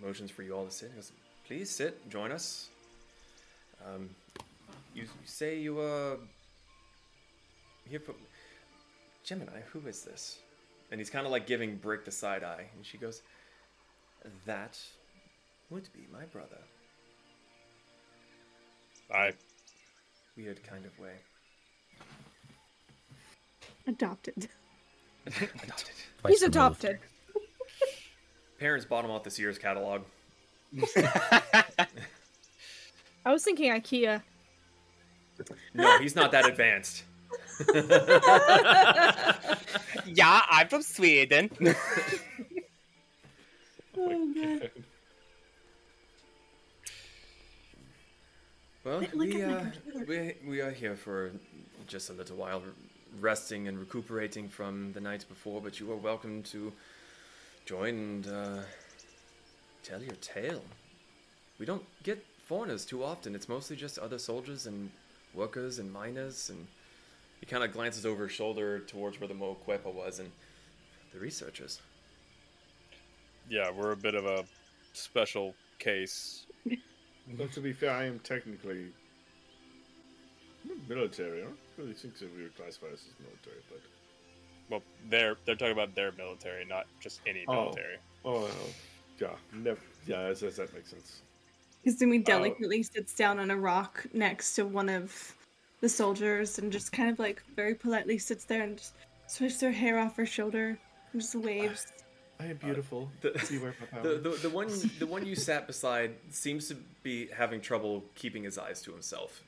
motions for you all to sit. He goes, "Please sit, join us." Um, you, you say you uh here for G3-MENI. Who is this? And he's kind of like giving Brick the side eye, and she goes, "That would be my brother." I Weird kind of way. Adopted. Adopted. Twice He's adopted. Parents bought him off the Sears catalog. I was thinking IKEA. No, he's not that advanced. yeah, I'm from Sweden. Oh god. Well, Look we, uh, we, we are here for just a little while, resting and recuperating from the night before, but you are welcome to join and uh, tell your tale. We don't get foreigners too often. It's mostly just other soldiers and workers and miners, and he kind of glances over his shoulder towards where the Moquepa was, and the researchers. yeah, we're a bit of a special case. But to be fair, I am technically military. I don't really think that we would classify us as military, but Well, they're they're talking about their military, not just any Oh. military. oh, well, yeah, never. Yeah, that, that, that makes sense. Kasumi oh. delicately sits down on a rock next to one of the soldiers and just kind of like very politely sits there and just switches her hair off her shoulder and just waves. I am beautiful. the- See where my power. The, the, the one the one you sat beside seems to be having trouble keeping his eyes to himself.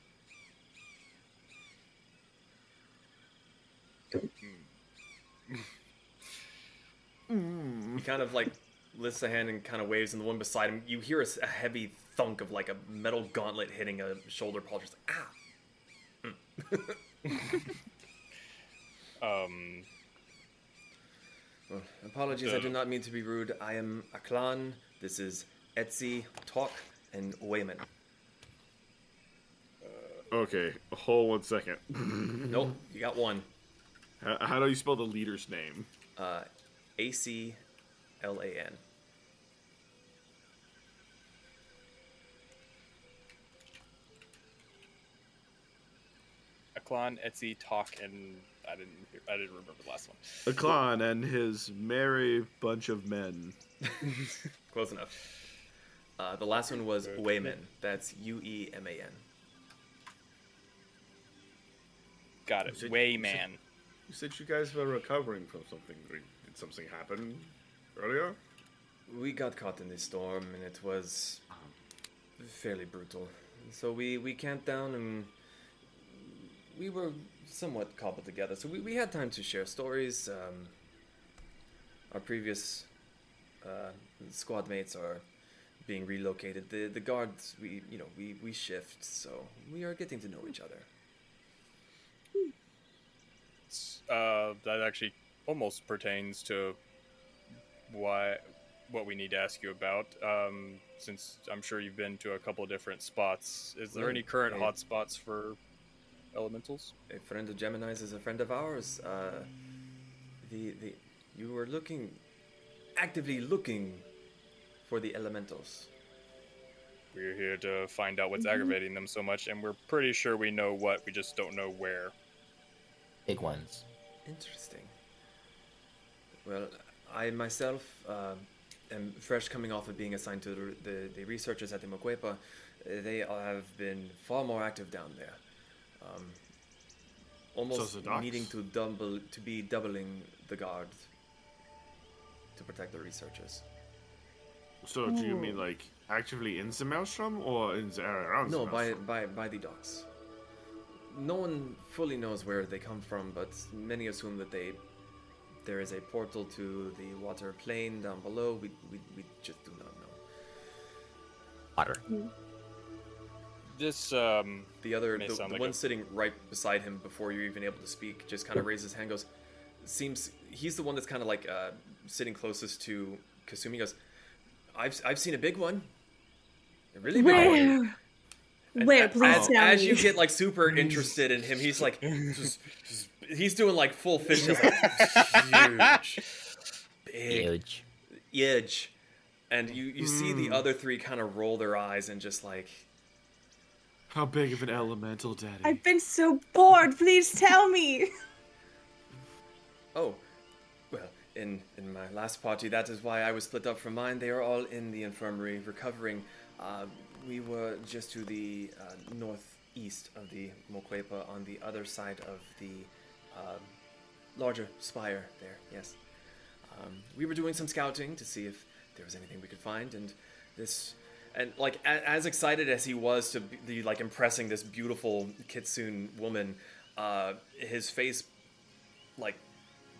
He kind of like lifts a hand and kind of waves, and the one beside him, you hear a heavy thunk of like a metal gauntlet hitting a shoulder pole. Just like, ah. Um, Well, apologies, I do not mean to be rude. I am Aclan. This is Etsy, Talk, and Ueman. Okay, hold one second. Nope, you got one. how, how do you spell the leader's name? Uh, A C L A N. Aclan, Etsy, Talk, and I didn't hear, I didn't remember the last one. A clan and his merry bunch of men. Close enough. Uh, the last one was Ueman. That's U E M A N. Got it. Is it- Ueman. You said you guys were recovering from something. Did something happen earlier? We got caught in this storm, and it was fairly brutal. So we we camped down, and we were somewhat cobbled together. So we, we had time to share stories. Um, our previous uh, squad mates are being relocated. The the guards we you know we we shift, so we are getting to know each other. Uh, that actually almost pertains to why what we need to ask you about. Um, since I'm sure you've been to a couple different spots, is there any current hotspots for elementals? a friend of G3-MENI's is a friend of ours. Uh, the the you were looking, actively looking, for the elementals. We're here to find out what's aggravating them so much, and we're pretty sure we know what. We just don't know where. Big ones. Interesting. Well, I myself uh, am fresh coming off of being assigned to the, the, the researchers at the Moquepa. They have been far more active down there. Um, almost the docs? needing to double to be doubling the guard to protect the researchers. So do you mean like actively in the maelstrom or in the area around No, the by, by by the docks. No one fully knows where they come from, but many assume that they there is a portal to the water plane down below. We we, we just do not know. Water. This um, The other, the, the like one a- sitting right beside him before you're even able to speak, just kind of raises his hand, goes, seems he's the one that's kind of like uh, sitting closest to Kasumi. Goes, I've I've seen a big one, a really big one. Where? And Where? Please as, tell as me. you get like super interested in him, he's like, just, just- he's doing like full fish, just like huge, big, Huge. huge, and you you see the other three kind of roll their eyes and just like, How big of an elemental, Daddy? I've been so bored. Please tell me. oh, well, in in my last party, that is why I was split up from mine. They are all in the infirmary recovering. Uh, we were just to the uh, northeast of the Moquepa, on the other side of the um, larger spire there. Yes. Um, we were doing some scouting to see if there was anything we could find, and this, and like as excited as he was to be like impressing this beautiful kitsune woman, uh, his face like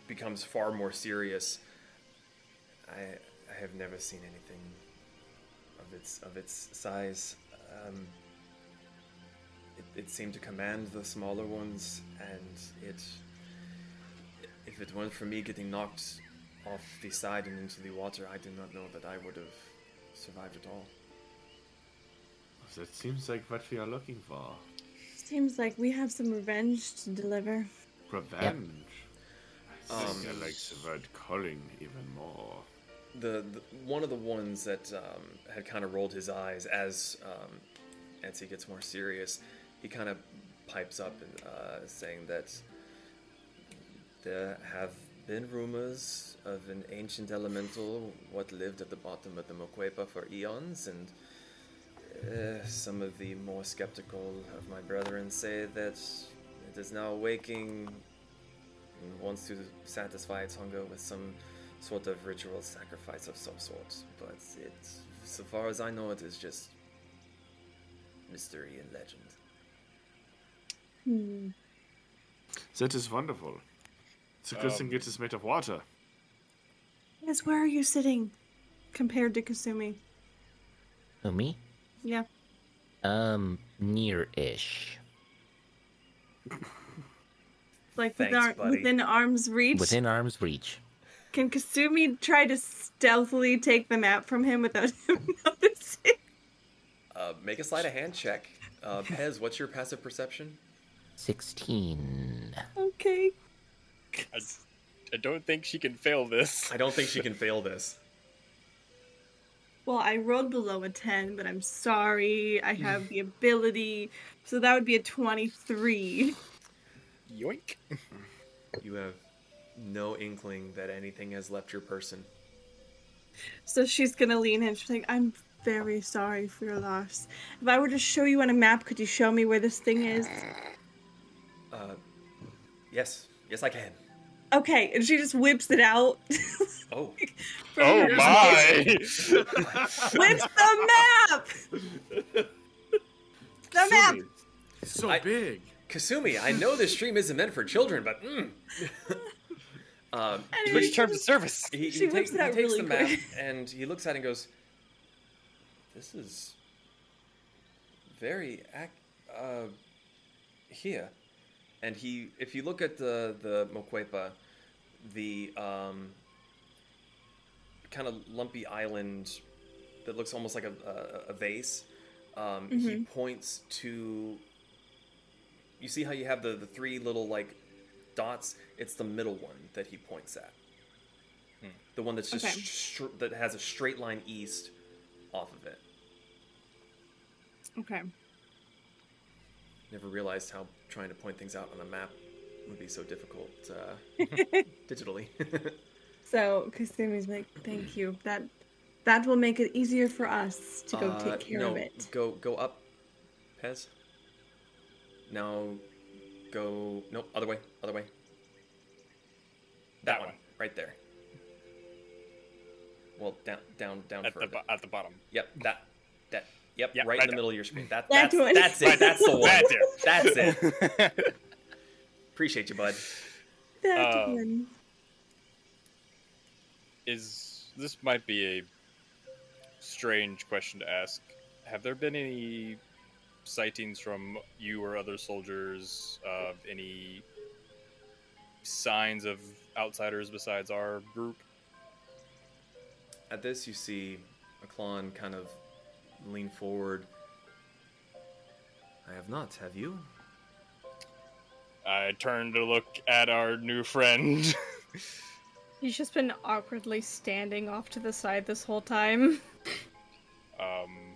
becomes far more serious. I I have never seen anything of its of its size. Um, it, it seemed to command the smaller ones, and it if it weren't for me getting knocked off the side and into the water, I do not know that I would have survived at all. That seems like what we are looking for. Seems like we have some revenge to deliver. Revenge. I Um, think I like the word calling even more. the, the one of the ones that um, had kind of rolled his eyes as um, Etsy gets more serious, he kind of pipes up and uh, saying that there have been rumors of an ancient elemental what lived at the bottom of the Moquepa for eons, and uh, some of the more skeptical of my brethren say that it is now waking and wants to satisfy its hunger with some sort of ritual sacrifice of some sort. But it, so far as I know, it is just mystery and legend. Hmm. That is wonderful. It's a good Um, thing it is made of water. Yes, where are you sitting compared to Kasumi? Who, me? Yeah. Um, near-ish. Like Thanks, within, ar- buddy. within arm's reach. Within arm's reach. Can Kasumi try to stealthily take the map from him without him noticing? Uh, make a sleight of hand check. Uh, Pez, what's your passive perception? 16. Okay. I, I don't think she can fail this. I don't think she can fail this. Well, I rolled below a 10, but I'm sorry. I have the ability. So that would be a 23. Yoink. You have no inkling that anything has left your person. So she's gonna lean in. She's like, I'm very sorry for your loss. If I were to show you on a map, could you show me where this thing is? Uh, yes, yes, I can. Okay, and she just whips it out. Oh, Oh my! Whips the map! the map! Kasumi, it's so I- big. Kasumi, I know this stream isn't meant for children, but mm. um, Anyway, Switch terms of service. he, he, She takes, whips he it out takes really the map quick. and he looks at it and goes, "This is very ac- uh, here." And he, if you look at the the Moquepa, the um, kind of lumpy island that looks almost like a, a, a vase, um, he points to. You see how you have the, the three little like dots? It's the middle one that he points at. The one that's just Okay. str- that has a straight line east off of it. Okay. Never realized how trying to point things out on a map would be so difficult uh, digitally. So Kasumi's like, thank you. That that will make it easier for us to go Uh, take care no, of it. Go go up, Pez. Now go no other way, other way. That, That one, one. right there. Well, down down down At the, bo- at the bottom. Yep, that that yep, Yeah, right, right in the there. middle of your screen. That, That that's one. that's it. That's the one. That's it. That's it. Appreciate you, bud. That uh, one. Is this might be a strange question to ask? Have there been any sightings from you or other soldiers of any signs of outsiders besides our group? At this, you see Aclan kind of lean forward. I have not. Have you? I turn to look at our new friend. He's just been awkwardly standing off to the side this whole time. um,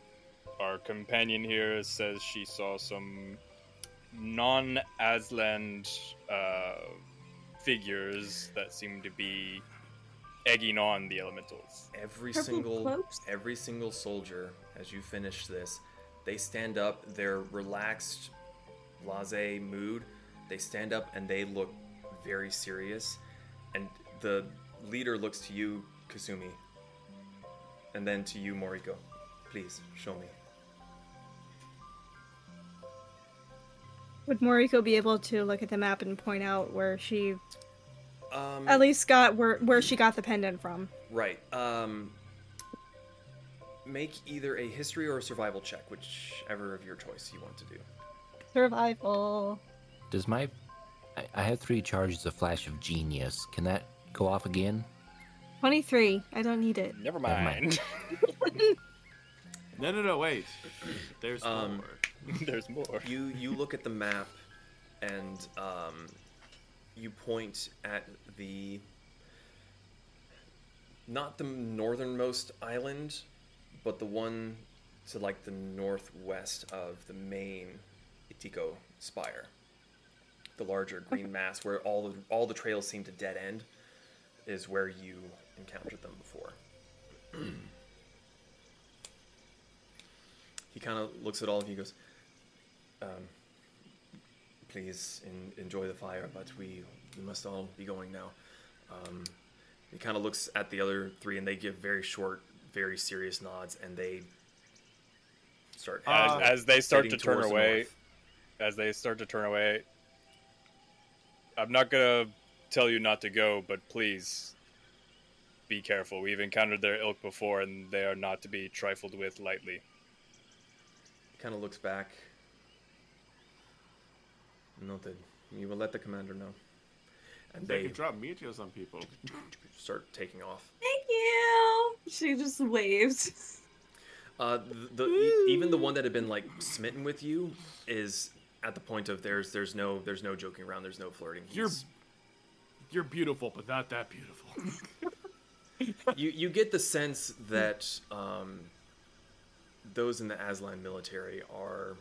our companion here says she saw some non-Aztlan uh, figures that seem to be egging on the elementals. Every Purple single cloaks? every single soldier, as you finish this, they stand up. They're relaxed, blase mood. They stand up and they look very serious. And the leader looks to you, Kasumi, and then to you, Moriko. Please show me. Would Moriko be able to look at the map and point out where she Um, at least got where where she got the pendant from? Right. Um, make either a history or a survival check, whichever of your choice you want to do. Survival. Does my. I, I have three charges of Flash of Genius. Can that go off again? Twenty-three. I don't need it. Never Never mind. mind. No, no, no, wait. There's Um, more. There's more. You you look at the map, and um, you point at the not the northernmost island, but the one to like the northwest of the main Itiko spire. The larger green mass where all the all the trails seem to dead end is where you encountered them before. he kind of looks at all of you and goes, um, please en- enjoy the fire, but we, we must all be going now. Um, he kind of looks at the other three, and they give very short, very serious nods, and they start As, as they start to turn towards the away, north. as they start to turn away, I'm not gonna tell you not to go, but please be careful. We've encountered their ilk before, and they are not to be trifled with lightly. kind of looks back. Noted. You will let the commander know. And They they can drop meteors on people. start taking off. Thank you. She just waves. Uh, the, the e- even the one that had been like smitten with you is at the point of there's there's no there's no joking around. There's no flirting. You're you're beautiful, but not that beautiful. you you get the sense that um, those in the Aztlan military are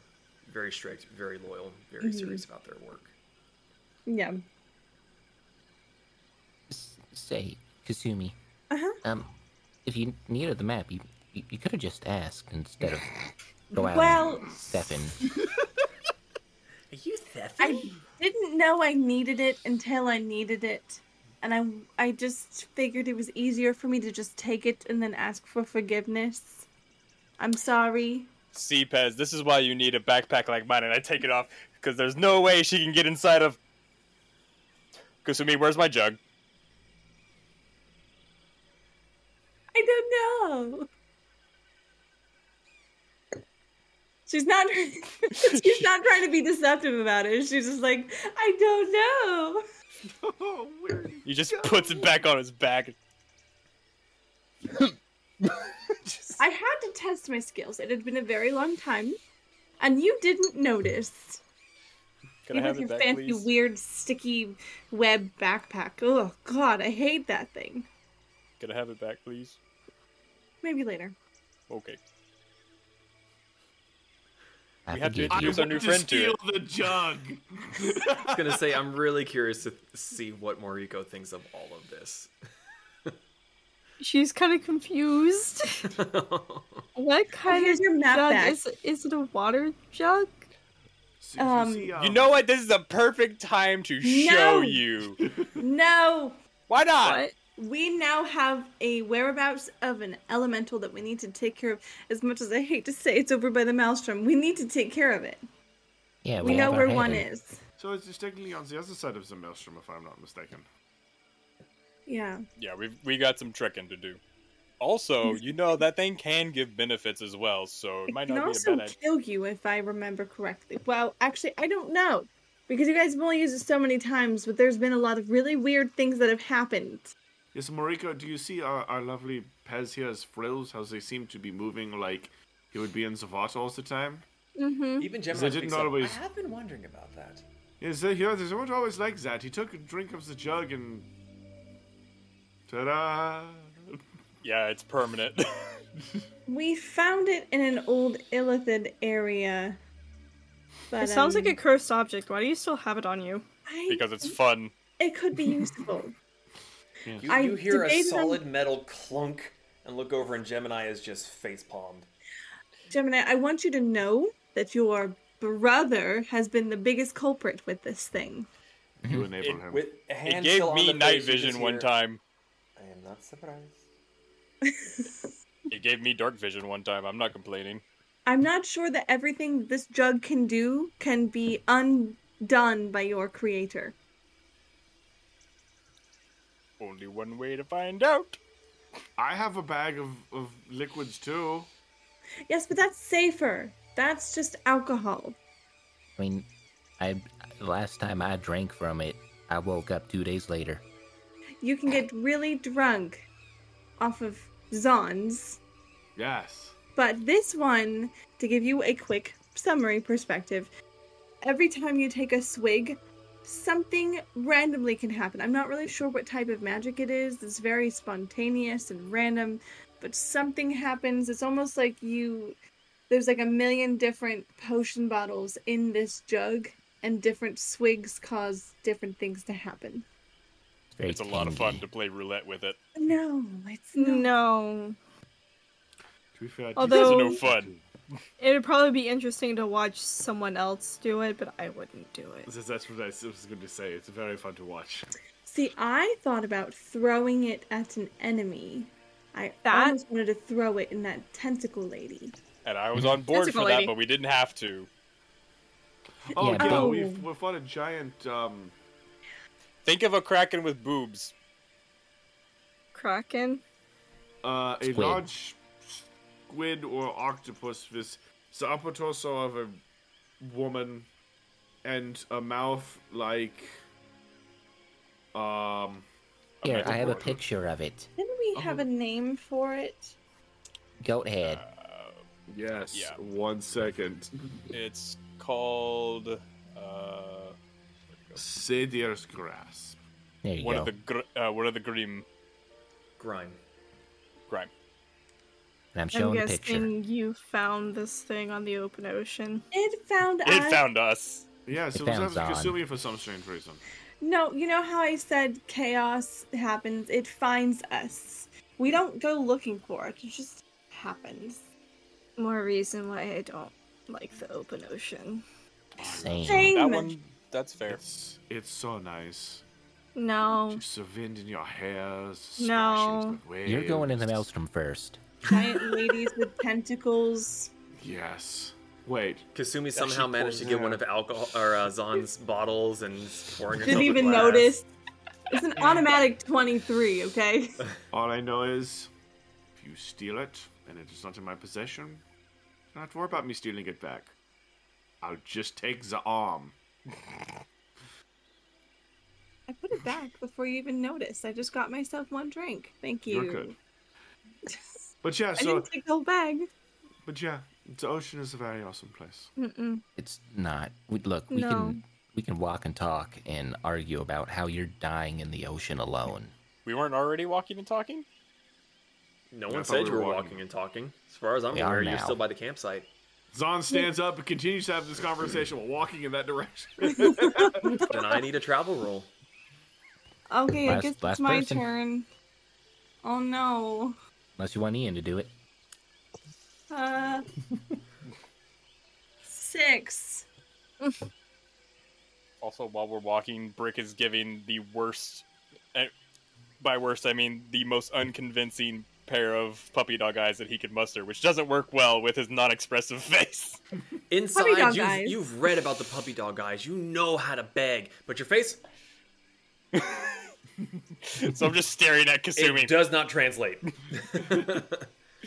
very strict, very loyal, very Mhm. serious about their work. Yeah. Say, Kasumi. Uh-huh. Um, if you needed the map, you you, you could have just asked instead of go out Well- and Stefan. Are you theft? I didn't know I needed it until I needed it. And I I just figured it was easier for me to just take it and then ask for forgiveness. I'm sorry. See, Pez, this is why you need a backpack like mine, and I take it off because there's no way she can get inside of. Kasumi, where's my jug? I don't know. She's not she's not trying to be deceptive about it. She's just like, I don't know. oh, where He just puts it back on his back. I had to test my skills. It had been a very long time. And you didn't notice. Can you I have with it your back, fancy, please? weird, sticky web backpack. Oh god, I hate that thing. Can I have it back, please? Maybe later. Okay. I We have to forgive I you. introduce our want new to friend to steal the jug. I was gonna say I'm really curious to see what Moriko thinks of all of this. She's kind of confused. what kind here's of your map jug back. is? Is it a water jug? Um, You know what? This is the perfect time to show you. No! Why not? What? We now have a whereabouts of an elemental that we need to take care of. As much as I hate to say it's over by the Maelstrom, we need to take care of it. Yeah, We know where one head. is. So it's just technically on the other side of the maelstrom, if I'm not mistaken. Yeah. Yeah, we've we got some trekking to do. Also, you know that thing can give benefits as well, so it It might not be a also bad idea. kill you if I remember correctly. Well, actually, I don't know. Because you guys have only used it so many times, but there's been a lot of really weird things that have happened. Yes, Moriko, do you see our, our lovely Pez here's frills? How they seem to be moving like he would be in the water all the time? Mm-hmm. Even They G3-MENI didn't speaks up. always- I have been wondering about that. Yes, they here they weren't always like that. He took a drink of the jug and ta-da! Yeah, it's permanent. We found it in an old Illithid area. But, it sounds like a um, cursed object. Why do you still have it on you? I- because it's fun. it could be useful. You, I you hear a debated on- solid metal clunk and look over, and G3-MENI is just face palmed. G3-MENI, I want you to know that your brother has been the biggest culprit with this thing. You mm-hmm. enable It- him. With a It gave me night face, you just vision one hear, time. I am not surprised. It gave me dark vision one time. I'm not complaining. I'm not sure that everything this jug can do can be undone by your creator. Only one way to find out. I have a bag of, of liquids too. Yes, but that's safer. That's just alcohol. I mean, I last time I drank from it, I woke up two days later. You can get really drunk off of Zaan's, Yes. but this one, to give you a quick summary perspective, every time you take a swig, something randomly can happen. I'm not really sure what type of magic it is. It's very spontaneous and random, but something happens. It's almost like you there's like a million different potion bottles in this jug and different swigs cause different things to happen. Very It's a lot of fun to play roulette with it. No, it's not. No. To be fair, Although- Those are no fun. It would probably be interesting to watch someone else do it, but I wouldn't do it. That's that's what I was going to say. It's very fun to watch. See, I thought about throwing it at an enemy. I That- almost wanted to throw it in that tentacle lady. And I was on board Tentacle for that, lady. but we didn't have to. Oh Yeah, yeah, but- we've we fought a giant. Um, Think of a kraken with boobs. Kraken? uh, a Squid. large squid or octopus with the upper torso of a woman and a mouth like. Um, Here, I have a picture of it. Didn't we have a name for it? Goat head. yes. Yeah. One second. It's called uh, Sadir's grasp. There you one go. of the gr- uh, one of the Grim Grime. Grime. And I'm I'm showing a picture. guessing you found this thing on the open ocean. It found It us. It found us. Yes, It it was found after Zaan. Kasumi for some strange reason. No, you know how I said chaos happens? It finds us. We don't go looking for it. It just happens. More reason why I don't like the open ocean. Same. Same. That one, that's fair. It's it's so nice. No. Just the wind in your hair. splashing. No. the waves. You're going in the maelstrom first. Giant ladies with tentacles. Yes. Wait. Kasumi somehow managed to get out. one of alcohol or uh, Zaan's bottles and pouring herself Didn't even glass. notice. It's an automatic 23, okay? All I know is, if you steal it and it is not in my possession, you don't have to worry about me stealing it back. I'll just take the arm. I put it back before you even noticed. I just got myself one drink. Thank you. You're good. But yeah, I so didn't take the whole bag. but yeah, the ocean is a very awesome place. Mm-mm. It's not. We, look, we No. can we can walk and talk and argue about how you're dying in the ocean alone. We weren't already walking and talking. No one said we you were were walking. walking and talking. As far as I'm We aware, you're still by the campsite. Zaan stands up and continues to have this conversation while walking in that direction. then I need a travel roll. Okay, I guess it's my person. turn. Oh no. Unless you want Ian to do it. Uh. Six. Also, while we're walking, Brick is giving the worst. eh, By worst, I mean the most unconvincing pair of puppy dog eyes that he could muster, which doesn't work well with his non-expressive face. Inside, you've, you've read about the puppy dog eyes. You know how to beg, but your face so I'm just staring at Kasumi. it does not translate.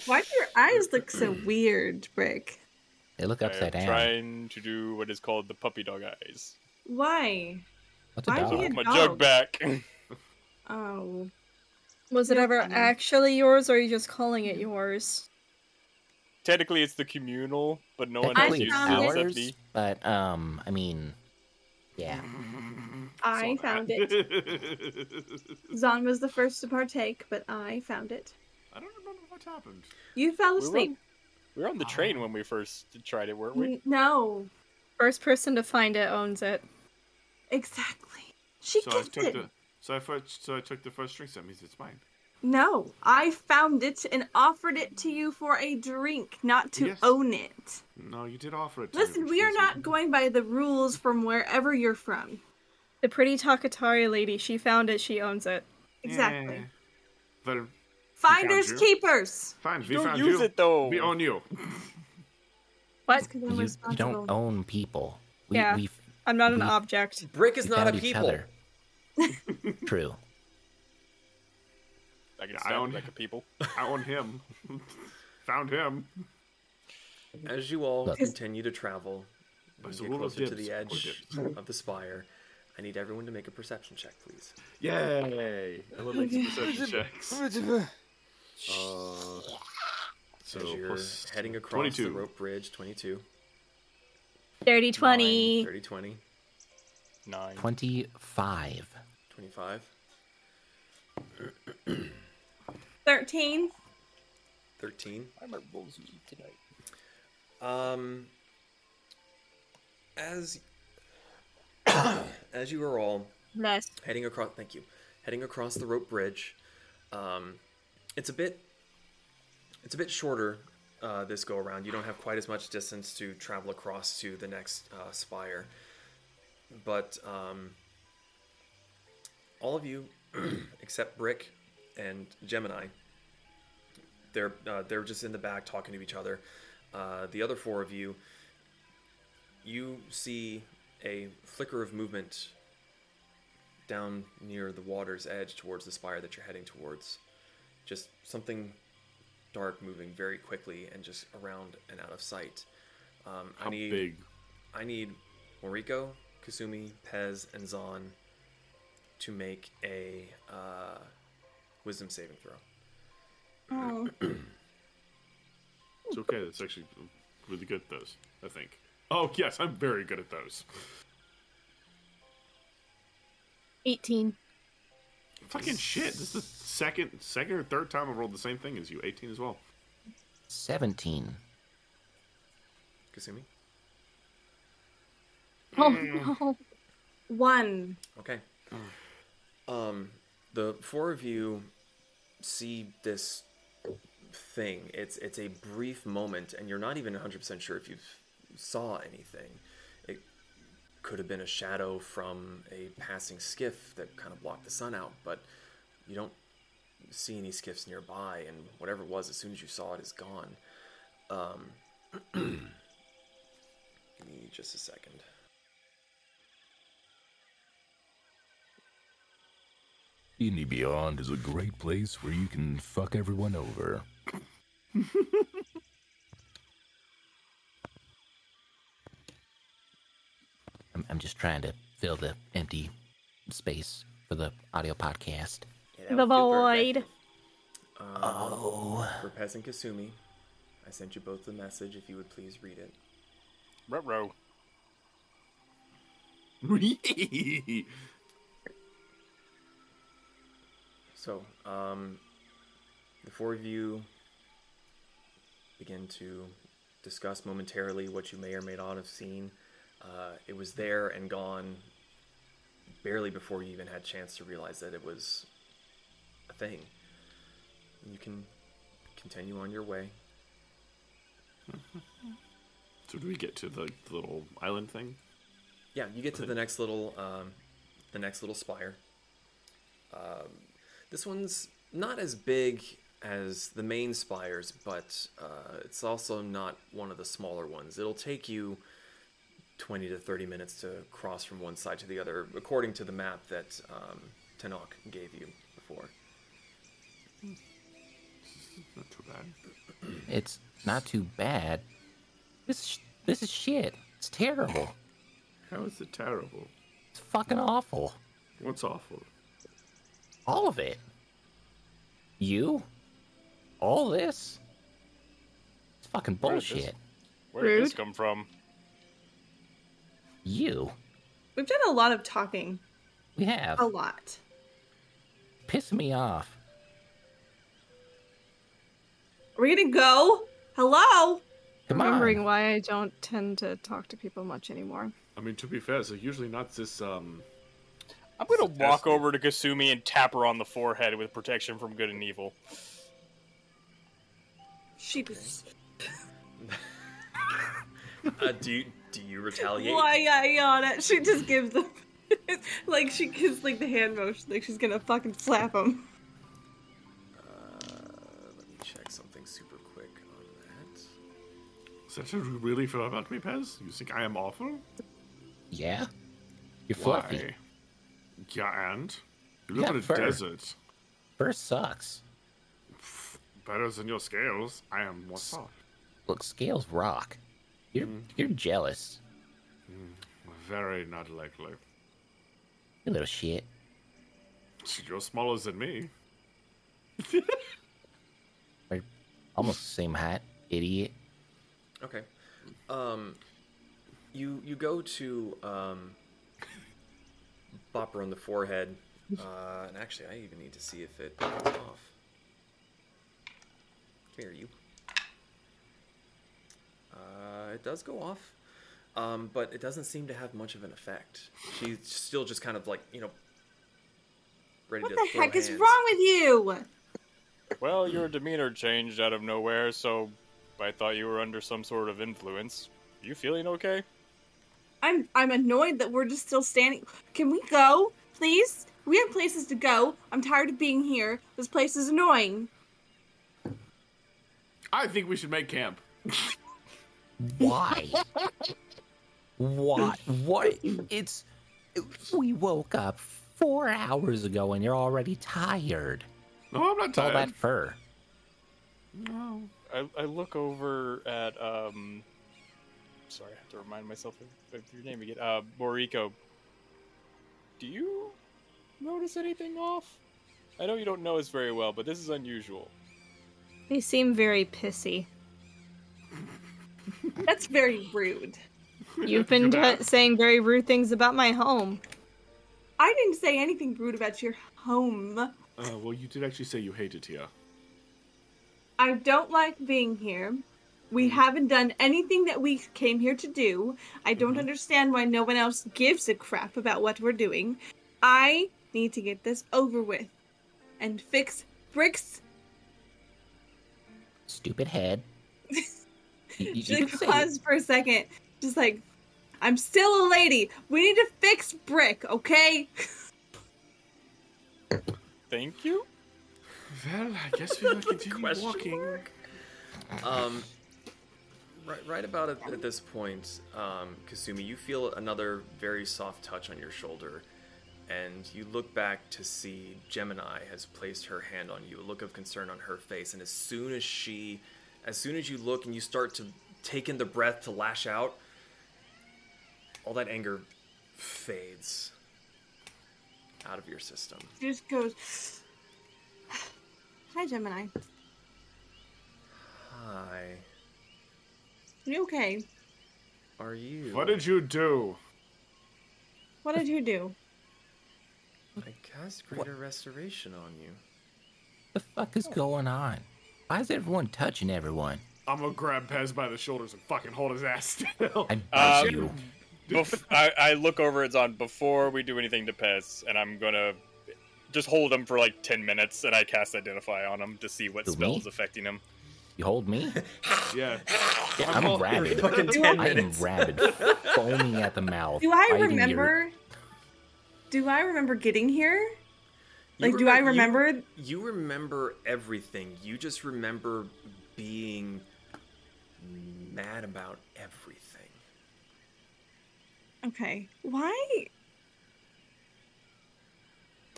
Why do your eyes look so weird, Brick? They look I am upside down. trying to do what is called the puppy dog eyes. Why? What's a Why do dog? you- Want my dog. jug back. Oh. Was it You're ever funny. actually yours, or are you just calling it yours? Technically, it's the communal, but no one else Technically uses found it it. except ours, me. but um, I mean, yeah. I found it. Zaan was the first to partake, but I found it. I don't remember what happened. You fell We were, asleep. on, we were on the train when we first tried it, weren't we? No, First person to find it owns it. exactly. She So I took it. the so I first so I took the first drink. So that means it's mine. No, I found it and offered it to you for a drink, not to Yes. own it. No, you did offer it. to me, Listen, we are not you- going by the rules from wherever you're from. The pretty Takatari lady, she found it, she owns it. Exactly. Well, Finders you. keepers. fine. We Don't found use you. it though. We own you. What? 'Cause I'm You, you don't own people. We, Yeah. we, I'm not an We- object. Brick is not a people. True. I can I own- like a people. I own him. found him. As you all Look. continue to travel, By and the get closer to the edge of the spire, I need everyone to make a perception check, please. Yay! Everyone makes perception checks. Uh, so As you're plus heading across 22. the rope bridge, 22. Dirty Nine, 20. 30, 20. Nine. 25. 25. 13. 13. Why am I rolls tonight? Um, as as you are all Nice. heading across, thank you, heading across the rope bridge, um, it's a bit it's a bit shorter uh, this go around. You don't have quite as much distance to travel across to the next uh, spire, but um, all of you except Brick and G3-MENI they're uh, they're just in the back talking to each other. Uh, the other four of you, you see a flicker of movement down near the water's edge towards the spire that you're heading towards. Just something dark moving very quickly and just around and out of sight. Um, I need big? I need Moriko, Kasumi, Pez, and Zaan to make a uh, wisdom saving throw. Oh. It's okay. That's actually really good at those, I think. Oh, yes, I'm very good at those. 18. Fucking shit. This is the second, second or third time I've rolled the same thing as you. 18 as well. 17. Kasumi? Oh Mm. no. One. Okay. Um, the four of you see this thing. It's it's a brief moment, and you're not even 100% sure if you saw anything. It could have been a shadow from a passing skiff that kind of blocked the sun out, but you don't see any skiffs nearby, and whatever it was, as soon as you saw it, is gone. Um, give me just a second. D&D Beyond is a great place where you can fuck everyone over. I'm, I'm just trying to fill the empty space for the audio podcast. Yeah, The would feel very void. Um, Oh. For Pez and Kasumi, I sent you both the message. If you would please read it. Retro. So, um, the four of you begin to discuss momentarily what you may or may not have seen. Uh, it was there and gone barely before you even had a chance to realize that it was a thing. You can continue on your way. So, do we get to the, the little island thing? Yeah, you get to the next little, um, the next little spire. Um, this one's not as big as the main spires, but uh, it's also not one of the smaller ones. It'll take you 20 to 30 minutes to cross from one side to the other, according to the map that um, Tenok gave you before. Not too bad. It's not too bad. This sh- this is shit. It's terrible. How is it terrible? It's fucking awful. What's awful? All of it. You? All this? It's fucking Where is this? bullshit. Where did this come from? You? We've done a lot of talking. We have. A lot. Piss me off. Are we gonna go? Hello? Come Remembering on. why I don't tend to talk to people much anymore. I mean, to be fair, so usually not this, um... I'm gonna walk Disgusting. over to Kasumi and tap her on the forehead with protection from good and evil. She just. Uh, do you do you retaliate? Why yeah, yeah, She just gives the. like, she gives, like, the hand motion. Like, she's gonna fucking slap him. Uh, let me check something super quick on that. Is that what you really feel about me, Pez? You think I am awful? Yeah? You're fluffy. Why? Yeah, and? You You live in a fur. desert. Fur sucks. Better than your scales. I am more soft. Look, scales rock. You're you're jealous. Very not likely. You little shit. You're smaller than me. We're almost the same height, idiot. Okay. Um, you you go to um, bop her on the forehead. Uh, and actually, I even need to see if it comes off. Come here, you. Uh, it does go off, um, but it doesn't seem to have much of an effect. She's still just kind of like you know, ready to go. What to the throw heck is wrong with you? Well, your demeanor changed out of nowhere, so I thought you were under some sort of influence. You feeling okay? I'm I'm annoyed that we're just still standing. Can we go, please? We have places to go. I'm tired of being here. This place is annoying. I think we should make camp. Why? What? What? It's. We woke up four hours ago and you're already tired. No, I'm not tired. All tired. that fur. No. I, I look over at um. Sorry, I have to remind myself of, of your name again. Uh, Moriko. Do you notice anything off? I know you don't know us very well, but this is unusual. They seem very pissy. That's very rude. You've been t- saying very rude things about my home. I didn't say anything rude about your home. Uh, well, you did actually say you hated here. I don't like being here. We haven't done anything that we came here to do. I don't understand why no one else gives a crap about what we're doing. I need to get this over with and fix bricks. Stupid head. You, you, She like can say it. paused for a second, just like, I'm still a lady. We need to fix brick, okay? Thank you. Well, I guess we will continue Question walking. Um, right, right about at, at this point, um, Kasumi, you feel another very soft touch on your shoulder, and you look back to see G3-MENI has placed her hand on you, a look of concern on her face, and as soon as she, as soon as you look and you start to take in the breath to lash out, all that anger fades out of your system. She just goes, Hi, G3-MENI. Hi, You okay? are you? What did you do? What did you do? I cast greater restoration on you. The fuck is oh. going on? Why is everyone touching everyone? I'm gonna grab Pez by the shoulders and fucking hold his ass still. I buzz Um, you. Bef- I, I look over at Zaan before we do anything to Pez, and I'm gonna just hold him for like 10 minutes, and I cast Identify on him to see what Who, spell me? is affecting him. You hold me? yeah. Yeah, I'm all- rabid. Fucking 10 I am minutes. rabid, foaming at the mouth. Do I biting your- remember? Do I remember getting here? You Like, do I remem- you- remember? You, remember everything. You just remember being mad about everything. Okay. Why?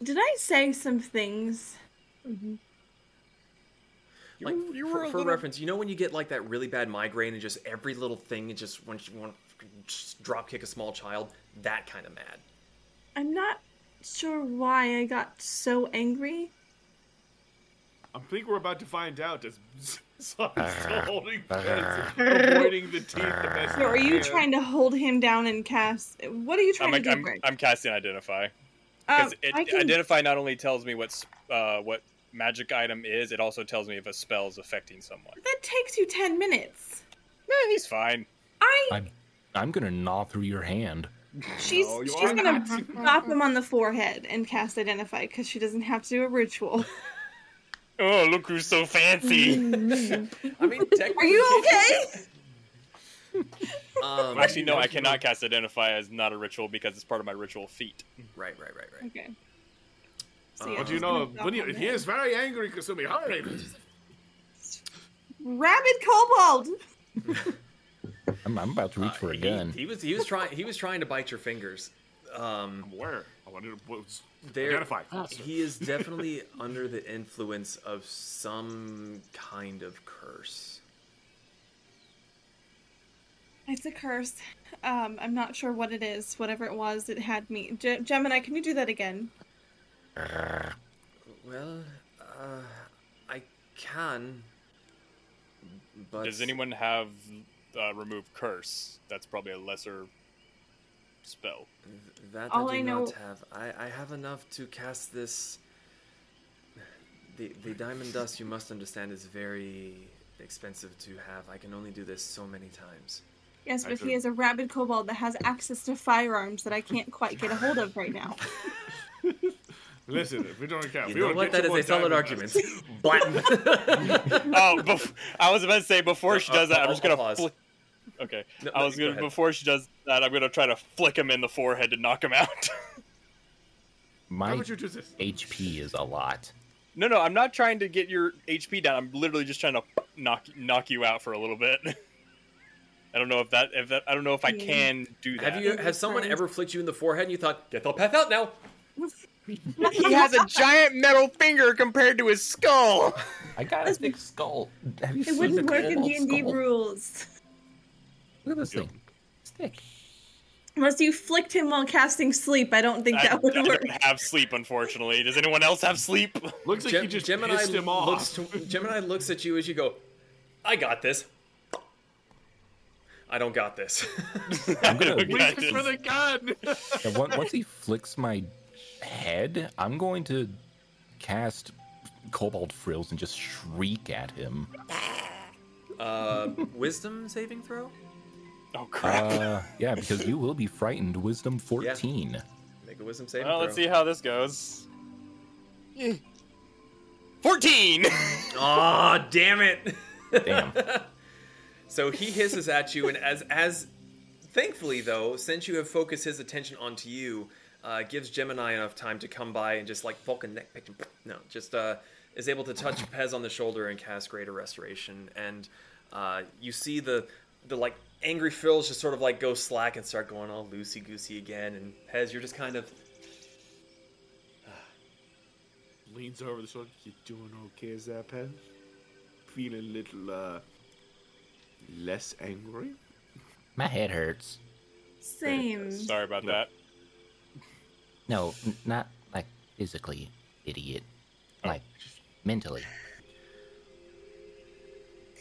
Did I say some things? Mm-hmm. Like you for, were a for little- reference, you know when you get like that really bad migraine and just every little thing, it just when you want to just drop kick a small child, that kind of mad. I'm not sure why I got so angry. I think we're about to find out as Zaan's Uh, still holding Pez, avoiding the teeth the best So are you can. trying to hold him down and cast? What are you trying I'm, to do, I'm, Greg? I'm casting Identify. Um, Because it, can- Identify not only tells me what's, uh, what magic item is, it also tells me if a spell is affecting someone. that takes you ten minutes. Eh, he's fine. I I'm, I'm gonna gnaw through your hand. She's No, she's gonna not. stop him on the forehead and cast identify because she doesn't have to do a ritual. Oh, look who's so fancy. I mean, technically, Are you okay? Um, Actually, no, I cannot cast Identify as not a ritual because it's part of my ritual feat. Right, right, right, right. Okay. So, yeah, What do you know? gonna he, stop him he there. is very angry, Kasumi. Hurry! rabid kobold. I'm, I'm about to reach for a Uh, he, gun. He was he was trying he was trying to bite your fingers. Um, Where? I wanted to what's- there, identify. faster. he is definitely under the influence of some kind of curse. It's a curse. Um, I'm not sure what it is. Whatever it was, it had me. Ge- G3-MENI, can you do that again? Well, uh, I can, but Does anyone have uh, remove curse? That's probably a lesser. spell. That All I do I not know- have. I, I have enough to cast this. The the diamond dust, you must understand, is very expensive to have. I can only do this so many times. Yes, but he do- is a rabid kobold that has access to firearms that I can't quite get a hold of right now. Listen, if we don't count, You we know don't what? get That you is a solid argument. Blam. oh, bef- I was about to say before she does that, I'm just gonna. I'll pause. Flick- okay, No, I was go gonna ahead. before she does that, I'm gonna try to flick him in the forehead to knock him out. How My would you do this? HP is a lot. no, no, I'm not trying to get your HP down. I'm literally just trying to knock knock you out for a little bit. I don't know if that if that I don't know if I can do that. have you? Has someone ever flicked you in the forehead and you thought, "Get the path out now"? he has a giant metal finger compared to his skull. I got a big skull. Have you It seen wouldn't work in D and D rules. Look at this thing. Stick. Unless you flicked him while casting sleep, I don't think I, that would I work. don't have sleep, unfortunately. Does anyone else have sleep? Looks like Gem- you just G3-MENI pissed him off. looks to, G3-MENI looks at you as you go. I got this. I don't got this. I'm gonna. Okay. Reach for the gun. Yeah, on- once he flicks my head, I'm going to cast Cobalt Frills and just shriek at him. uh, wisdom saving throw. Oh crap! Uh, yeah, because you will be frightened. Wisdom 14. Make a wisdom saving well, throw. let's see how this goes. Fourteen. Aw, damn it. Damn. So he hisses at you, and as as thankfully though, since you have focused his attention onto you, uh, gives G3-MENI enough time to come by and just like Vulcan neck pick. No, just uh, is able to touch Pez on the shoulder and cast Greater Restoration, and uh, you see the the like angry fills just sort of like go slack and start going all loosey goosey again, and Pez, you're just kind of Leans over the shoulder. You doing okay, Zapen? Feeling a little uh less angry? My head hurts. Same. Sorry about that. No, n- not like physically, idiot. Like mentally.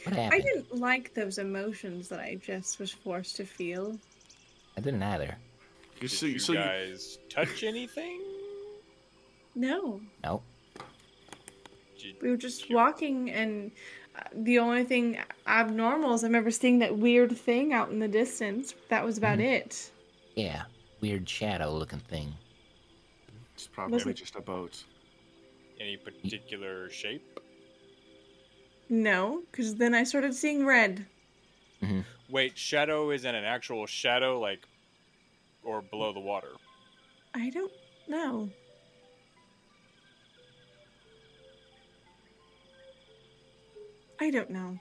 What I didn't like those emotions that I just was forced to feel. I didn't either. You Did so, you so you, guys touch anything? No, Nope. We were just walking, and uh, the only thing abnormal is I remember seeing that weird thing out in the distance. That was about it. Yeah. Weird shadow looking thing. it's probably Wasn't- just a boat. Any particular shape? No, because then I started seeing red. Wait, shadow is in an actual shadow, like, or below the water. I don't know. I don't know.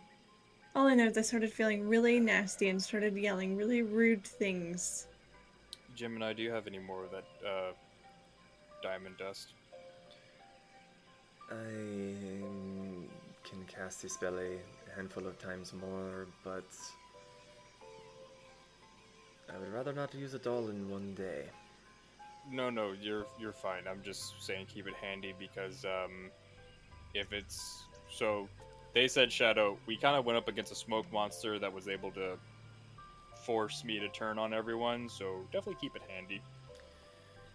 All I know is I started feeling really nasty and started yelling really rude things. G3-MENI, do you have any more of that uh, diamond dust? I um, can cast this spell a handful of times more, but I would rather not use it all in one day. No, no, you're you're fine. I'm just saying keep it handy because um, if it's so, they said shadow. We kind of went up against a smoke monster that was able to force me to turn on everyone. So definitely keep it handy.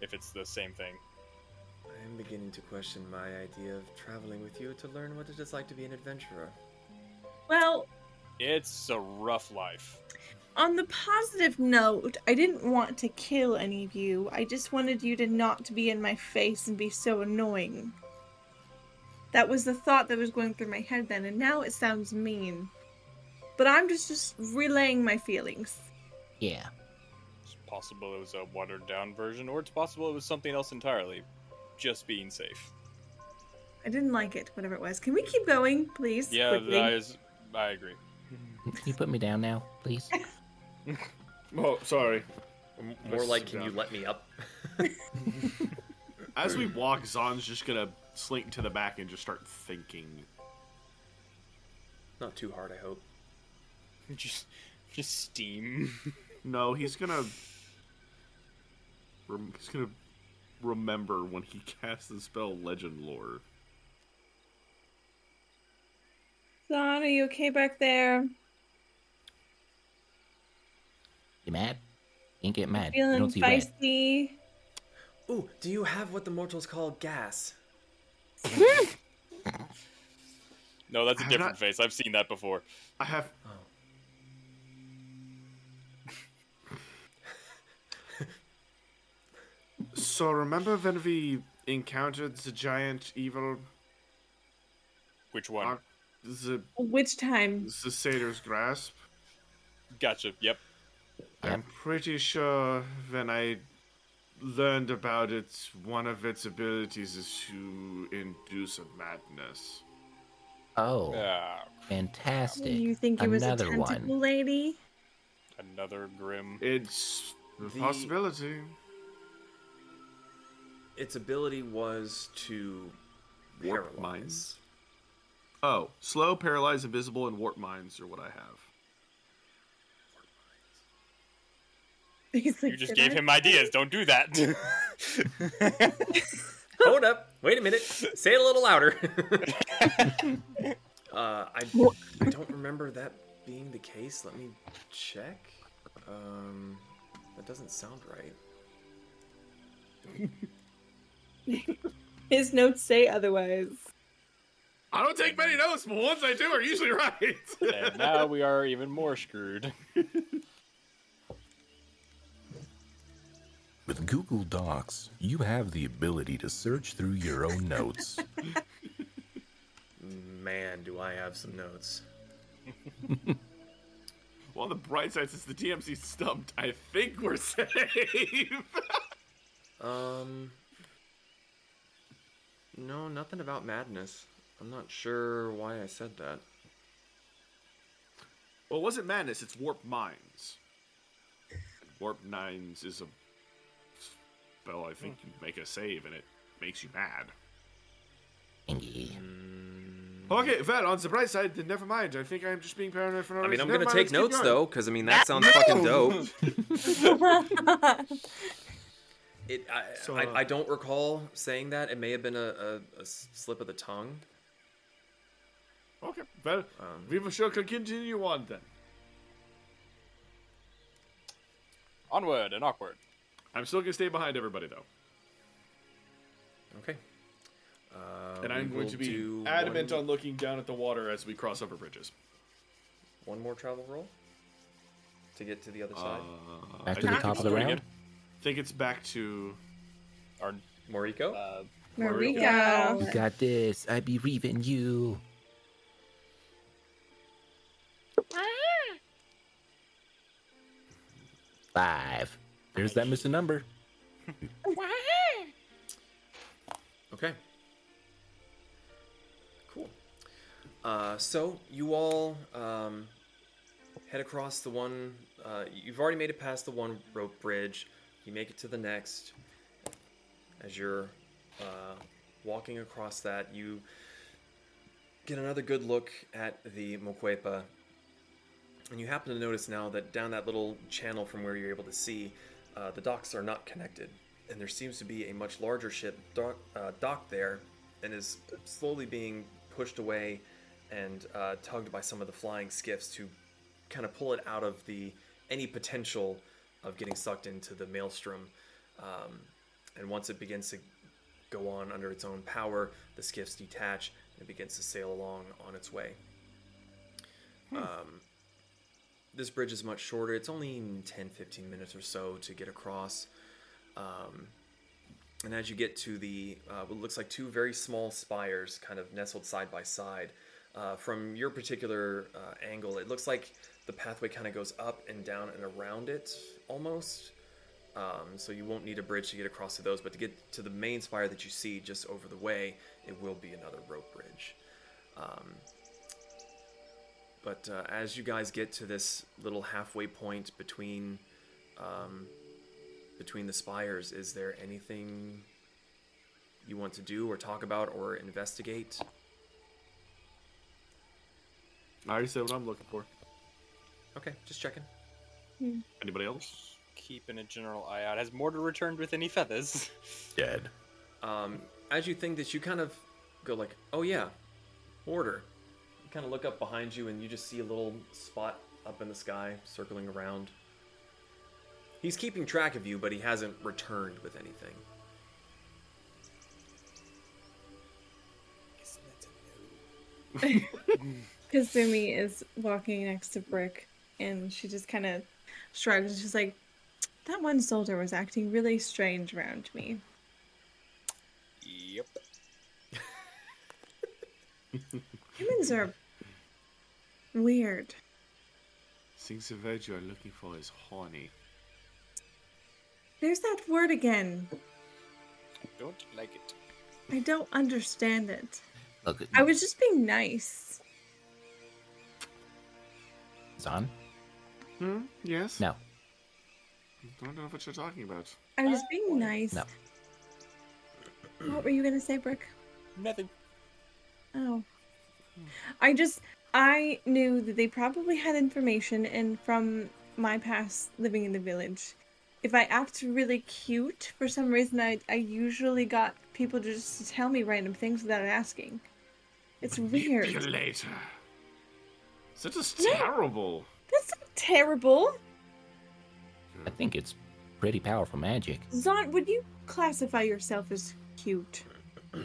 If it's the same thing. I am beginning to question my idea of traveling with you to learn what it is like to be an adventurer. Well, It's a rough life. on the positive note, I didn't want to kill any of you. I just wanted you to not be in my face and be so annoying. That was the thought that was going through my head then, and now it sounds mean. But I'm just just relaying my feelings. Yeah. It's possible it was a watered down version, or it's possible it was something else entirely. Just being safe. I didn't like it, whatever it was. Can we keep going, please? Yeah, quickly? that is. I agree. Can you put me down now, please? Oh, sorry. More Let's like, sit can you let me up? As we walk, Zaan's just gonna slink to the back and just start thinking. Not too hard, I hope. Just, just steam. No, he's gonna. He's gonna remember when he cast the spell Legend Lore. Zaan, are you okay back there? You mad? Can't get mad. Feeling don't see red. feisty. Ooh, do you have what the mortals call gas? No, that's a I'm different not- face. I've seen that before. I have. Oh. So remember when we encountered the giant evil, Which one? ar- the Which time? the satyr's grasp? Gotcha. Yep. I'm pretty sure when I learned about it, one of its abilities is to induce a madness. Oh, Ah, fantastic. You think it was a Another tentacle one. lady? another grim. It's a The- possibility. Its ability was to Warp paralyze. minds. Oh, slow, paralyze, invisible, and warp minds are what I have. He's like, You just gave I?" him ideas. Don't do that. Hold up. Wait a minute. Say it a little louder. uh, I, I don't remember that being the case. Let me check. Um, that doesn't sound right. His notes say otherwise. I don't take many notes, but ones I do are usually right. and now we are even more screwed. With Google Docs, you have the ability to search through your own notes. Man, do I have some notes. well, on the bright side, since the DMC stumped, I think we're safe. Um, no, nothing about madness. I'm not sure why I said that. well, it wasn't madness, it's warp minds. Warp minds is a spell I think you make a save and it makes you mad. Thingy. Okay, Val, on the bright side, then never mind. I think I'm just being paranoid for no I mean, reason. I'm Never gonna mind, take notes going. though, because I mean that sounds fucking dope. It, I, So, uh, I don't recall saying that. It may have been a slip of the tongue. Okay, well, Um, we shall continue on then. Onward and awkward. I'm still gonna stay behind everybody though, Okay. Uh, and I'm going to be adamant one, on looking down at the water as we cross over bridges. one more travel roll to get to the other side. Uh, Back I to the top of the doing round? It. think it's back to Our Moriko. uh, Moriko. You got this. I believe in you. Five. There's that missing number. Okay. Cool. Uh, so you all um, head across the one. Uh, you've already made it past the one rope bridge. You make it to the next. As you're uh, walking across that, you get another good look at the Moquepa. And you happen to notice now that down that little channel from where you're able to see, uh, the docks are not connected. And there seems to be a much larger ship dock, uh, docked there and is slowly being pushed away and uh, tugged by some of the flying skiffs to kind of pull it out of the any potential of getting sucked into the maelstrom. Um, and once it begins to go on under its own power, the skiffs detach and it begins to sail along on its way. Um, this bridge is much shorter. It's only 10 15 minutes or so to get across. Um, and as you get to the, uh, what looks like two very small spires kind of nestled side by side, uh, from your particular uh, angle, it looks like the pathway kind of goes up and down and around it almost. Um, so you won't need a bridge to get across to those, but to get to the main spire that you see just over the way, it will be another rope bridge. Um, but uh, as you guys get to this little halfway point between um, between the spires, is there anything you want to do or talk about or investigate? I already said what I'm looking for. Okay, just checking. Anybody else? keeping a general eye out. Has Mortar returned with any feathers? Dead. Um, as you think this, you kind of go like, "Oh yeah, order." You kind of look up behind you, and you just see a little spot up in the sky circling around. He's keeping track of you, but he hasn't returned with anything. Kasumi is walking next to Brick, and she just kind of shrugs. and She's like, "That one soldier was acting really strange around me." Yep. Humans are weird. Things the word you are looking for is horny. There's that word again. I Don't like it. I don't understand it. Look, I was just being nice. Zaan? Hmm? Yes? No. I Don't know what you're talking about. I was being nice. No. What were you gonna say, Brooke? Nothing. Oh. I just I knew that they probably had information and from my past living in the village. If I act really cute, for some reason I I usually got people to just to tell me random things without asking. It's weird. Manipulator. That is Yeah. terrible. That's not terrible. I think it's pretty powerful magic. Zaan, would you classify yourself as cute?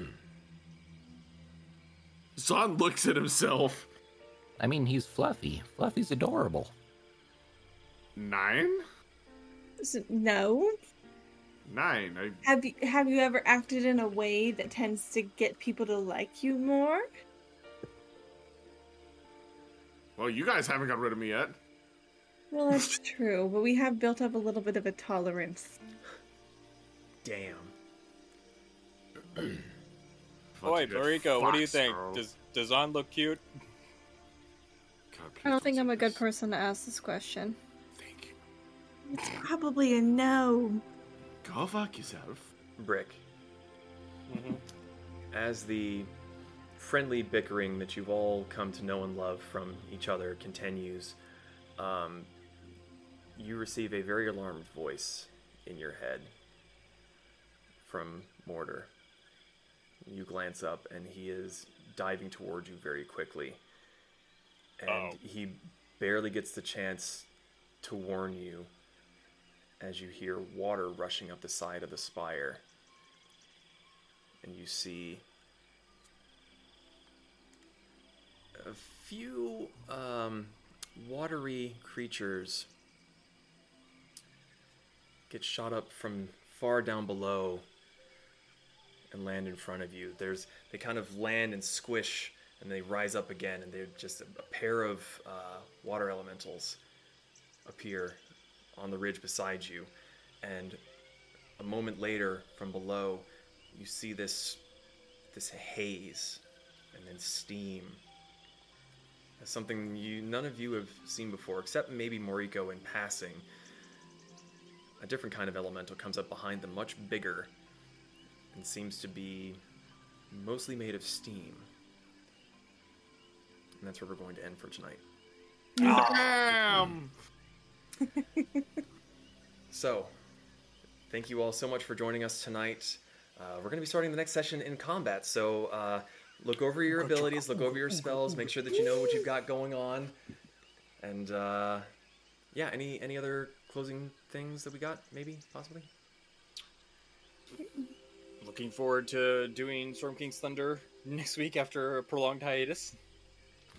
Zaan looks at himself. I mean, he's fluffy. Fluffy's adorable. Nine? S- No. Nine. I Have you have you ever acted in a way that tends to get people to like you more? well, you guys haven't got rid of me yet. Well, that's true, but we have built up a little bit of a tolerance. Damn. Oi, Fucking Moriko, what do you think? girl. Does does On look cute? I don't think I'm a good person to ask this question. Thank you. It's probably a no. Go fuck yourself. Brick. As the friendly bickering that you've all come to know and love from each other continues, um, you receive a very alarmed voice in your head from Mortar. You glance up, and he is diving towards you very quickly. And Oh. he barely gets the chance to warn you as you hear water rushing up the side of the spire. And you see a few um, watery creatures get shot up from far down below and land in front of you. There's they kind of land and squish and they rise up again and they're just a, a pair of uh, water elementals appear on the ridge beside you. And a moment later from below you see this this haze and then steam. Something you none of you have seen before except maybe Moriko in passing a different kind of elemental comes up behind them much bigger and seems to be mostly made of steam and that's where we're going to end for tonight Damn. So, thank you all so much for joining us tonight. Uh, we're going to be starting the next session in combat, so uh, look over your abilities, look over your spells, make sure that you know what you've got going on, and uh, yeah, any any other closing things that we got, maybe possibly. Looking forward to doing Storm King's Thunder next week after a prolonged hiatus.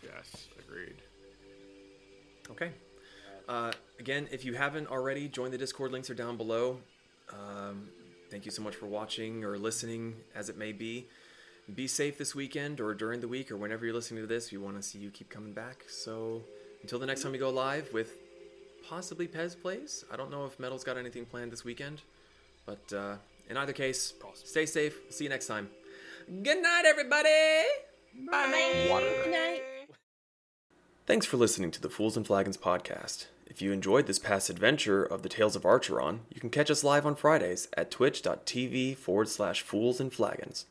Yes, agreed. Okay. Uh, again, if you haven't already, join the Discord. Links are down below. Um, thank you so much for watching or listening, as it may be. Be safe this weekend or during the week or whenever you're listening to this. We want to see you keep coming back. So until the next time we go live with possibly Pez Plays. I don't know if Metal's got anything planned this weekend, but uh, in either case, stay safe. See you next time. Good night, everybody. Bye. Thanks for listening to the Fools and Flagons podcast. If you enjoyed this past adventure of the Tales of Archeron, you can catch us live on Fridays at twitch.tv forward slash fools and flagons.